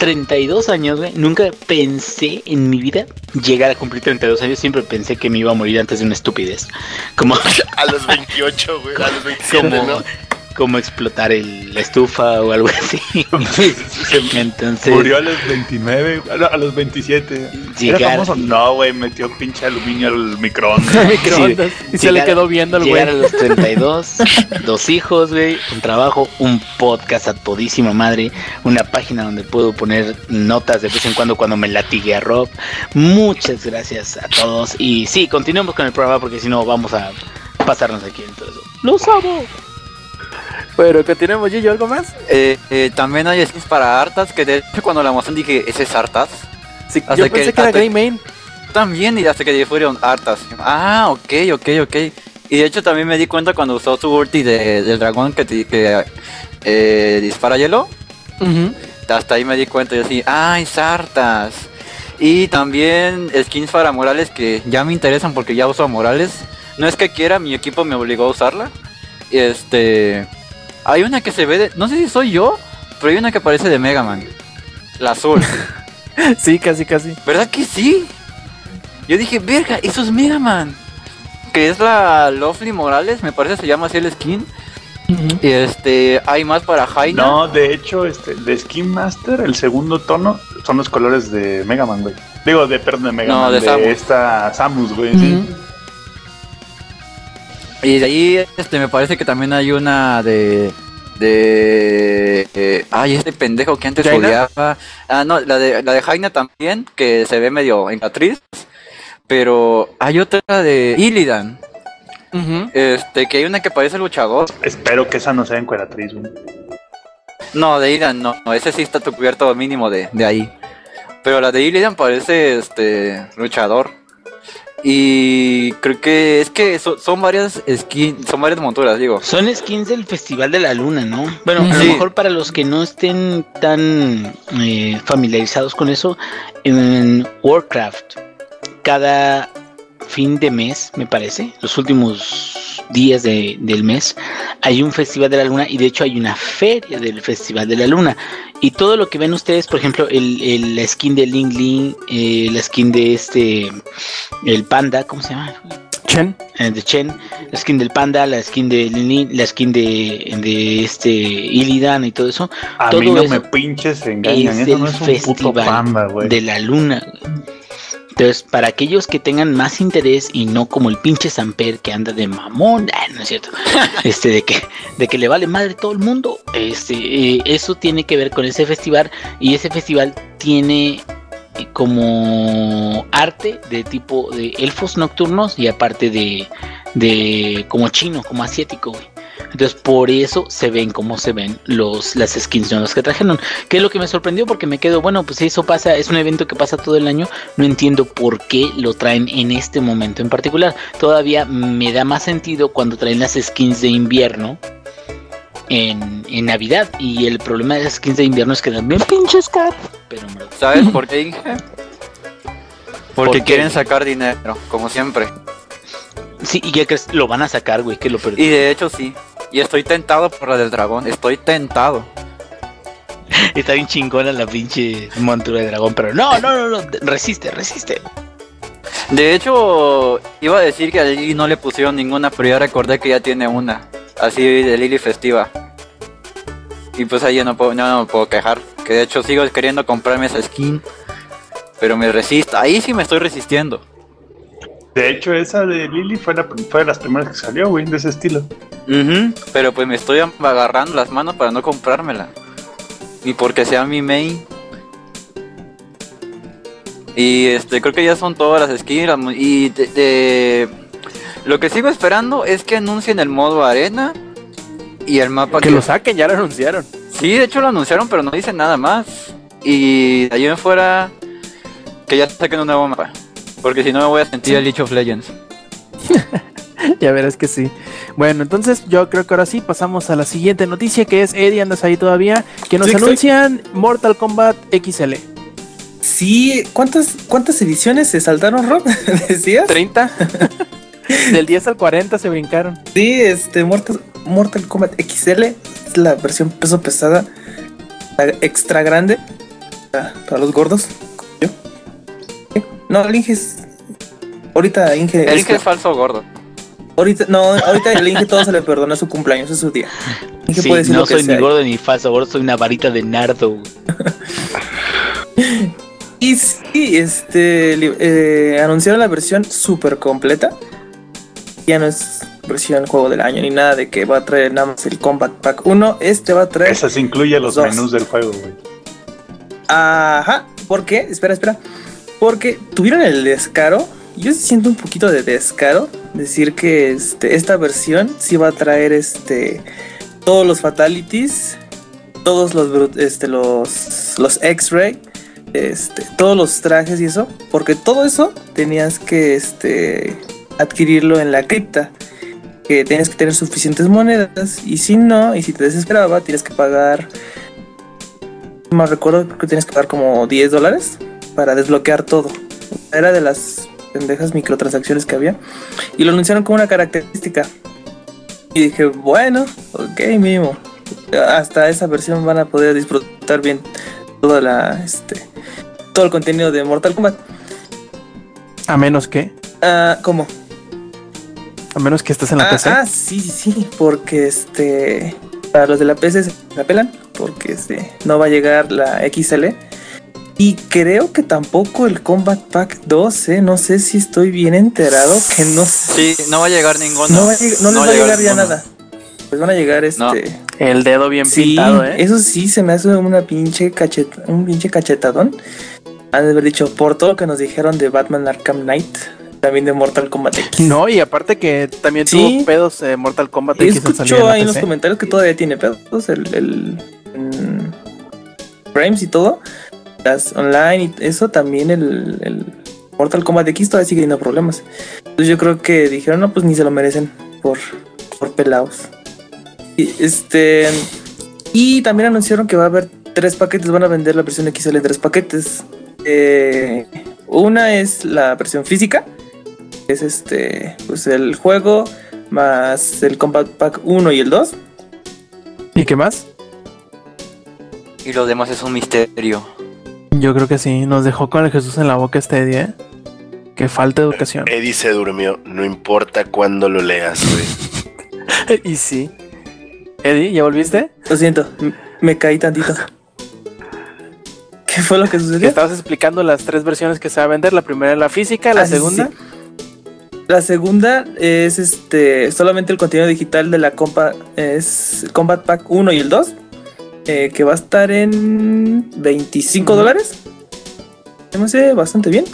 32 años, güey. Nunca pensé en mi vida llegar a cumplir 32 años. Siempre pensé que me iba a morir antes de una estupidez. Como, A los 28, güey. A los 27, como, ¿no? Como explotar el, la estufa o algo así. Entonces, Murió a los 29, a lo- a los 27. Llegar- ¿Era famoso? No, güey, metió pinche aluminio al microondas. Microondas. y se le quedó viendo al güey. Llegar a los 32, dos hijos, güey, un trabajo, un podcast a todísima madre, una página donde puedo poner notas de vez en cuando cuando me latigue a Rob. Muchas gracias a todos. Y sí, continuemos con el programa porque si no vamos a pasarnos aquí en todo eso. ¡Los amo! Pero continuemos, Gillo, ¿algo más? Eh, eh, también hay skins para Artas, que de hecho cuando la mostré dije, ¿ese es Artas? Sí, Hasta yo que- pensé que era hasta- Grey Main. También, y hasta que fueron Artas. Ah, ok, ok, ok. Y de hecho también me di cuenta cuando usó su ulti de- del dragón que, que eh, dispara hielo. Hasta ahí me di cuenta y así, ah, es Artas. Y también skins para Morales que ya me interesan porque ya uso a Morales. No es que quiera, mi equipo me obligó a usarla. Este... Hay una que se ve de... No sé si soy yo, pero hay una que parece de Mega Man. La azul. Sí, casi, casi. ¿Verdad que sí? Yo dije, verga, eso es Mega Man. Que es la Lovely Morales, me parece se llama así el skin. Y este, hay más para Jaina. No, de hecho, este, de Skin Master, el segundo tono son los colores de Mega Man, güey. Digo, de, perdón, de Mega No, Man, de de, Samus. esta Samus, güey. sí. Y de ahí, este, me parece que también hay una de. De. eh, ay, este pendejo que antes ¿Jaina? odiaba. Ah, no, la de, la de Jaina también, que se ve medio encatriz. Pero hay otra de Illidan. Este, que hay una que parece luchador. Espero que esa no sea encueratriz, güey. No, de Illidan no, no, ese sí está tu cubierto mínimo de, de ahí. Pero la de Illidan parece este luchador. Y creo que es que so- son varias skins, son varias monturas, digo. Son skins del Festival de la Luna, ¿no? Bueno, a lo mejor para los que no estén tan eh, familiarizados con eso, en Warcraft, cada fin de mes, me parece, los últimos días de- del mes, hay un Festival de la Luna y de hecho hay una feria del Festival de la Luna. Y todo lo que ven ustedes, por ejemplo, el, el- la skin de Ling Ling, eh, la skin de este, el panda, ¿cómo se llama? Chen. eh, de Chen, la skin del panda, la skin de Lin, la skin de, de este Illidan y todo eso, A Todo mí no eso me pinches engañan. es Eso el no es un puto festival panda, güey. de la luna. güey. Entonces, para aquellos que tengan más interés y no como el pinche Samper que anda de mamón, ah, no es cierto, este de que de que le vale madre todo el mundo, este eh, eso tiene que ver con ese festival y ese festival tiene como arte de tipo de elfos nocturnos y aparte de, de como chino, como asiático, güey. Entonces por eso se ven como se ven los, las skins nuevas que trajeron. Que es lo que me sorprendió porque me quedo, bueno, pues eso pasa, es un evento que pasa todo el año. No entiendo por qué lo traen en este momento en particular. Todavía me da más sentido cuando traen las skins de invierno. En, en Navidad y el problema de las skins de invierno es que dan bien pinches caras. Pero hombre, ¿Sabes por qué, Inge? Porque quieren sacar dinero, como siempre. sí, y ya que lo van a sacar, güey, que lo perdí. Y de hecho sí. Y estoy tentado por la del dragón. Estoy tentado. Está bien chingona la pinche montura de dragón, pero no, no, no, no, resiste, resiste. De hecho, iba a decir que a Lily no le pusieron ninguna, pero ya recordé que ya tiene una. Así de Lily festiva. Y pues ahí ya no, puedo, no, me puedo quejar. Que de hecho sigo queriendo comprarme esa skin. Pero me resisto. Ahí sí me estoy resistiendo. De hecho, esa de Lily fue, la, fue de las primeras que salió, güey, de ese estilo. Pero pues me estoy agarrando las manos para no comprármela. Y porque sea mi main. Y este, creo que ya son todas las skins. Y de, de- Lo que sigo esperando es que anuncien el modo arena. Y el mapa Que lo saquen, ya lo anunciaron. Sí, de hecho lo anunciaron, pero no dicen nada más. Y de ahí en fuera, que ya saquen un nuevo mapa. Porque si no me voy a sentir el League of Legends. Ya verás que sí. Bueno, entonces yo creo que ahora sí pasamos a la siguiente noticia que es Eddie, andas ahí todavía, que nos Sí, anuncian Mortal Kombat XL. Sí, ¿cuántas, cuántas ediciones se saltaron, Rob? ¿Decías? 30. Del 10 al 40 se brincaron. Sí, este Mortal, Mortal Kombat XL es la versión peso pesada, extra grande para los gordos. No, el Inge es. Ahorita Inge. El es- Inge es falso gordo. ahorita, no, ahorita el Inge todo se le perdona su cumpleaños, es su día. Inge Sí, puede decir no lo que soy sea. ni gordo ni falso, gordo soy una varita de nardo. Y sí, este eh, anunciaron la versión super completa. Ya no es versión juego del año ni nada de que va a traer nada más el Combat Pack 1. Este va a traer. Esa se incluye los Dos. menús del juego, güey. Ajá. ¿Por qué? Espera, espera. Porque tuvieron el descaro. Yo siento un poquito de descaro. Decir que este, esta versión sí va a traer este. Todos los fatalities. Todos los este, los. los X-Ray. Este. Todos los trajes y eso. Porque todo eso tenías que este. adquirirlo en la cripta. Que tienes que tener suficientes monedas. Y si no, y si te desesperaba, tienes que pagar me recuerdo creo que tienes que pagar como 10 dólares para desbloquear todo. Era de las pendejas microtransacciones que había. Y lo anunciaron como una característica. Y dije, bueno, ok, mínimo. Hasta esa versión van a poder disfrutar bien toda la este todo el contenido de Mortal Kombat. A menos que. Ah, ¿cómo? A menos que estés en la Ah, PC. ah, sí, sí, sí, porque este para los de la PC se la pelan porque este no va a llegar la XL y creo que tampoco el Combat Pack 2, eh, no sé si estoy bien enterado que no Sí, no va a llegar ninguno. no, va a lleg- no les va a llegar ya ninguno. nada. Pues van a llegar este No. El dedo bien Sí, pintado, ¿eh? eso sí se me hace una pinche cacheta, un pinche cachetadón. Han de haber dicho por todo lo que nos dijeron de Batman Arkham Knight, también de Mortal Kombat X. No, y aparte que también Sí. tuvo pedos eh, Mortal Kombat X la ahí en los comentarios que todavía tiene pedos el, frames y todo. Las online y eso también el, el Mortal Kombat X todavía sigue teniendo problemas. Entonces yo creo que dijeron, no, pues ni se lo merecen por, por pelados. Y este y también anunciaron que va a haber tres paquetes, van a vender la versión XL en tres paquetes. Eh, una es la versión física, que es este, pues el juego más el Combat Pack 1 y el 2. ¿Y qué más? Y lo demás es un misterio. Yo creo que sí. Nos dejó con el Jesús en la boca este día. Que falta educación. Eddie se durmió, no importa cuándo lo leas, güey. y sí. Eddie, ¿ya volviste? Lo siento, me caí tantito. ¿Qué fue lo que sucedió? estabas explicando las tres versiones que se va a vender. La primera es la física, la Ah, sí, segunda. sí. La segunda es este solamente el contenido digital de la compa es Combat Pack 1 y el 2. Eh, que va a estar en 25 Ujú. dólares. Se me hace bastante bien.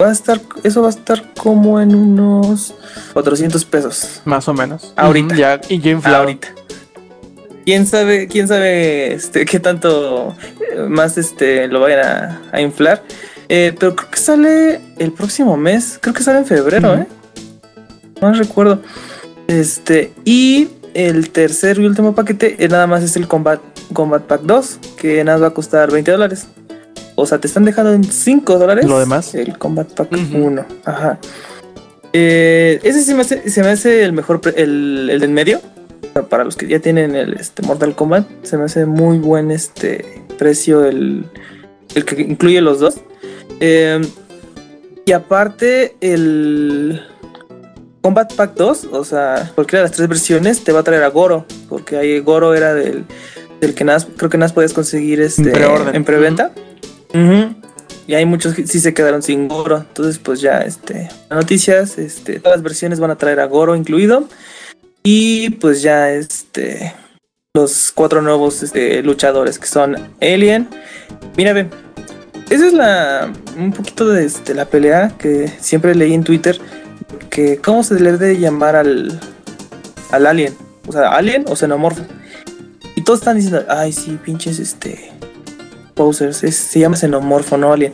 Va a estar, eso va a estar como en unos 400 pesos. Más o menos. Ahorita. Ya, y ya inflado. Ahorita. ¿Quién sabe, quién sabe este, qué tanto eh, más este, lo vayan a, a inflar? Eh, pero creo que sale el próximo mes. Creo que sale en febrero. ¿eh? No recuerdo. Este, y el tercer y último paquete eh, nada más es el Combat, Combat Pack 2, que nada más va a costar 20 dólares. O sea, te están dejando en 5 dólares. Lo demás. El Combat Pack Ujú. 1. Ajá. Eh, ese sí me hace, se me hace el mejor, el, el de en medio. Para los que ya tienen el este, Mortal Kombat, se me hace muy buen este precio el, el que incluye los dos. Eh, y aparte, el Combat Pack 2, o sea, cualquiera de las tres versiones, te va a traer a Goro. Porque ahí Goro era del, del que nada, creo que nada podías conseguir este, En preorden. en preventa. Ujú. Y hay muchos que sí se quedaron sin Goro. Entonces, pues ya, este, noticias, este, todas las versiones van a traer a Goro incluido. Y pues ya, este, los cuatro nuevos este, luchadores que son Alien. Mira, ve, esa es la, un poquito de este, la pelea que siempre leí en Twitter. Que cómo se le debe llamar al, al Alien. O sea, Alien o Xenomorfo. Todos están diciendo, ay, sí, pinches, este, posers, es- se llama Xenomorfo, no Alien.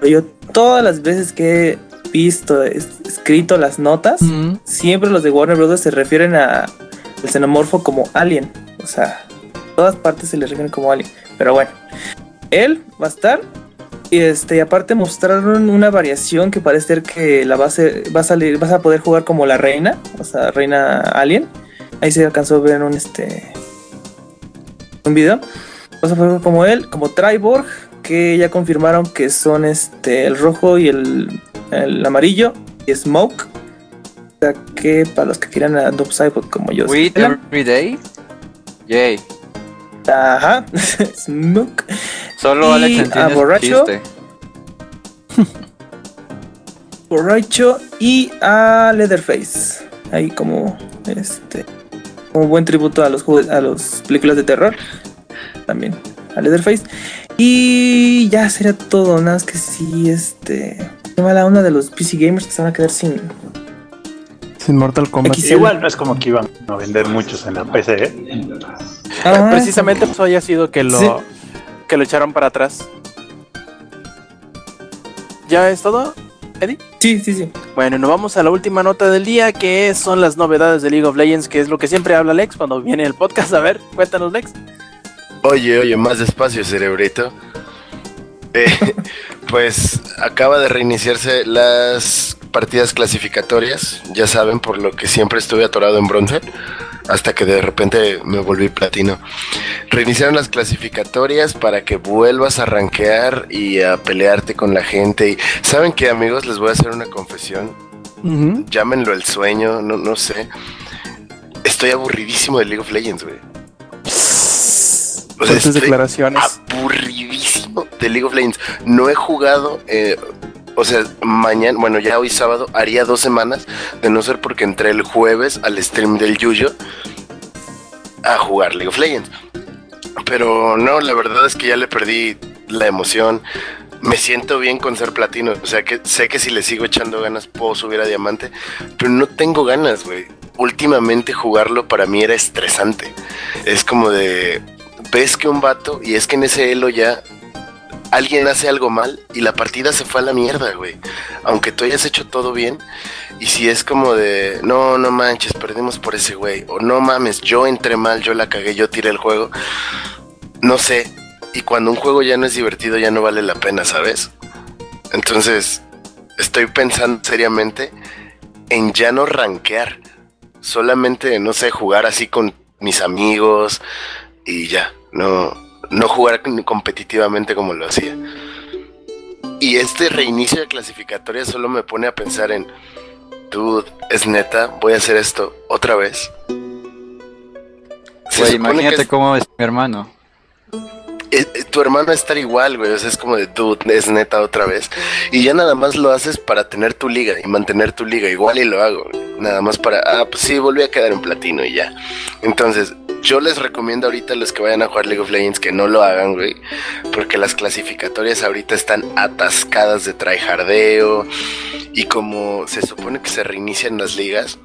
Pero yo todas las veces que he visto, es- escrito las notas, siempre los de Warner Brothers se refieren a el xenomorfo como Alien. O sea, todas partes se le refieren como Alien. Pero bueno, él va a estar. Y este, y aparte mostraron una variación que parece ser que la base va a salir, vas a poder jugar como la reina, o sea, reina Alien. Ahí se alcanzó a ver un este un video. Poder jugar como él, como Triborg, que ya confirmaron que son este el rojo y el, el amarillo y Smoke. O sea que para los que quieran a Dub Cyborg como yo. Wait every day. Yay. Ajá. Smoke. Solo Y Alex a entiende borracho. chiste. Borracho y a Leatherface. Ahí como este como buen tributo a los juegos, a las películas de terror. También a Leatherface. Y ya sería todo, nada más que sí, este. Qué mala onda de los PC gamers que se van a quedar sin. Sin Mortal Kombat. X- Igual no es como que iban a vender muchos en la PC, ¿eh? Ajá. Precisamente pues haya sido que lo Sí. que lo echaron para atrás. ¿Ya es todo, Eddie? Sí, sí, sí. Bueno, nos vamos a la última nota del día, que son las novedades de League of Legends, que es lo que siempre habla Lex cuando viene el podcast. A ver, cuéntanos, Lex. Oye, oye, más despacio, cerebrito. Eh, pues acaba de reiniciarse las partidas clasificatorias, ya saben, por lo que siempre estuve atorado en bronce, hasta que de repente me volví platino. Reiniciaron las clasificatorias para que vuelvas a rankear y a pelearte con la gente. Y saben que amigos, les voy a hacer una confesión. Llámenlo el sueño, no, no sé. Estoy aburridísimo de League of Legends, güey. O sea, declaraciones. aburridísimo de League of Legends. No he jugado, eh, o sea, mañana, bueno, ya hoy sábado, haría dos semanas, de no ser porque entré el jueves al stream del Yuyo a jugar League of Legends. Pero no, la verdad es que ya le perdí la emoción. Me siento bien con ser platino. O sea que sé que si le sigo echando ganas puedo subir a diamante. Pero no tengo ganas, güey. Últimamente jugarlo para mí era estresante. Es como de. Ves que un vato, y es que en ese elo ya alguien hace algo mal y la partida se fue a la mierda, güey. Aunque tú hayas hecho todo bien. Y si es como de, no, no manches, perdimos por ese güey. O no mames, yo entré mal, yo la cagué, yo tiré el juego. No sé. Y cuando un juego ya no es divertido, ya no vale la pena, ¿sabes? Entonces, estoy pensando seriamente en ya no rankear. Solamente, no sé, jugar así con mis amigos y ya. No, no jugar competitivamente como lo hacía. Y este reinicio de clasificatoria solo me pone a pensar en, dude, es neta, voy a hacer esto otra vez. Que imagínate es- cómo es mi hermano. Eh, eh, tu hermano va a estar igual, güey. O sea, es como de dude, es neta otra vez. Y ya nada más lo haces para tener tu liga y mantener tu liga. Igual y lo hago. Nada más para, ah, pues sí, volví a quedar en platino y ya. Entonces, yo les recomiendo ahorita a los que vayan a jugar League of Legends que no lo hagan, güey. Porque las clasificatorias ahorita están atascadas de tryhardeo. Y como se supone que se reinician las ligas.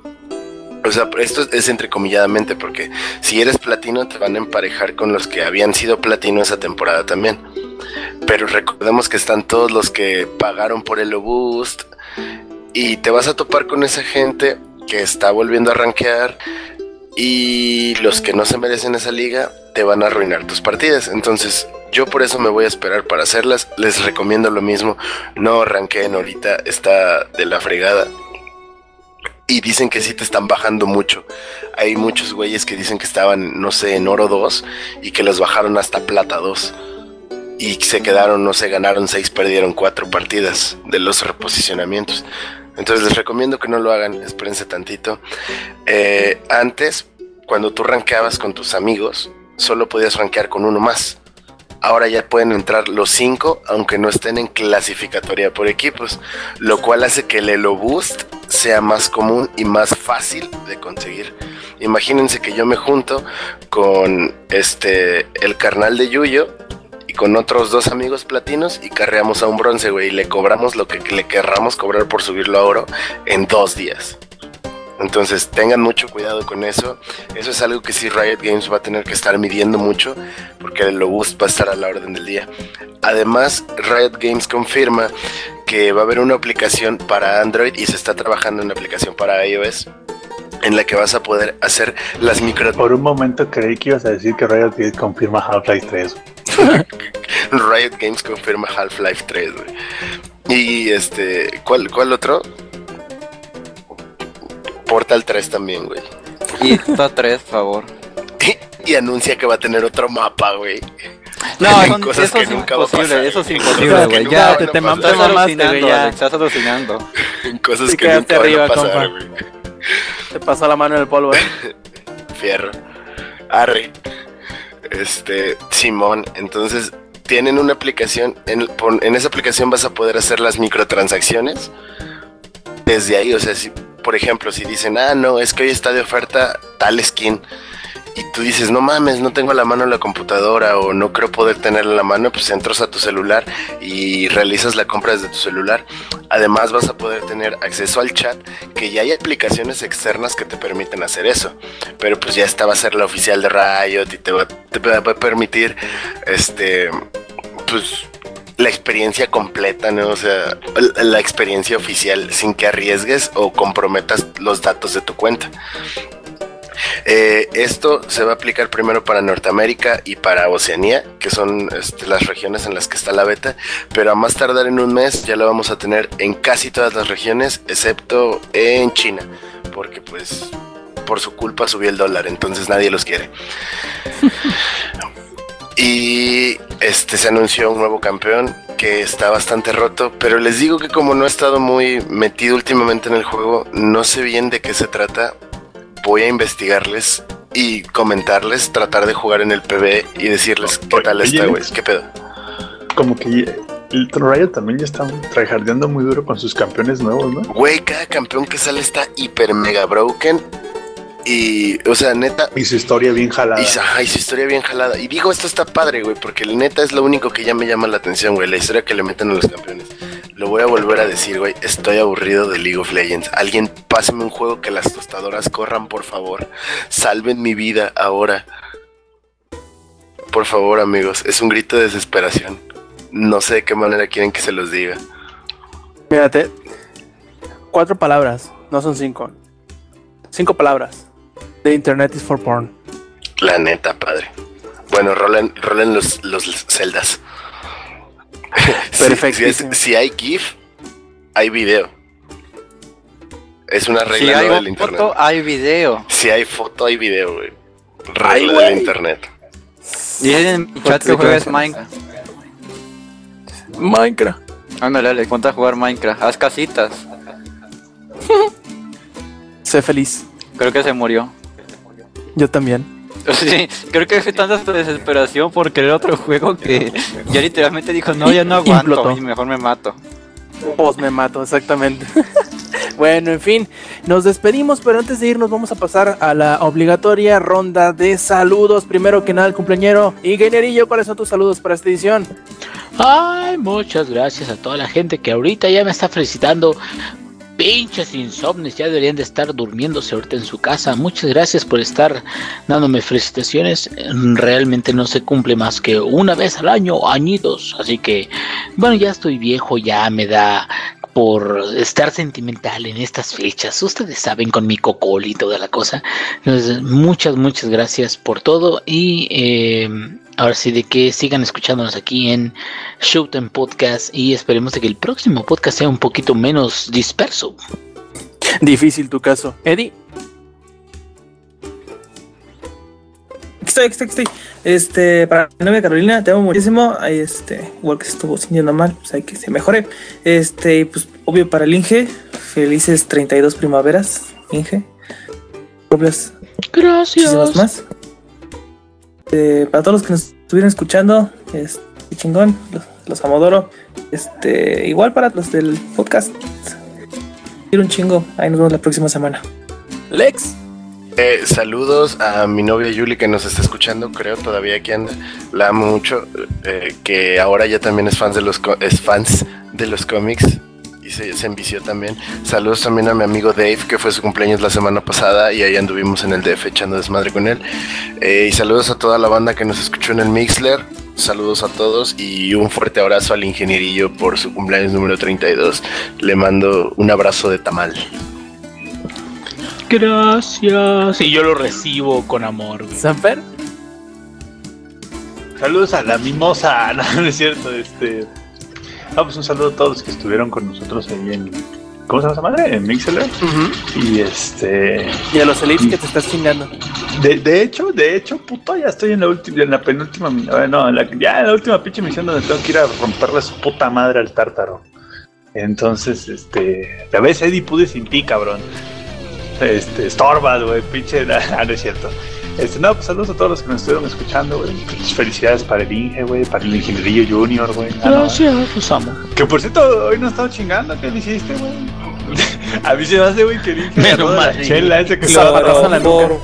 O sea, esto es, entrecomilladamente porque si eres platino te van a emparejar con los que habían sido platino esa temporada también. Pero recordemos que están todos los que pagaron por el boost y te vas a topar con esa gente que está volviendo a rankear y los que no se merecen esa liga te van a arruinar tus partidas. Entonces, yo por eso me voy a esperar para hacerlas. Les recomiendo lo mismo. No ranqueen ahorita, está de la fregada. Y dicen que sí te están bajando mucho. Hay muchos güeyes que dicen que estaban, no sé, en oro 2 y que los bajaron hasta plata 2. Y se quedaron, no sé, ganaron 6, perdieron 4 partidas de los reposicionamientos. Entonces les recomiendo que no lo hagan, espérense tantito. Eh, antes, cuando tú rankeabas con tus amigos, solo podías rankear con uno más. Ahora ya pueden entrar los cinco, aunque no estén en clasificatoria por equipos, lo cual hace que el Elo Boost sea más común y más fácil de conseguir. Imagínense que yo me junto con este el carnal de Yuyo y con otros dos amigos platinos y carreamos a un bronce, güey, y le cobramos lo que le querramos cobrar por subirlo a oro en dos días. Entonces tengan mucho cuidado con eso. Eso es algo que sí Riot Games va a tener que estar midiendo mucho porque el Lobust va a estar a la orden del día. Además, Riot Games confirma que va a haber una aplicación para Android y se está trabajando en una aplicación para iOS en la que vas a poder hacer las micro... Por un momento creí que ibas a decir que Riot Games confirma Half-Life 3. Riot Games confirma Half-Life 3, güey. Y este, ¿cuál, ¿cuál otro? Portal 3 también, güey. Y está 3, por favor. Y, anuncia que va a tener otro mapa, güey. No, Hay son- cosas eso que es nunca va a imposible, pasar. eso es imposible, güey. Ya, te- a te pasar. Te Estás mamaste, güey, ya. Estás alucinando. Cosas que nunca van a pasar, güey. Te pasó la mano en el polvo, ¿eh? Fierro. Arre. Este, Simón. Entonces, tienen una aplicación. En, en esa aplicación vas a poder hacer las microtransacciones. Desde ahí, o sea, si, por ejemplo, si dicen, ah, no, es que hoy está de oferta tal skin. Y tú dices, no mames, no tengo la mano la computadora o no creo poder tenerla en la mano, pues entras a tu celular y realizas la compra desde tu celular. Además vas a poder tener acceso al chat, que ya hay aplicaciones externas que te permiten hacer eso. Pero pues ya esta va a ser la oficial de Riot y te va, te va a permitir, este, pues la experiencia completa, ¿no? O sea, la- experiencia oficial sin que arriesgues o comprometas los datos de tu cuenta. Eh, esto se va a aplicar primero para Norteamérica y para Oceanía, que son este, las regiones en las que está la beta, pero a más tardar en un mes ya la vamos a tener en casi todas las regiones, excepto en China, porque pues por su culpa subió el dólar, entonces nadie los quiere. Y este se anunció un nuevo campeón que está bastante roto, pero les digo que como no he estado muy metido últimamente en el juego, no sé bien de qué se trata. Voy a investigarles y comentarles, tratar de jugar en el PB y decirles qué tal está, güey. ¿Qué pedo? Como que el Riot también ya está tryhardeando muy duro con sus campeones nuevos, ¿no? Güey, cada campeón que sale está hiper mega broken. Y, o sea, neta, Y su historia bien jalada. Y, ajá, y su historia bien jalada. Y digo, esto está padre, güey, porque la neta es lo único que ya me llama la atención, güey, la historia que le meten a los campeones. Lo voy a volver a decir, güey, estoy aburrido de League of Legends. Alguien pásame un juego que las tostadoras corran, por favor. Salven mi vida ahora. Por favor, amigos, es un grito de desesperación. No sé de qué manera quieren que se los diga. Fíjate. Cuatro palabras, no son cinco. Cinco palabras. The internet is for porn. La neta, padre. Bueno, rolen, rolen los, los celdas. Si- Perfectísimo. Si, si hay GIF, hay video. Es una Si regla hay nueva del foto, internet. hay video. Si hay foto, hay video, güey. Ay, Regla güey. del internet. Dicen en mi chat que juegues Minecraft. Minecraft. Ándale, le ponte a jugar Minecraft. Haz casitas. Sé feliz. Creo que se murió. Yo también. Sí, creo que fue tanta desesperación por querer otro juego que ya literalmente dijo, no, ya no aguanto Implotó. y mejor me mato. Pues me mato, exactamente. Bueno, en fin, nos despedimos, pero antes de irnos vamos a pasar a la obligatoria ronda de saludos. Primero que nada, el cumpleañero Ingenierillo, ¿cuáles son tus saludos para esta edición? Ay, muchas gracias a toda la gente que ahorita ya me está felicitando. Pinches insomnes, ya deberían de estar durmiéndose ahorita en su casa. Muchas gracias por estar dándome felicitaciones. Realmente no se cumple más que una vez al año, añitos. Así que, bueno, ya estoy viejo, ya me da por estar sentimental en estas fechas. Ustedes saben con mi cocol y toda la cosa. Entonces, muchas, muchas gracias por todo. Y eh, ahora sí, de que sigan escuchándonos aquí en Showtime Podcast. Y esperemos de que el próximo podcast sea un poquito menos disperso. Difícil tu caso. Eddie. Aquí estoy, aquí estoy, aquí estoy. Este, para mi novia Carolina, te amo muchísimo. Ahí, este, igual que se estuvo sintiendo mal, pues hay que se mejore. Este, y pues, obvio para el Inge, felices 32 primaveras, Inge. Obvias, muchísimas Gracias. más. Eh, para todos los que nos estuvieron escuchando, este, chingón, los, los amodoro. Este, igual para los del podcast. Quiero un chingo. Ahí nos vemos la próxima semana. Lex. Eh, saludos a mi novia Yuli que nos está escuchando, creo todavía que anda. La amo mucho, eh, que ahora ya también es fans de los es fans de los cómics y se, se envició también. Saludos también a mi amigo Dave, que fue su cumpleaños la semana pasada y ahí anduvimos en el DF echando desmadre con él. Eh, y saludos a toda la banda que nos escuchó en el Mixler. Saludos a todos y un fuerte abrazo al ingenierillo por su cumpleaños número 32. Le mando un abrazo de tamal. Gracias. Y yo lo recibo con amor. güey. Sanfer. Saludos a la mimosa, no, no es cierto, este. Ah, pues un saludo a todos los que estuvieron con nosotros ahí en. ¿Cómo se llama esa madre? En Mixler. Y este. Y a los elites que te estás chingando. De, de hecho, de hecho, puto, ya estoy en la última, en la penúltima, eh, no, en la- ya en la última pinche misión donde tengo que ir a romperle su puta madre al tártaro. Entonces, este, la vez Eddie pude sin ti, cabrón. Este, estorba, güey, pinche, ah, no es cierto. Este, no, pues saludos a todos los que nos estuvieron escuchando, güey. Pues, Felicidades para el Inge, güey, para el Ingenierillo Junior, güey. Ah, no, Gracias, los amo. que por cierto, hoy no estaba chingando, ¿qué le hiciste, güey? a mí se me hace, güey, que el Inge de la chela ese que Lo estaba agarró en la nuca.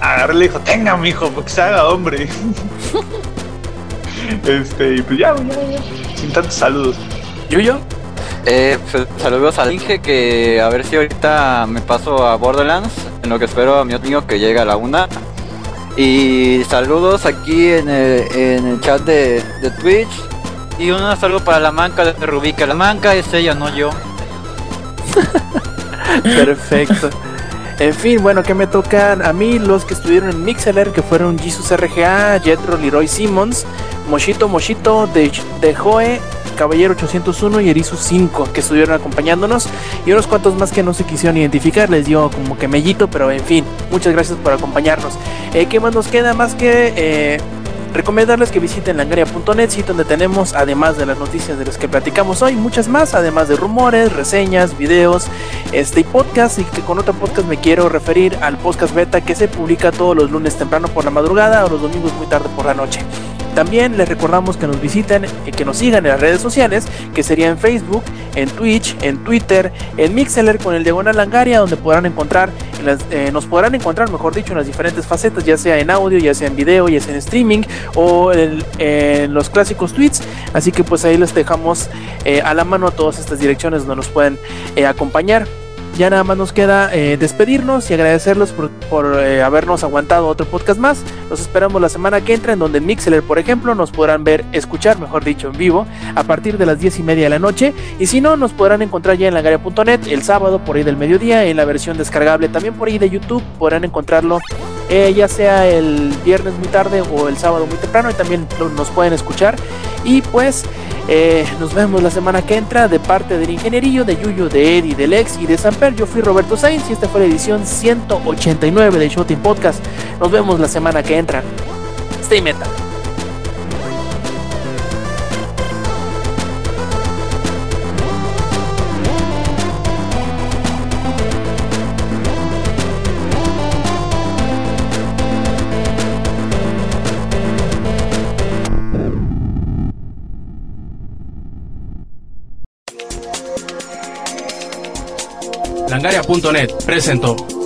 Agarré y le dijo, tenga, mijo, porque se haga hombre. este, y pues ya, güey, ya, ya. Sin tantos saludos. Yuyo. Eh, pues, saludos al Inge que a ver si ahorita me paso a Borderlands, en lo que espero a mi amigo que llegue a la una. Y saludos aquí en el, en el chat de, de Twitch. Y un saludo para la manca de Rubí, que la manca es ella, no yo. Perfecto. En fin, bueno, que me tocan a mí los que estuvieron en Mixeler, que fueron Jesus RGA, Jetro Leroy Simmons, Moshito Moshito, de, de Joe, Caballero 801 y Erizu 5, que estuvieron acompañándonos, y unos cuantos más que no se quisieron identificar, les dio como que mellito, pero en fin, muchas gracias por acompañarnos. Eh, ¿Qué más nos queda? Más que eh, recomendarles que visiten langaria.net, sitio donde tenemos, además de las noticias de las que platicamos hoy, muchas más, además de rumores, reseñas, videos, este y podcast y que con otro podcast me quiero referir al podcast beta que se publica todos los lunes temprano por la madrugada o los domingos muy tarde por la noche. También les recordamos que nos visiten y que nos sigan en las redes sociales, que sería en Facebook, en Twitch, en Twitter, en Mixeler con el Diagonal Langaria, donde podrán encontrar, eh, nos podrán encontrar, mejor dicho, en las diferentes facetas, ya sea en audio, ya sea en video, ya sea en streaming o en, los clásicos tweets. Así que pues ahí les dejamos eh, a la mano todas estas direcciones donde nos pueden eh, acompañar. Ya nada más nos queda eh, despedirnos y agradecerlos por, por, eh, habernos aguantado otro podcast más. Los esperamos la semana que entra, en donde en Mixler, por ejemplo, nos podrán ver, escuchar, mejor dicho, en vivo, a partir de las 10 y media de la noche. Y si no, nos podrán encontrar ya en langaria.net el sábado por ahí del mediodía, en la versión descargable también por ahí de YouTube. Podrán encontrarlo eh, ya sea el viernes muy tarde o el sábado muy temprano y también nos pueden escuchar. Y pues nos vemos la semana que entra de parte del ingenierillo, de Yuyo, de Eddie, del Ex y de Yo fui Roberto Sainz y esta fue la edición 189 de Shooting Podcast. Nos vemos la semana que entra. Stay metal. Langaria.net presentó.